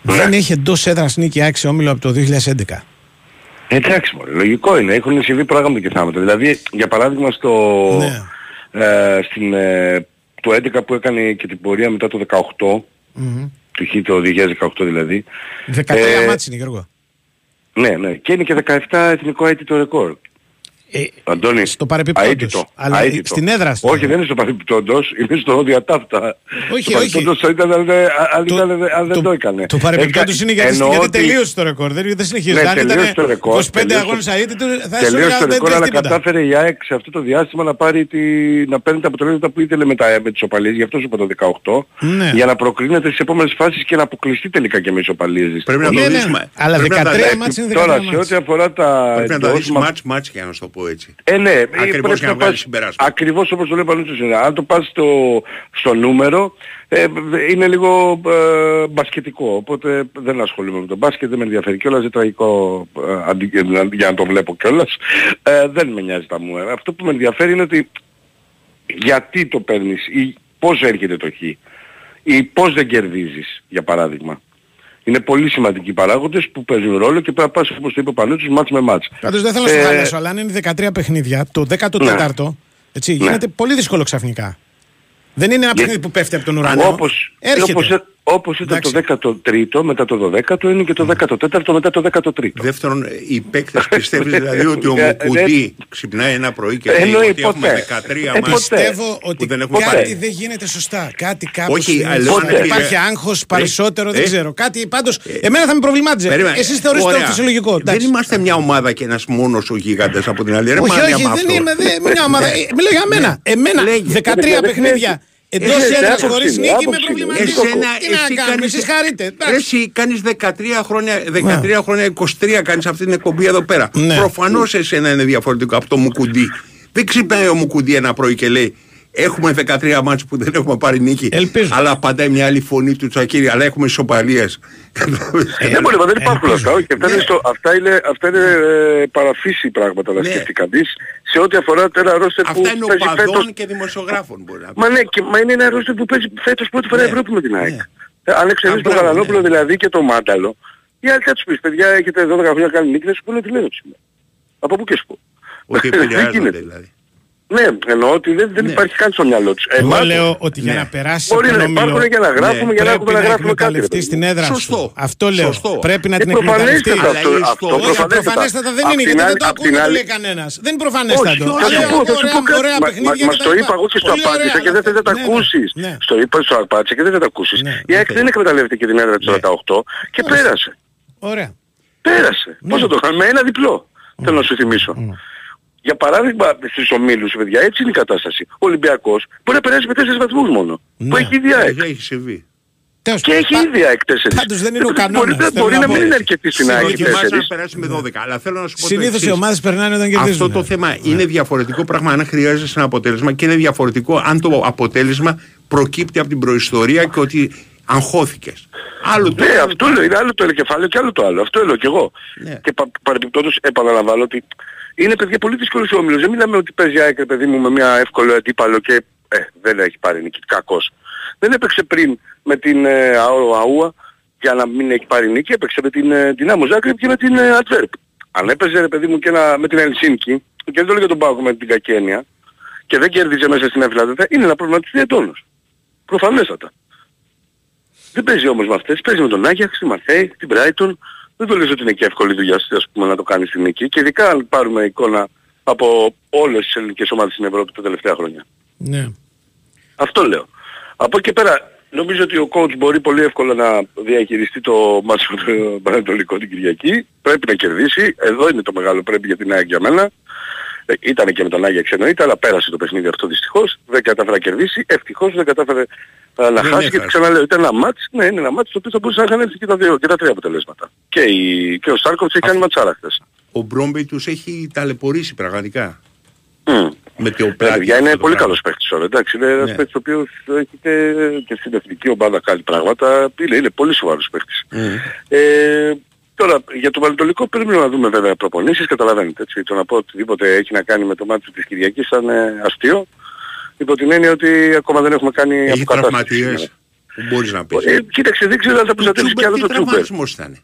Ναι.
Δεν έχει εντός έδρας νίκη σε όμιλο από το 2011.
Εντάξει μωρέ, λογικό είναι. Έχουν συμβεί πράγματα και θάματα. Δηλαδή, για παράδειγμα, στο,
Ναι.
ε, στην, ε, το 11 που έκανε και την πορεία μετά το 18,
Μμμ.
του Χ το 2018 δηλαδή.
13
Ε,
μάτς είναι Γιώργο.
Ναι, ναι. Και είναι και 17 εθνικό αίτητο ρεκόρ.
Ε,
Αντώνη,
στο παρεπιπτόντος.
αίτητο,
Αλλά
αίτητο.
στην έδρα του.
Όχι, δεν είναι στο παρεπιπτόντος, είναι στο διατάφτα.
Όχι,
στο
όχι.
παρεπιπτόντος θα ήταν αν, δεν- αν, ήταν- αν δεν το έκανε.
Το παρεμπιπτόντο
Έκα-
είναι γιατί,
εννοώ
γιατί
ότι-
τελείωσε το ρεκόρ. Δεν, δεν συνεχίζει.
Ναι,
Αν ήταν
τελείωσε το ρεκόρ,
25
τελείωσε-
αγώνες αίτητο, θα
Τελείωσε
έσαι
το
δεν
ρεκόρ,
τρέχει
αλλά
τίποτα.
κατάφερε η ΑΕΚ σε αυτό το διάστημα να, πάρει τη, να παίρνει τα αποτελέσματα που ήθελε με, τα, με τις οπαλίες, γι' αυτό σου είπα το 18,
Ναι.
για να προκρίνεται στις επόμενες φάσεις και να αποκλειστεί τελικά και με ισοπαλίες.
Πρέπει να
Ναι,
το
ναι.
δεις. μα-
Αλλά
πρέπει να τα-
13 μάτς είναι 13
Τώρα, σε
μάτς.
ό,τι αφορά τα
Πρέπει να τα
εντός,
δεις
μα-
μάτς μάτς για να σου το πω έτσι.
Ε, ναι,
Ακριβώς
πρέπει
για να
να
βγάλεις
πας,
συμπεράσματα.
ακριβώς όπως το λέει ο Πανούτσος είναι. Αν το πας στο, στο νούμερο, ε, είναι λίγο ε, μπασκετικό. Οπότε δεν ασχολούμαι με το μπάσκετ, δεν με ενδιαφέρει κιόλας, είναι τραγικό ε, αντί, για να το βλέπω κιόλας. Ε, δεν με νοιάζει τα μου. Ε, Αυτό που με ενδιαφέρει είναι ότι γιατί το παίρνεις ή πώς έρχεται το χ ή πώς δεν κερδίζεις, για παράδειγμα. Είναι πολύ σημαντικοί παράγοντες που παίζουν ρόλο και πρέπει να πας, όπως το είπε ο Πανούτσος, μάτς με μάτς.
Πάντως δεν θέλω να
Ε,
σου χαλάσω, αλλά αν είναι 13 παιχνίδια, το 14ο έτσι,
Ναι.
γίνεται πολύ δύσκολο ξαφνικά. Δεν είναι ένα παιχνίδι που πέφτει από τον ουρανό.
Όπως,
Έρχεται.
όπως, όπως ήταν το 13ο μετά το 12ο είναι και το 14ο μετά το 13ο.
Δεύτερον, οι παίκτες πιστεύεις δηλαδή ότι ο (laughs)
Ε,
Μουκουντή ξυπνάει ένα πρωί και
Ε,
λέει
εννοεί
ότι έχουμε
ποτέ.
13
Ε,
μάτς
Πιστεύω ότι
που δεν έχουμε
κάτι
πάρει.
δεν γίνεται σωστά. Κάτι κάπως
Όχι,
δεν
αλλά
είναι σωστά.
ποτέ.
Υπάρχει
Ε,
άγχος
ε,
περισσότερο, δεν
ε,
ξέρω. Κάτι πάντως, εμένα θα με προβλημάτιζε.
Περίμενε.
Εσείς θεωρείτε το
Ωραία.
φυσιολογικό.
Δεν
εντάξει.
είμαστε μια ομάδα και ένας μόνος ο γίγαντας από την άλλη. Ρε,
Όχι,
μάνια
όχι,
με
δεν
αυτό.
είμαι. Δεν, μια ομάδα. Ε, Μιλάω για μένα. Εμένα 13 παιχνίδια εντός
Εσένα,
έδρας
άποψη
χωρίς
είναι,
νίκη με
άποψη είναι.
προβληματίζει.
Εσένα,
Τι να
εσύ
κάνουμε,
κάνεις-
εσείς χαρείτε.
Ρε,
εντάξει.
Εσύ κάνεις 13 χρόνια, 13 χρόνια, 23 κάνεις αυτή την εκπομπή εδώ πέρα.
Ναι.
Προφανώς εσένα είναι διαφορετικό από το Μουκουντή. Δεν ξυπνάει ο Μουκουντή ένα πρωί και λέει Έχουμε 13 μάτς που δεν έχουμε πάρει νίκη. Αλλά απαντάει μια άλλη φωνή του Τσακίρη. Αλλά έχουμε ισοπαλίες.
δεν μπορεί, μα δεν υπάρχουν αυτά. Όχι, αυτά είναι, στο, αυτά είναι, αυτά είναι ε, παραφύση πράγματα να σκεφτεί κανείς σε ό,τι αφορά ένα ρόστερ που
Αυτά είναι
παίζει φέτος.
οπαδών και δημοσιογράφων μπορεί να πεις.
Μα ναι, και, μα είναι ένα ρόστερ που παίζει φέτος πρώτη φορά Ευρώπη με την ΑΕΚ. Ε, αν εξαιρέσεις τον
μπράβο,
Γαλανόπουλο δηλαδή και τον Μάνταλο, οι άλλοι θα τους πεις, παιδιά έχετε 12 χρόνια κάνει νίκη, θα σου πούνε τι λένε σήμερα. Από πού και σου πω.
Ότι (laughs)
Δεν
επηρεάζονται
γίνεται.
δηλαδή.
Ναι, εννοώ ότι δεν, δεν υπάρχει καν στο μυαλό τους.
Εγώ
Εμάς,
λέω ότι για
Ναι.
να περάσει
Μπορεί
από
να
τον
υπάρχουν
όμιλο,
για να γράφουμε, για να
πρέπει
έχουμε να γράφουμε κάτι, ρε
εκμεταλλευτείς
παιδί
την
μου.
έδρα
Σωστό.
σου. Αυτό λέω.
Σωστό.
Πρέπει να
Ε,
την εκμεταλλευτείς.
προφανέστατα αυτό, αυτό,
Όχι,
προφανέστατα.
προφανέστατα δεν
Απ'
είναι
την
γιατί δεν
άλλη-
το
απ'
ακούει
την
δεν το
άλλη-
λέει κανένας. Δεν είναι
Όχι,
προφανέστατο.
θα σου
Αλλά
πω, θα σου
ωραία-
πω κάτι.
ωραία
Μα-
παιχνίδια
μα-
και
Μας
τα
το
λοιπά.
είπα εγώ και στο
Πολύ
απάντησα
ωραία,
και δεν θες να τα
ναι, ναι,
ακούσεις.
ναι.
Στο είπα στο απάντησα και δεν θα τα ακούσεις. Η ΑΕΚ δεν εκμεταλλεύεται και την έδρα της 18 και πέρασε.
Ωραία.
Πέρασε.
Ναι.
Πώς θα το κάνουμε, με ένα διπλό. Θέλω να σου θυμίσω. Για παράδειγμα, στις ομίλους, παιδιά, έτσι είναι η κατάσταση. Ο Ολυμπιακός μπορεί να περάσει με 4 βαθμούς μόνο. Που έχει ήδη η ΑΕΚ.
Έχει συμβεί.
Και έχει ήδη η ΑΕΚ 4.
Πάντως δεν είναι ο
Μπορεί,
κανόνας,
μπορεί,
θέλω
μπορεί
να
να
πω.
μην είναι αρκετή στην ΑΕΚ οι
Δοκιμάσαι να
4.
περάσει με 12. Αλλά θέλω να σου πω το
Συνήθως οι
εξής.
ομάδες περνάνε όταν κερδίζουν.
Αυτό το θέμα είναι διαφορετικό πράγμα αν χρειάζεσαι ένα αποτέλεσμα και είναι διαφορετικό αν το αποτέλεσμα προκύπτει από την προϊστορία και ότι αγχώθηκες. Άλλο το
Ναι,
άλλο
αυτό λέω. Είναι άλλο το ένα κεφάλαιο και άλλο το άλλο. Αυτό λέω κι εγώ.
Ναι.
Και πα, παρεμπιπτόντως επαναλαμβάνω ότι είναι παιδιά πολύ δύσκολος ο όμιλος. Δεν μιλάμε ότι παίζει ΑΕΚ ρε παιδί μου με μια εύκολο αντίπαλο και ε, δεν έχει πάρει νίκη. Κακός. Δεν έπαιξε πριν με την ε, ΑΟ Αούα για να μην έχει πάρει νίκη. Έπαιξε με την, ε, την Άμμο Ζάκρεπ και με την ε, Αντβέρπ. Αν έπαιζε ρε παιδί μου και ένα, με την Ελσίνκη και δεν το λέω για τον Πάγο με την Κακένια και δεν κέρδιζε μέσα στην Αφιλαδέτα, είναι ένα πρόβλημα της διετώνος. Προφανέστατα. Δεν παίζει όμως με αυτές. Παίζει με τον Άγιαξ, τη Μαρσέη, την Brighton. Δεν το λες ότι είναι και εύκολη δουλειά σου, ας πούμε, να το κάνεις στην νίκη. Και ειδικά αν πάρουμε εικόνα από όλες τις ελληνικές ομάδες στην Ευρώπη τα τελευταία χρόνια.
Ναι.
Αυτό λέω. Από εκεί και πέρα, Νομίζω ότι ο coach μπορεί πολύ εύκολα να διαχειριστεί το μάτσο με το Πανατολικό την Κυριακή. Πρέπει να κερδίσει. Εδώ είναι το μεγάλο πρέπει για την ΑΕΚ για μένα. Ε, Ήταν και με τον Άγιαξ εννοείται, αλλά πέρασε το παιχνίδι αυτό δυστυχώς. Δεν κατάφερε να κερδίσει. Ευτυχώς δεν κατάφερε ε, να
Δεν
χάσει. Γιατί
έχασε.
ξαναλέω, ήταν ένα μάτς, ναι, είναι ένα μάτς το οποίο θα μπορούσε να είχαν έρθει και τα, δύο, και τα τρία αποτελέσματα. Και, η, και ο Σάρκοβιτς έχει κάνει ματσάρα χθες.
Ο Μπρόμπι τους έχει ταλαιπωρήσει πραγματικά.
Μμ.
Με το
Ναι,
πλάτη.
παιδιά, είναι
αυτό το
πολύ
πράγμα.
καλός παίκτης τώρα, εντάξει. Είναι ένας
Ναι.
παίκτης ο οποίος έχει και, και στην εθνική ομάδα κάνει πράγματα. Είναι, είναι πολύ σοβαρός παίκτης.
Μμ.
Ε, τώρα, για το Πανετολικό πρέπει να δούμε βέβαια προπονήσεις, καταλαβαίνετε. Έτσι. Το να πω οτιδήποτε έχει να κάνει με το μάτι της Κυριακής θα είναι αστείο. Υπό την έννοια ότι ακόμα δεν έχουμε κάνει
Έχει
αποκατάσταση
τραυματίες.
σήμερα.
Που μπορείς να πεις.
Ε, κοίταξε, δεν ξέρω αν θα προστατεύσει κι άλλο
Τι
το Τσούπερ.
τραυματισμός ήταν;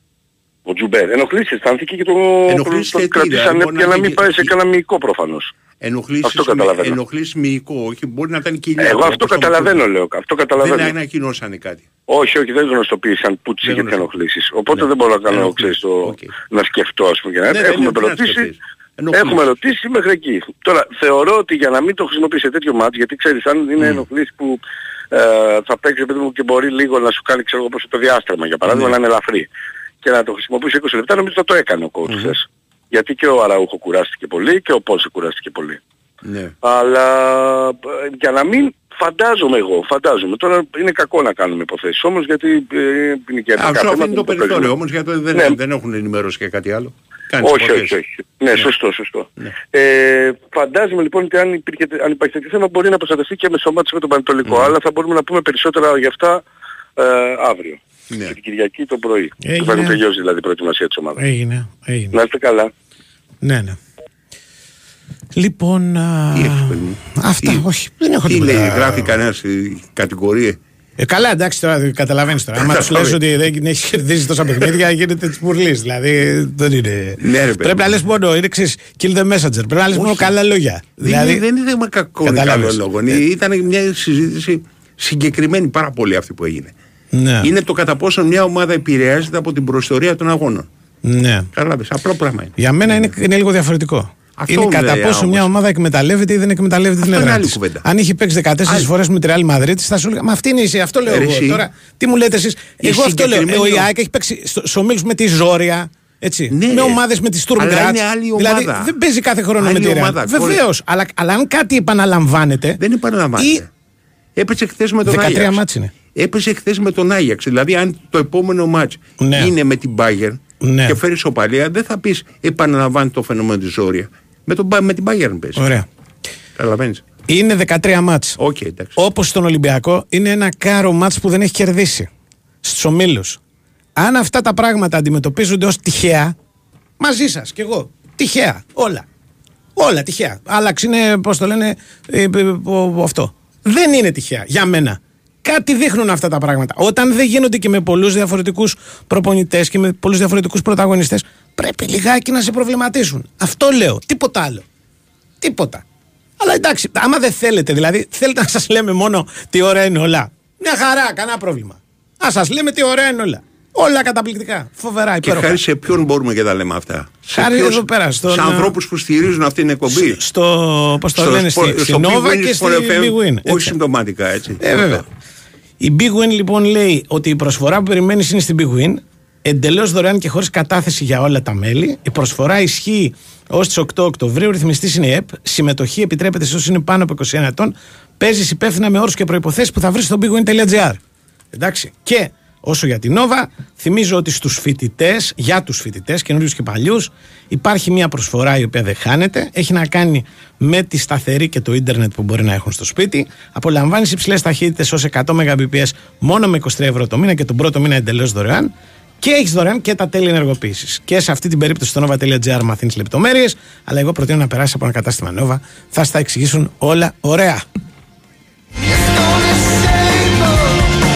Ο Τζουμπέρ. Ενοχλήσεις, αισθάνθηκε και το,
Ενοχλήσεις
το,
και
το
τι,
κρατήσανε
δηλαδή, μπορεί
για
να
να μην
μην-
πάει σε κανένα μυϊκό προφανώς.
Ενοχλήσεις,
Αυτό καταλαβαίνω.
ενοχλήσεις μυϊκό, όχι, μπορεί να ήταν κοιλιά.
Εγώ αυτό
όπως το
καταλαβαίνω
Μουτσούκι.
λέω. Αυτό καταλαβαίνω.
Δεν ανακοινώσανε κάτι.
Όχι, όχι, δεν γνωστοποίησαν που τις
Δεν
είχε τις
γνωστοποίησαν.
ενοχλήσεις. Οπότε δεν μπορώ να κάνω,
Ενοχλήσεις,
ξέρεις, το,
οκ.
να σκεφτώ, ας πούμε. και να-
Ναι, δεν
έχουμε
είναι τι να
ρωτήσει,
σκεφτείς. Ενοχλήσεις.
έχουμε ρωτήσει μέχρι εκεί. Τώρα, θεωρώ ότι για να μην το χρησιμοποιήσει σε τέτοιο μάτς, γιατί ξέρεις, αν είναι ενοχλήσεις που ε, θα παίξει παιδί μου και μπορεί λίγο να σου κάνει, ξέρω εγώ, πώς το διάστρεμα, για παράδειγμα,
Ναι.
να είναι ελαφρύ. Και να το χρησιμοποιήσει 20 λεπτά, νομίζω θα το έκανε ο coach χθες. Γιατί και ο Αραούχο κουράστηκε πολύ και ο Πόνσε κουράστηκε πολύ.
Ναι.
Αλλά ε, για να μην φαντάζομαι εγώ, φαντάζομαι. Τώρα είναι κακό να κάνουμε υποθέσεις όμως γιατί ε, είναι και
Αυτό
θέματα
αφήνει το
που
περιθώριο
παίζουμε.
όμως γιατί δεν,
Ναι.
δεν έχουν ενημερώσει και κάτι άλλο. Κάνεις
Όχι,
υποθέσεις.
όχι, όχι. Ναι, σωστό, σωστό. Ε, φαντάζομαι λοιπόν ότι αν, υπήρχε, αν υπάρχει τέτοιο θέμα μπορεί να προστατευτεί και με σωμάτιση με τον Πανετολικό. Αλλά θα μπορούμε να πούμε περισσότερα για αυτά ε, αύριο.
Ναι.
Την Κυριακή το πρωί.
Έγινε.
Θα έχουν τελειώσει δηλαδή η προετοιμασία της ομάδας.
Έγινε, έγινε.
Να είστε καλά.
Ναι, ναι. Λοιπόν. α, αυτά, όχι. Δεν έχω
Τι
τίποτα.
λέει, γράφει κανένας η κατηγορία;
Ε, καλά, εντάξει τώρα, καταλαβαίνεις τώρα. Άμα τους λες ότι δεν έχεις κερδίσει τόσα παιχνίδια, γίνεται τη πουρλή. Δηλαδή δεν είναι.
Ναι, ρε, παιδί.
Πρέπει να λες μόνο, είναι ξέρεις, kill the messenger. Πρέπει να λες μόνο καλά λόγια.
Δεν
Δηλαδή,
είναι- δεν είναι θέμα κακό ή καλό
Κατάλαβες.
λόγο. Είναι- Ήταν μια συζήτηση συγκεκριμένη πάρα πολύ αυτή που έγινε.
ναι,
Είναι το κατά πόσο μια ομάδα επηρεάζεται από την προϊστορία των αγώνων.
ναι.
Κατάλαβες, απλό πράγμα είναι.
Για μένα είναι, είναι λίγο διαφορετικό.
Αυτό
είναι κατά
λέει,
πόσο
όμως.
μια ομάδα εκμεταλλεύεται ή δεν εκμεταλλεύεται την
Αυτό είναι
έδρα
άλλη
της.
κουβέντα.
Αν είχε παίξει 14 φορές με τη Real Madrid, θα σου έλεγα Μα αυτή είναι η αυτό λέω
Ρε,
εγώ.
εσύ.
Τώρα, τι μου λέτε εσείς;
Η
Εγώ αυτό λέω.
συγκεκριμένη
Ο
ο-
Ιάκ έχει παίξει στου ομίλου με τη Ζόρια. Έτσι,
Ναι,
με ομάδες με τη Sturm
αλλά
Graz.
είναι άλλη
Δηλαδή
ομάδα.
δεν παίζει κάθε χρόνο
Άλλη
με τη Real.
ομάδα,
Βεβαίως. Αλλά, αλλά αν κάτι επαναλαμβάνεται.
Δεν επαναλαμβάνεται.
Ή
Έπαιζε χθες με τον
13
Άγιαξ.
μάτς είναι.
Έπαιζε χθες με τον Άγιαξ. Δηλαδή, αν το επόμενο μάτς
Ναι.
είναι με την Bayern
Ναι.
και φέρει σοπαλία, δεν θα πεις επαναλαμβάνει το φαινόμενο της Ζόρια. Με, τον, Μπα- με την Bayern παίζει.
Ωραία.
Καταλαβαίνεις.
Είναι 13 μάτς.
Οκ, εντάξει.
Όπως στον Ολυμπιακό, είναι ένα κάρο μάτς που δεν έχει κερδίσει. Στους ομίλους. Αν αυτά τα πράγματα αντιμετωπίζονται ως τυχαία, μαζί σας κι εγώ. Τυχαία. Όλα. Όλα τυχαία. Άλλαξε είναι, πώς το λένε, ε, ε, ο- αυτό. Δεν είναι τυχαία. Για μένα. Κάτι δείχνουν αυτά τα πράγματα. Όταν δεν γίνονται και με πολλούς διαφορετικούς προπονητές και με πολλούς διαφορετικούς πρωταγωνιστές, πρέπει λιγάκι να σε προβληματίσουν. Αυτό λέω. Τίποτα άλλο. Τίποτα. Αλλά εντάξει, άμα δεν θέλετε, δηλαδή θέλετε να σας λέμε μόνο τι ωραία είναι όλα. Μια χαρά, κανένα πρόβλημα. Α σας λέμε τι ωραία είναι όλα. Όλα καταπληκτικά. Φοβερά,
Και
υπέροχα.
χάρη σε ποιον μπορούμε και τα λέμε αυτά. Σε
Χάρη
ποιους-
εδώ πέρα, στον-
Σε ανθρώπους που στηρίζουν αυτή την εκπομπή.
Στο, πώς το
Στο
λένε,
σπο-
στη, στη
στο
Nova
Big Win
και στη
Sport FM,
Big Win.
Όχι
Έτσι.
συμπτωματικά, έτσι.
Ε, βέβαια. Η Big Win λοιπόν λέει ότι η προσφορά που περιμένεις είναι στην Big Win. Εντελώς δωρεάν και χωρίς κατάθεση για όλα τα μέλη. Η προσφορά ισχύει ως τι 8 Οκτωβρίου. Ρυθμιστής είναι η ΕΠ. Συμμετοχή επιτρέπεται σε όσους είναι πάνω από 21 ετών. Παίζεις υπεύθυνα με όρους και προποθέσει που θα βρεις στο bigwin.gr. Εντάξει. Και όσο για την Nova, θυμίζω ότι στους φοιτητές, για τους φοιτητές, καινούριους και παλιούς, υπάρχει μια προσφορά η οποία δεν χάνεται. Έχει να κάνει με τη σταθερή και το ίντερνετ που μπορεί να έχουν στο σπίτι. Απολαμβάνεις υψηλές ταχύτητες ως 100 Mbps μόνο με 23 ευρώ το μήνα και τον πρώτο μήνα εντελώς δωρεάν. Και έχεις δωρεάν και τα τέλη ενεργοποίησης. Και σε αυτή την περίπτωση στο nova.gr μαθαίνεις λεπτομέρειες. Αλλά εγώ προτείνω να περάσει από ένα κατάστημα Nova. Θα στα εξηγήσουν όλα ωραία.
It's gonna